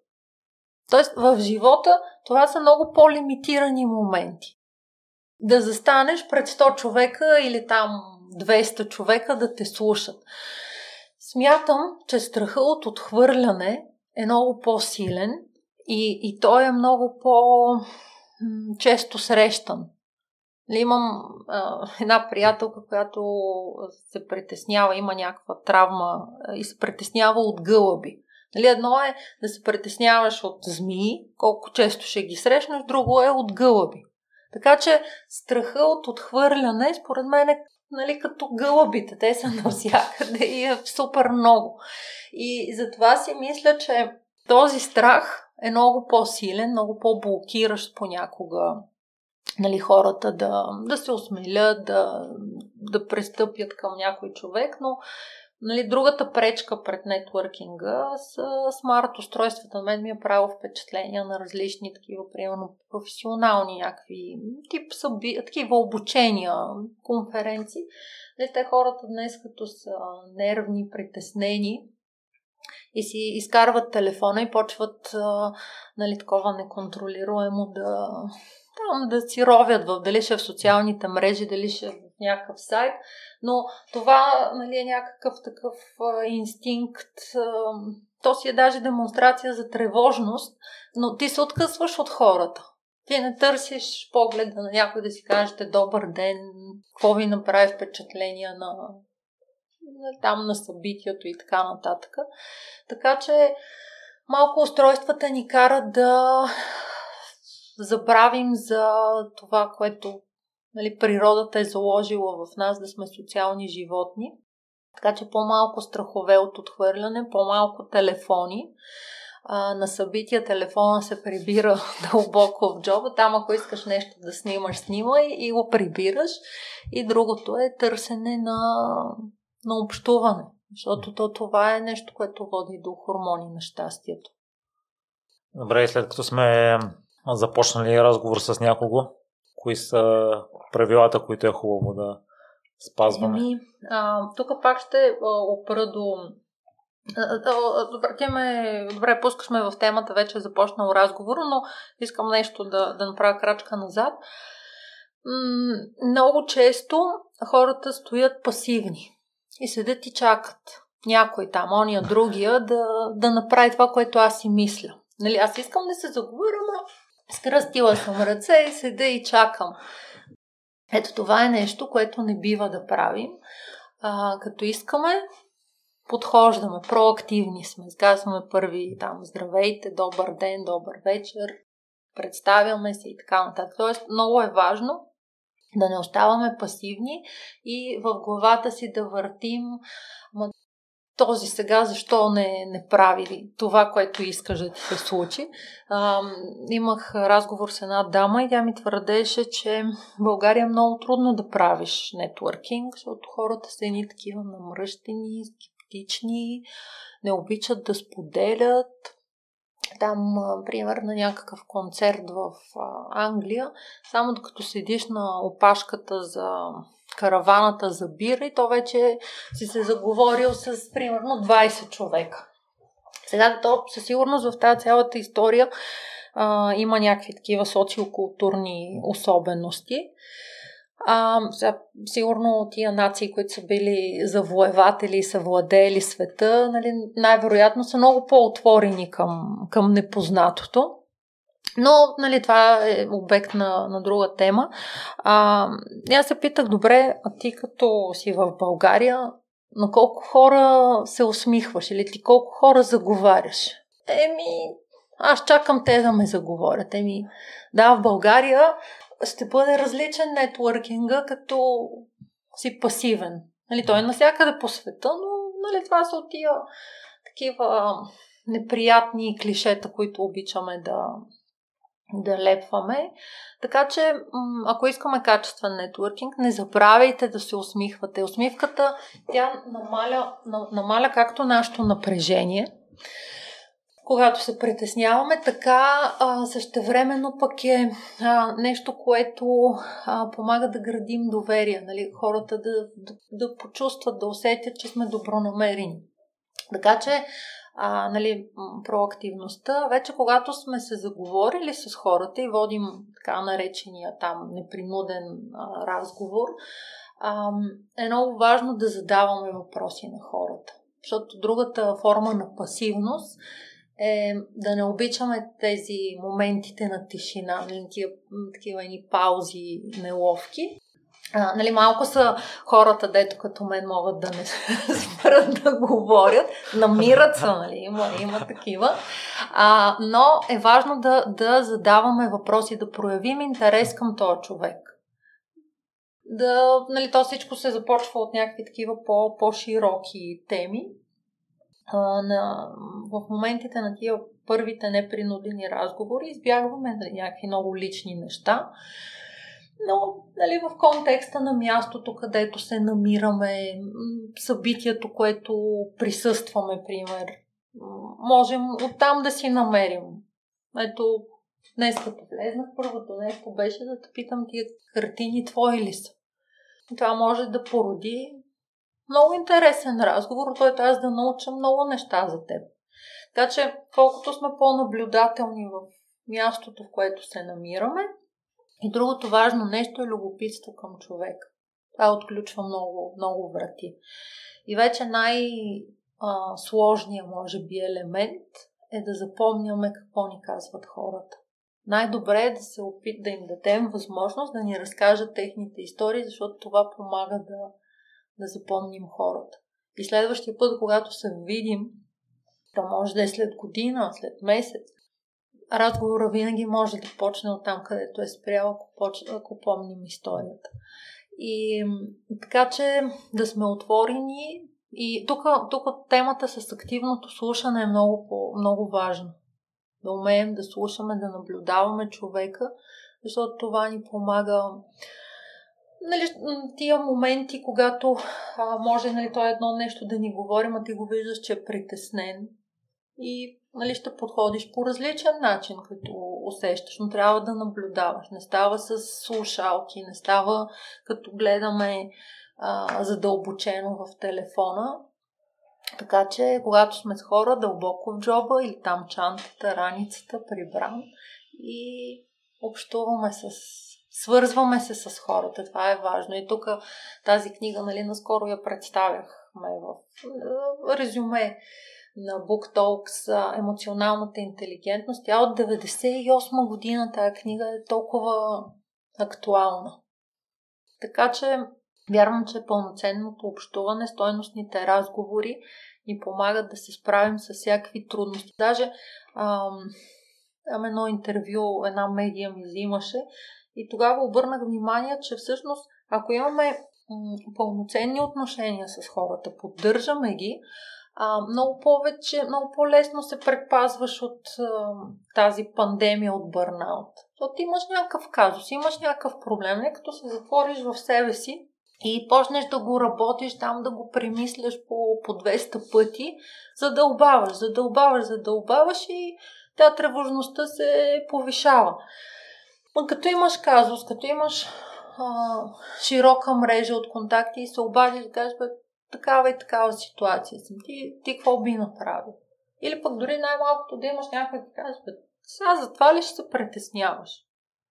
S1: Тоест, в живота това са много по-лимитирани моменти. Да застанеш пред 100 човека или там 200 човека да те слушат. Смятам, че страха от отхвърляне е много по-силен и, и той е много по-често срещан. Нали, имам а, една приятелка, която се притеснява, има някаква травма и се притеснява от гълъби. Нали, едно е да се притесняваш от змии, колко често ще ги срещнеш, друго е от гълъби. Така че страха от отхвърляне, според мен е нали, като гълъбите. Те са навсякъде и е супер много. И затова си мисля, че този страх е много по-силен, много по-блокиращ понякога нали, хората да, да се осмелят, да, да престъпят към някой човек, но Нали, другата пречка пред нетворкинга са смарт устройствата. На мен ми е правило впечатления на различни такива, примерно професионални някакви тип съби, такива обучения, конференции. Нали, те хората днес като са нервни, притеснени, и си изкарват телефона и почват нали, такова неконтролируемо да, там, да си ровят в, дали ще е в социалните мрежи, дали ще е в някакъв сайт, но това нали, е някакъв такъв инстинкт. То си е даже демонстрация за тревожност, но ти се откъсваш от хората. Ти не търсиш погледа на някой да си кажете добър ден, какво ви направи впечатление на, там на събитието и така нататък. Така че малко устройствата ни карат да забравим за това, което нали, природата е заложила в нас да сме социални животни. Така че по-малко страхове от отхвърляне, по-малко телефони. А, на събития телефона се прибира дълбоко в джоба. Там, ако искаш нещо да снимаш, снимай и го прибираш. И другото е търсене на, на общуване. Защото то, това е нещо, което води до хормони на щастието.
S2: Добре, след като сме започнали разговор с някого, кои са правилата, които е хубаво да спазваме?
S1: Ами, тук пак ще опра до Добре, те ме... Добре, пускаш в темата, вече е започнал разговор, но искам нещо да, да направя крачка назад. Много често хората стоят пасивни и седят и чакат някой там, ония другия, да, да направи това, което аз си мисля. Нали, аз искам да се заговоря, но скръстила съм ръце и седа и чакам. Ето това е нещо, което не бива да правим. А, като искаме, подхождаме, проактивни сме. Казваме първи там здравейте, добър ден, добър вечер, представяме се и така нататък. Тоест много е важно да не оставаме пасивни и в главата си да въртим този сега защо не, не прави това, което искаш да ти се случи. А, имах разговор с една дама и тя ми твърдеше, че в България е много трудно да правиш нетворкинг, защото хората са едни такива намръщени, скептични, не обичат да споделят. Там, пример, на някакъв концерт в Англия, само докато седиш на опашката за караваната за бира и то вече си се заговорил с примерно 20 човека. Сега то със сигурност в тази цялата история а, има някакви такива социокултурни особености. А, сега, сигурно тия нации, които са били завоеватели и са владели света, нали, най-вероятно са много по-отворени към, към непознатото. Но, нали, това е обект на, на друга тема. А, аз се питах, добре, а ти като си в България, на колко хора се усмихваш или ти колко хора заговаряш? Еми, аз чакам те да ме заговорят. Еми, да, в България ще бъде различен нетворкинга, като си пасивен. Нали, той е навсякъде по света, но нали, това са от тия такива неприятни клишета, които обичаме да, да лепваме. Така че, ако искаме качествен нетворкинг, не забравяйте да се усмихвате. Усмивката, тя намаля, намаля както нашето напрежение, когато се притесняваме, така а, същевременно пък е а, нещо, което а, помага да градим доверие, нали? хората да, да, да почувстват, да усетят, че сме добронамерени. Така че а, нали, проактивността, вече когато сме се заговорили с хората и водим така наречения там непринуден а, разговор, а, е много важно да задаваме въпроси на хората. Защото другата форма на пасивност е да не обичаме тези моментите на тишина, нали, тия такива ни паузи неловки. А, нали, малко са хората, дето като мен могат да не спрат да говорят. Намират се, нали, има, има такива. А, но е важно да, да задаваме въпроси, да проявим интерес към този човек. Да, нали, то всичко се започва от някакви такива по, по-широки теми. А, на, в моментите на тия първите непринудени разговори избягваме нали, някакви много лични неща но нали, в контекста на мястото, където се намираме, събитието, което присъстваме, пример, можем оттам да си намерим. Ето, днес като влезнах, първото нещо беше да те питам тия картини твои ли са. Това може да породи много интересен разговор, който аз да науча много неща за теб. Така че, колкото сме по-наблюдателни в мястото, в което се намираме, и другото важно нещо е любопитство към човек. Това отключва много, много врати. И вече най-сложният, може би, елемент е да запомняме какво ни казват хората. Най-добре е да се опит да им дадем възможност да ни разкажат техните истории, защото това помага да, да запомним хората. И следващия път, когато се видим, то може да е след година, след месец, разговора винаги може да почне от там, където е спрял, ако, поч... ако помним историята. И така че да сме отворени. И тук, тук темата с активното слушане е много, много важно. Да умеем да слушаме, да наблюдаваме човека, защото това ни помага. Нали, тия моменти, когато а, може нали, то е едно нещо да ни говорим, а ти го виждаш, че е притеснен. И нали, ще подходиш по различен начин, като усещаш, но трябва да наблюдаваш. Не става с слушалки, не става като гледаме а, задълбочено в телефона. Така че, когато сме с хора, дълбоко в джоба или там чантата, раницата, прибран и общуваме с свързваме се с хората. Това е важно. И тук тази книга, нали, наскоро я представяхме в резюме на Book Talks емоционалната интелигентност. Тя от 98 година тая книга е толкова актуална. Така че вярвам, че пълноценното общуване, стойностните разговори ни помагат да се справим с всякакви трудности. Даже ам, ам едно интервю, една медия ми взимаше и тогава обърнах внимание, че всъщност ако имаме м- пълноценни отношения с хората, поддържаме ги, а, много повече, много по-лесно се предпазваш от а, тази пандемия от бърнаут. Защото имаш някакъв казус, имаш някакъв проблем, не като се затвориш в себе си и почнеш да го работиш там, да го премисляш по, по 200 пъти, задълбаваш, задълбаваш, задълбаваш и тя тревожността се повишава. Но като имаш казус, като имаш а, широка мрежа от контакти и се обадиш кажеш, такава и такава ситуация съм. Ти, ти какво би направил? Или пък дори най-малкото да имаш някой да каже, сега за това ли ще се притесняваш?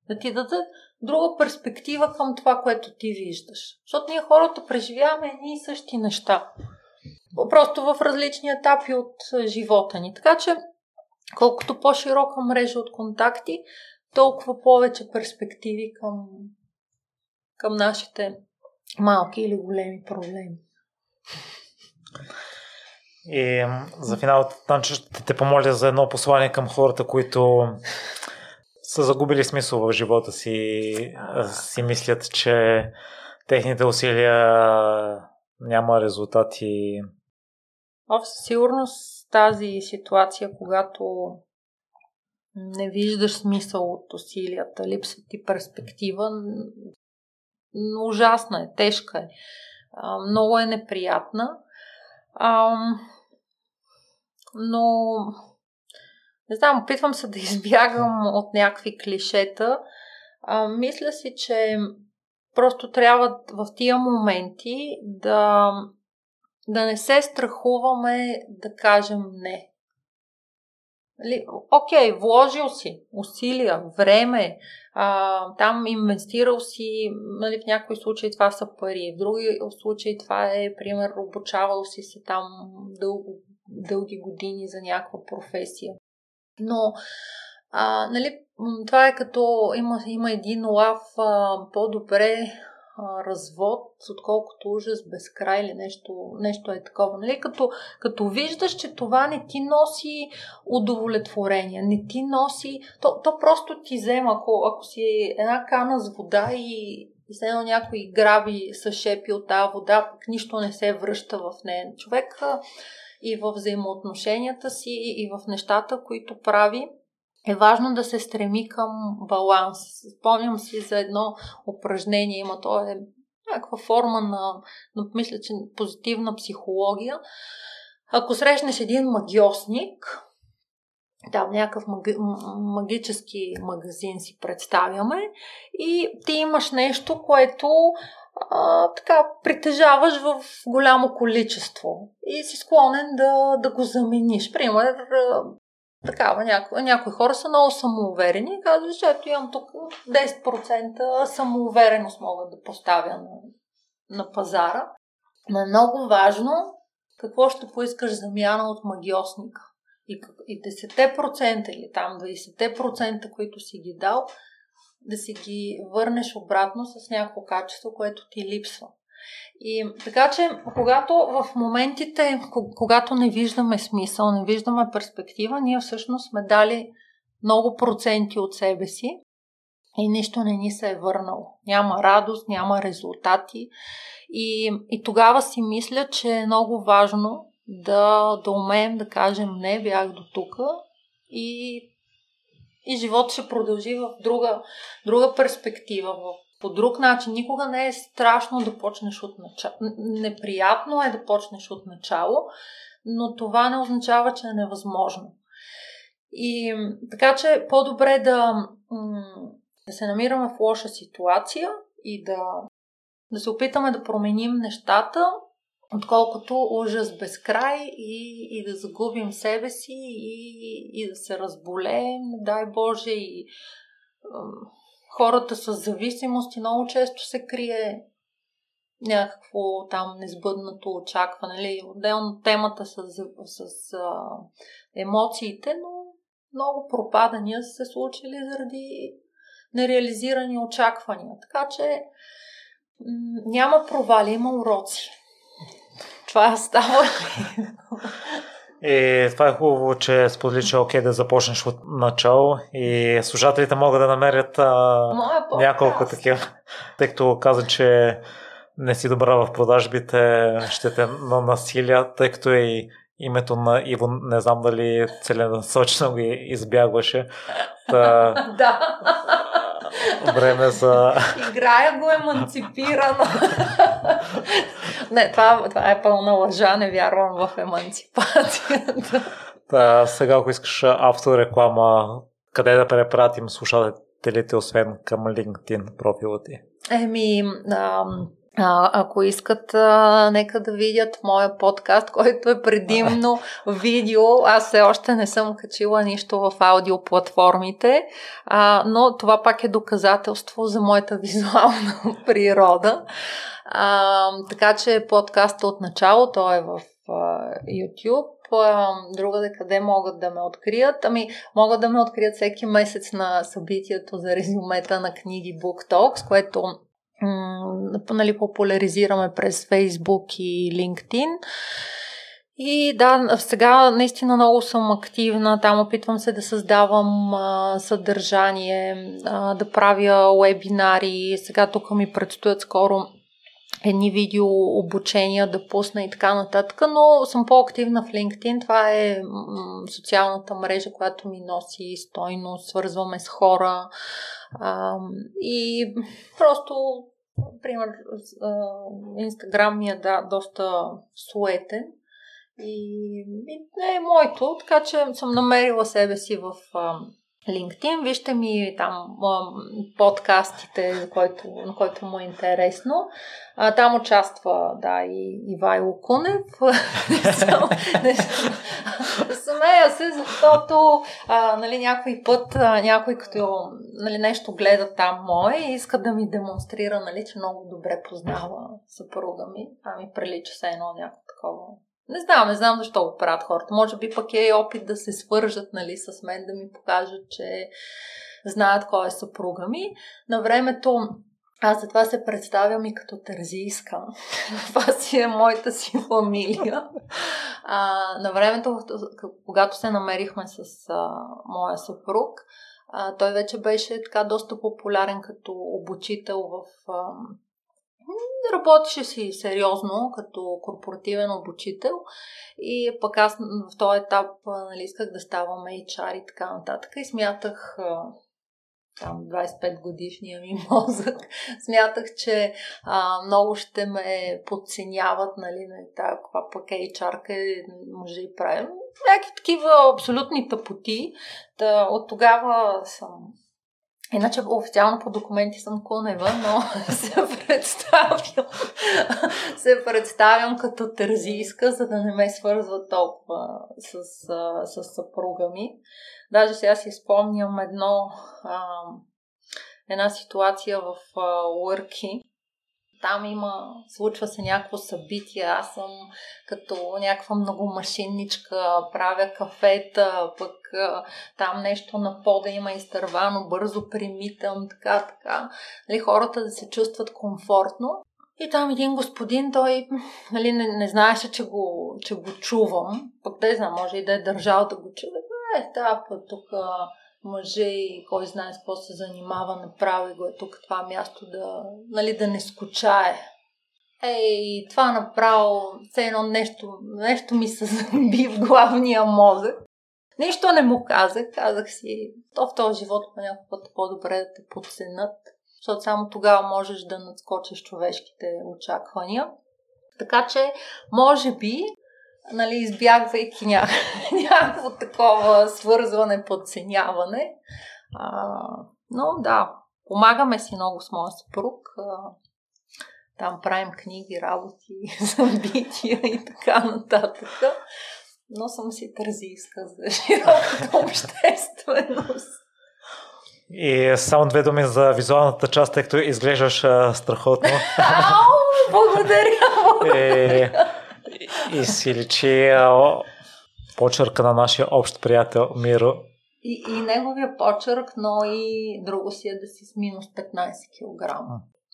S1: Да ти дадат друга перспектива към това, което ти виждаш. Защото ние хората преживяваме едни и същи неща. Просто в различни етапи от живота ни. Така че, колкото по-широка мрежа от контакти, толкова повече перспективи към, към нашите малки или големи проблеми.
S2: И за финал, Танчо, ще те помоля за едно послание към хората, които са загубили смисъл в живота си, си мислят, че техните усилия няма резултати.
S1: Със сигурност тази ситуация, когато не виждаш смисъл от усилията, липсва ти перспектива, ужасна е, тежка е, много е неприятна. Но не знам, опитвам се да избягам от някакви клишета. А, мисля си, че просто трябва в тия моменти да, да не се страхуваме да кажем не. Нали, окей, вложил си усилия, време, а, там инвестирал си, нали, в някои случаи това са пари, в други случаи това е, пример, обучавал си се там дълго, дълги години за някаква професия. Но, а, нали, това е като има, има един лав а, по-добре а, развод, отколкото ужас без край или нещо, нещо е такова. Нали? Като, като виждаш, че това не ти носи удовлетворение, не ти носи... То, то просто ти взема, ако, ако си една кана с вода и, и следно някой граби с шепи от тази вода, пък нищо не се връща в нея. Човек и в взаимоотношенията си, и в нещата, които прави, е важно да се стреми към баланс. Спомням си за едно упражнение, има то е някаква форма на, на мисля, че позитивна психология. Ако срещнеш един магиосник, там някакъв маги, магически магазин си представяме и ти имаш нещо, което а, така притежаваш в голямо количество и си склонен да, да го замениш. Пример, такава, няко, някои хора са много самоуверени и казват, че ето имам тук 10% самоувереност мога да поставя на, на пазара. Но е много важно какво ще поискаш замяна от магиосника. И, и 10% или там 20%, които си ги дал, да си ги върнеш обратно с някакво качество, което ти липсва. И така че, когато в моментите, когато не виждаме смисъл, не виждаме перспектива, ние всъщност сме дали много проценти от себе си и нищо не ни се е върнало. Няма радост, няма резултати. И, и тогава си мисля, че е много важно да, да умеем да кажем не, бях до тук и, и живот ще продължи в друга, друга перспектива, в по друг начин. Никога не е страшно да почнеш от начало. Неприятно е да почнеш от начало, но това не означава, че е невъзможно. И така че по-добре да, да се намираме в лоша ситуация и да, да се опитаме да променим нещата, отколкото ужас без край и, и да загубим себе си и, и да се разболеем, дай Боже, и хората с зависимости много често се крие някакво там несбъднато очакване. Нали? Отделно темата с, с, а, емоциите, но много пропадания са се случили заради нереализирани очаквания. Така че няма провали, има уроци. Това става?
S2: И това е хубаво, че сподели, че е окей да започнеш от начало и служателите могат да намерят а, няколко такива, тъй като каза, че не си добра в продажбите, ще те на насилие, тъй като и името на Иво не знам дали целенасочено го избягваше.
S1: Та... да.
S2: Време за...
S1: Играя го еманципирано. Не, това, това е пълна лъжа, не вярвам в еманципацията.
S2: Да, сега, ако искаш автореклама, къде да препратим слушателите, освен към LinkedIn профила ти?
S1: Еми, ам, а, ако искат, а, нека да видят моя подкаст, който е предимно видео. Аз все още не съм качила нищо в аудиоплатформите, а, но това пак е доказателство за моята визуална природа. А, така че подкаста от начало, той е в а, YouTube. Другаде къде могат да ме открият? Ами, могат да ме открият всеки месец на събитието за резюмета на книги Book Talks, което нали, популяризираме през Facebook и LinkedIn. И да, сега наистина много съм активна. Там опитвам се да създавам а, съдържание, а, да правя вебинари. Сега тук ми предстоят скоро едни видео обучения да пусна и така нататък, но съм по-активна в LinkedIn. Това е социалната мрежа, която ми носи стойност, свързваме с хора и просто Например, Инстаграм ми е да, доста суетен. И, и не е моето, така че съм намерила себе си в LinkedIn. Вижте ми там подкастите, който, на който му е интересно. А, там участва, да, и Ивайло Кунев. Смея се, защото а, нали, някой път а, някой като нали, нещо гледа там мое иска да ми демонстрира, нали, че много добре познава съпруга ми. А ми прилича се едно някакво такова не знам, не знам защо го правят хората. Може би пък е опит да се свържат нали, с мен, да ми покажат, че знаят кой е съпруга ми. На времето аз затова се представям и като тързийска. Това си е моята си фамилия. А, на времето, когато се намерихме с а, моя съпруг, а, той вече беше така доста популярен като обучител в а, Работеше си сериозно като корпоративен обучител и пък аз в този етап нали, исках да ставам HR и така нататък и смятах там 25 годишния ми мозък, смятах, че а, много ще ме подценяват, нали, на тази каква пък HR-ка може и правим. Някакви такива абсолютни тъпоти. Да, от тогава съм Иначе официално по документи съм Кунева, но се представям, се представям като тързийска, за да не ме свързва толкова с, с, съпруга ми. Даже сега си спомням едно, а, една ситуация в а, там има, случва се някакво събитие, аз съм като някаква много машинничка, правя кафета, пък там нещо на пода има изтървано, бързо примитам, така, така. Нали, хората да се чувстват комфортно. И там един господин, той нали, не, не знаеше, че го, че го чувам. Пък да знам, може и да е държал да го чува. Е, да, път тук мъже и кой знае с какво се занимава, направи го е тук това място да, нали, да не скучае. Ей, това направо, все едно нещо, нещо ми се заби в главния мозък. Нищо не му казах, казах си, то в този живот по някакъв път е по-добре да те подценят, защото само тогава можеш да надскочиш човешките очаквания. Така че, може би, нали, избягвайки ня... някакво такова свързване, подценяване. А, но да, помагаме си много с моя съпруг. А, там правим книги, работи, събития и така нататък. Но съм си тързийска за широката общественост.
S2: И само две думи за визуалната част, тъй като изглеждаш а, страхотно.
S1: Ау, благодаря!
S2: Е, и си личи почерка на нашия общ приятел Миро.
S1: И, и неговия почерк, но и друго си е да си с минус 15 кг.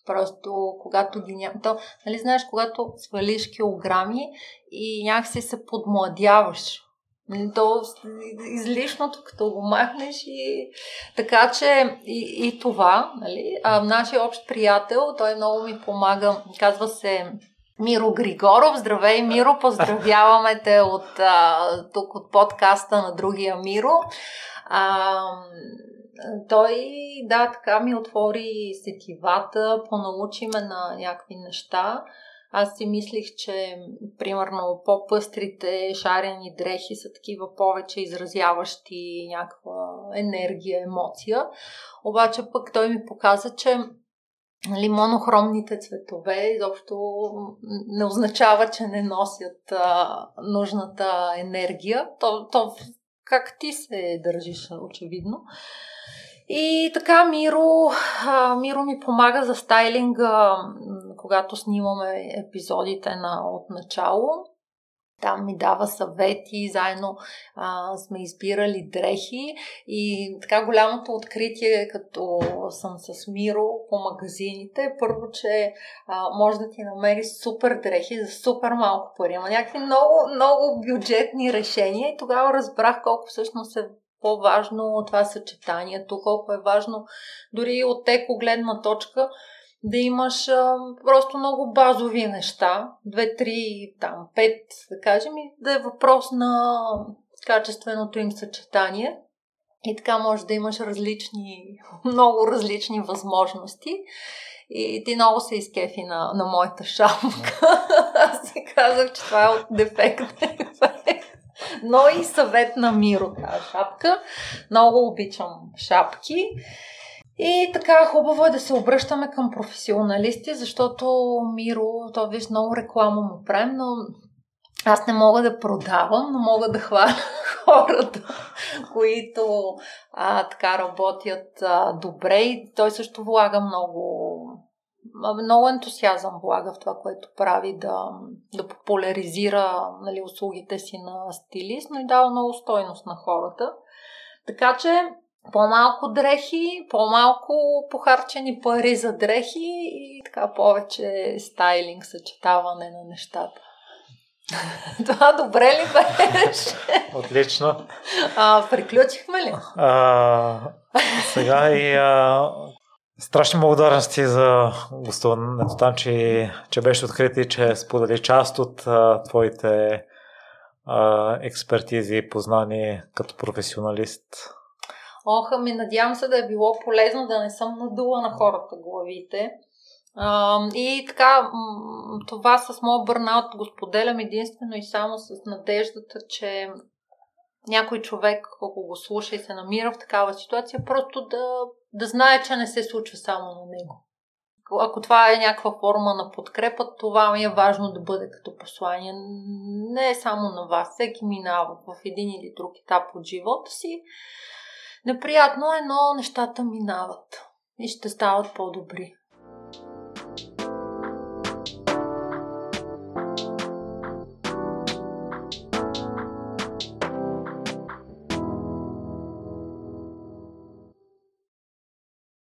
S1: Просто когато ги няма... То, нали знаеш, когато свалиш килограми и някакси се подмладяваш. Нали, то излишното, като го махнеш и... Така че и, и това, нали? А, нашия общ приятел, той много ми помага, казва се Миро Григоров. Здравей, Миро! Поздравяваме те от, а, тук от подкаста на другия Миро. А, той, да, така ми отвори сетивата, понаучи ме на някакви неща. Аз си мислих, че примерно по-пъстрите шарени дрехи са такива повече изразяващи някаква енергия, емоция. Обаче пък той ми показа, че нали, монохромните цветове изобщо не означава, че не носят а, нужната енергия. То, то как ти се държиш, очевидно. И така Миро, а, Миро ми помага за стайлинга, когато снимаме епизодите на от начало. Там ми дава съвети, заедно а, сме избирали дрехи и така голямото откритие, като съм с Миро по магазините, първо, че а, може да ти намери супер дрехи за супер малко пари. Има някакви много, много бюджетни решения и тогава разбрах колко всъщност е по-важно това съчетанието, колко е важно дори от теко гледна точка да имаш а, просто много базови неща, две-три, там, пет, да кажем, и да е въпрос на качественото им съчетание. И така може да имаш различни, много различни възможности. И ти много се изкефи на, на моята шапка. Аз си казах, че това е от дефект. Но и съвет на Миро тази шапка. Много обичам шапки. И така, хубаво е да се обръщаме към професионалисти, защото Миро, то виж много реклама му правим, но аз не мога да продавам, но мога да хваля хората, които а, така работят а, добре и той също влага много много ентусиазъм влага в това, което прави да, да популяризира нали, услугите си на стилист, но и дава много стойност на хората. Така че по-малко дрехи, по-малко похарчени пари за дрехи и така повече стайлинг, съчетаване на нещата. Това добре ли беше?
S2: Отлично.
S1: А, приключихме ли?
S2: А, сега и а, страшни благодарности за гостуването там, че, че беше открит и че сподели част от а, твоите а, експертизи и познания като професионалист.
S1: Ох, ами надявам се да е било полезно да не съм надула на хората главите. И така, това с моят бърнаут го споделям единствено и само с надеждата, че някой човек, ако го слуша и се намира в такава ситуация, просто да, да знае, че не се случва само на него. Ако това е някаква форма на подкрепа, това ми е важно да бъде като послание. Не само на вас. Всеки минава в един или друг етап от живота си. Неприятно е, но нещата минават и ще стават по-добри.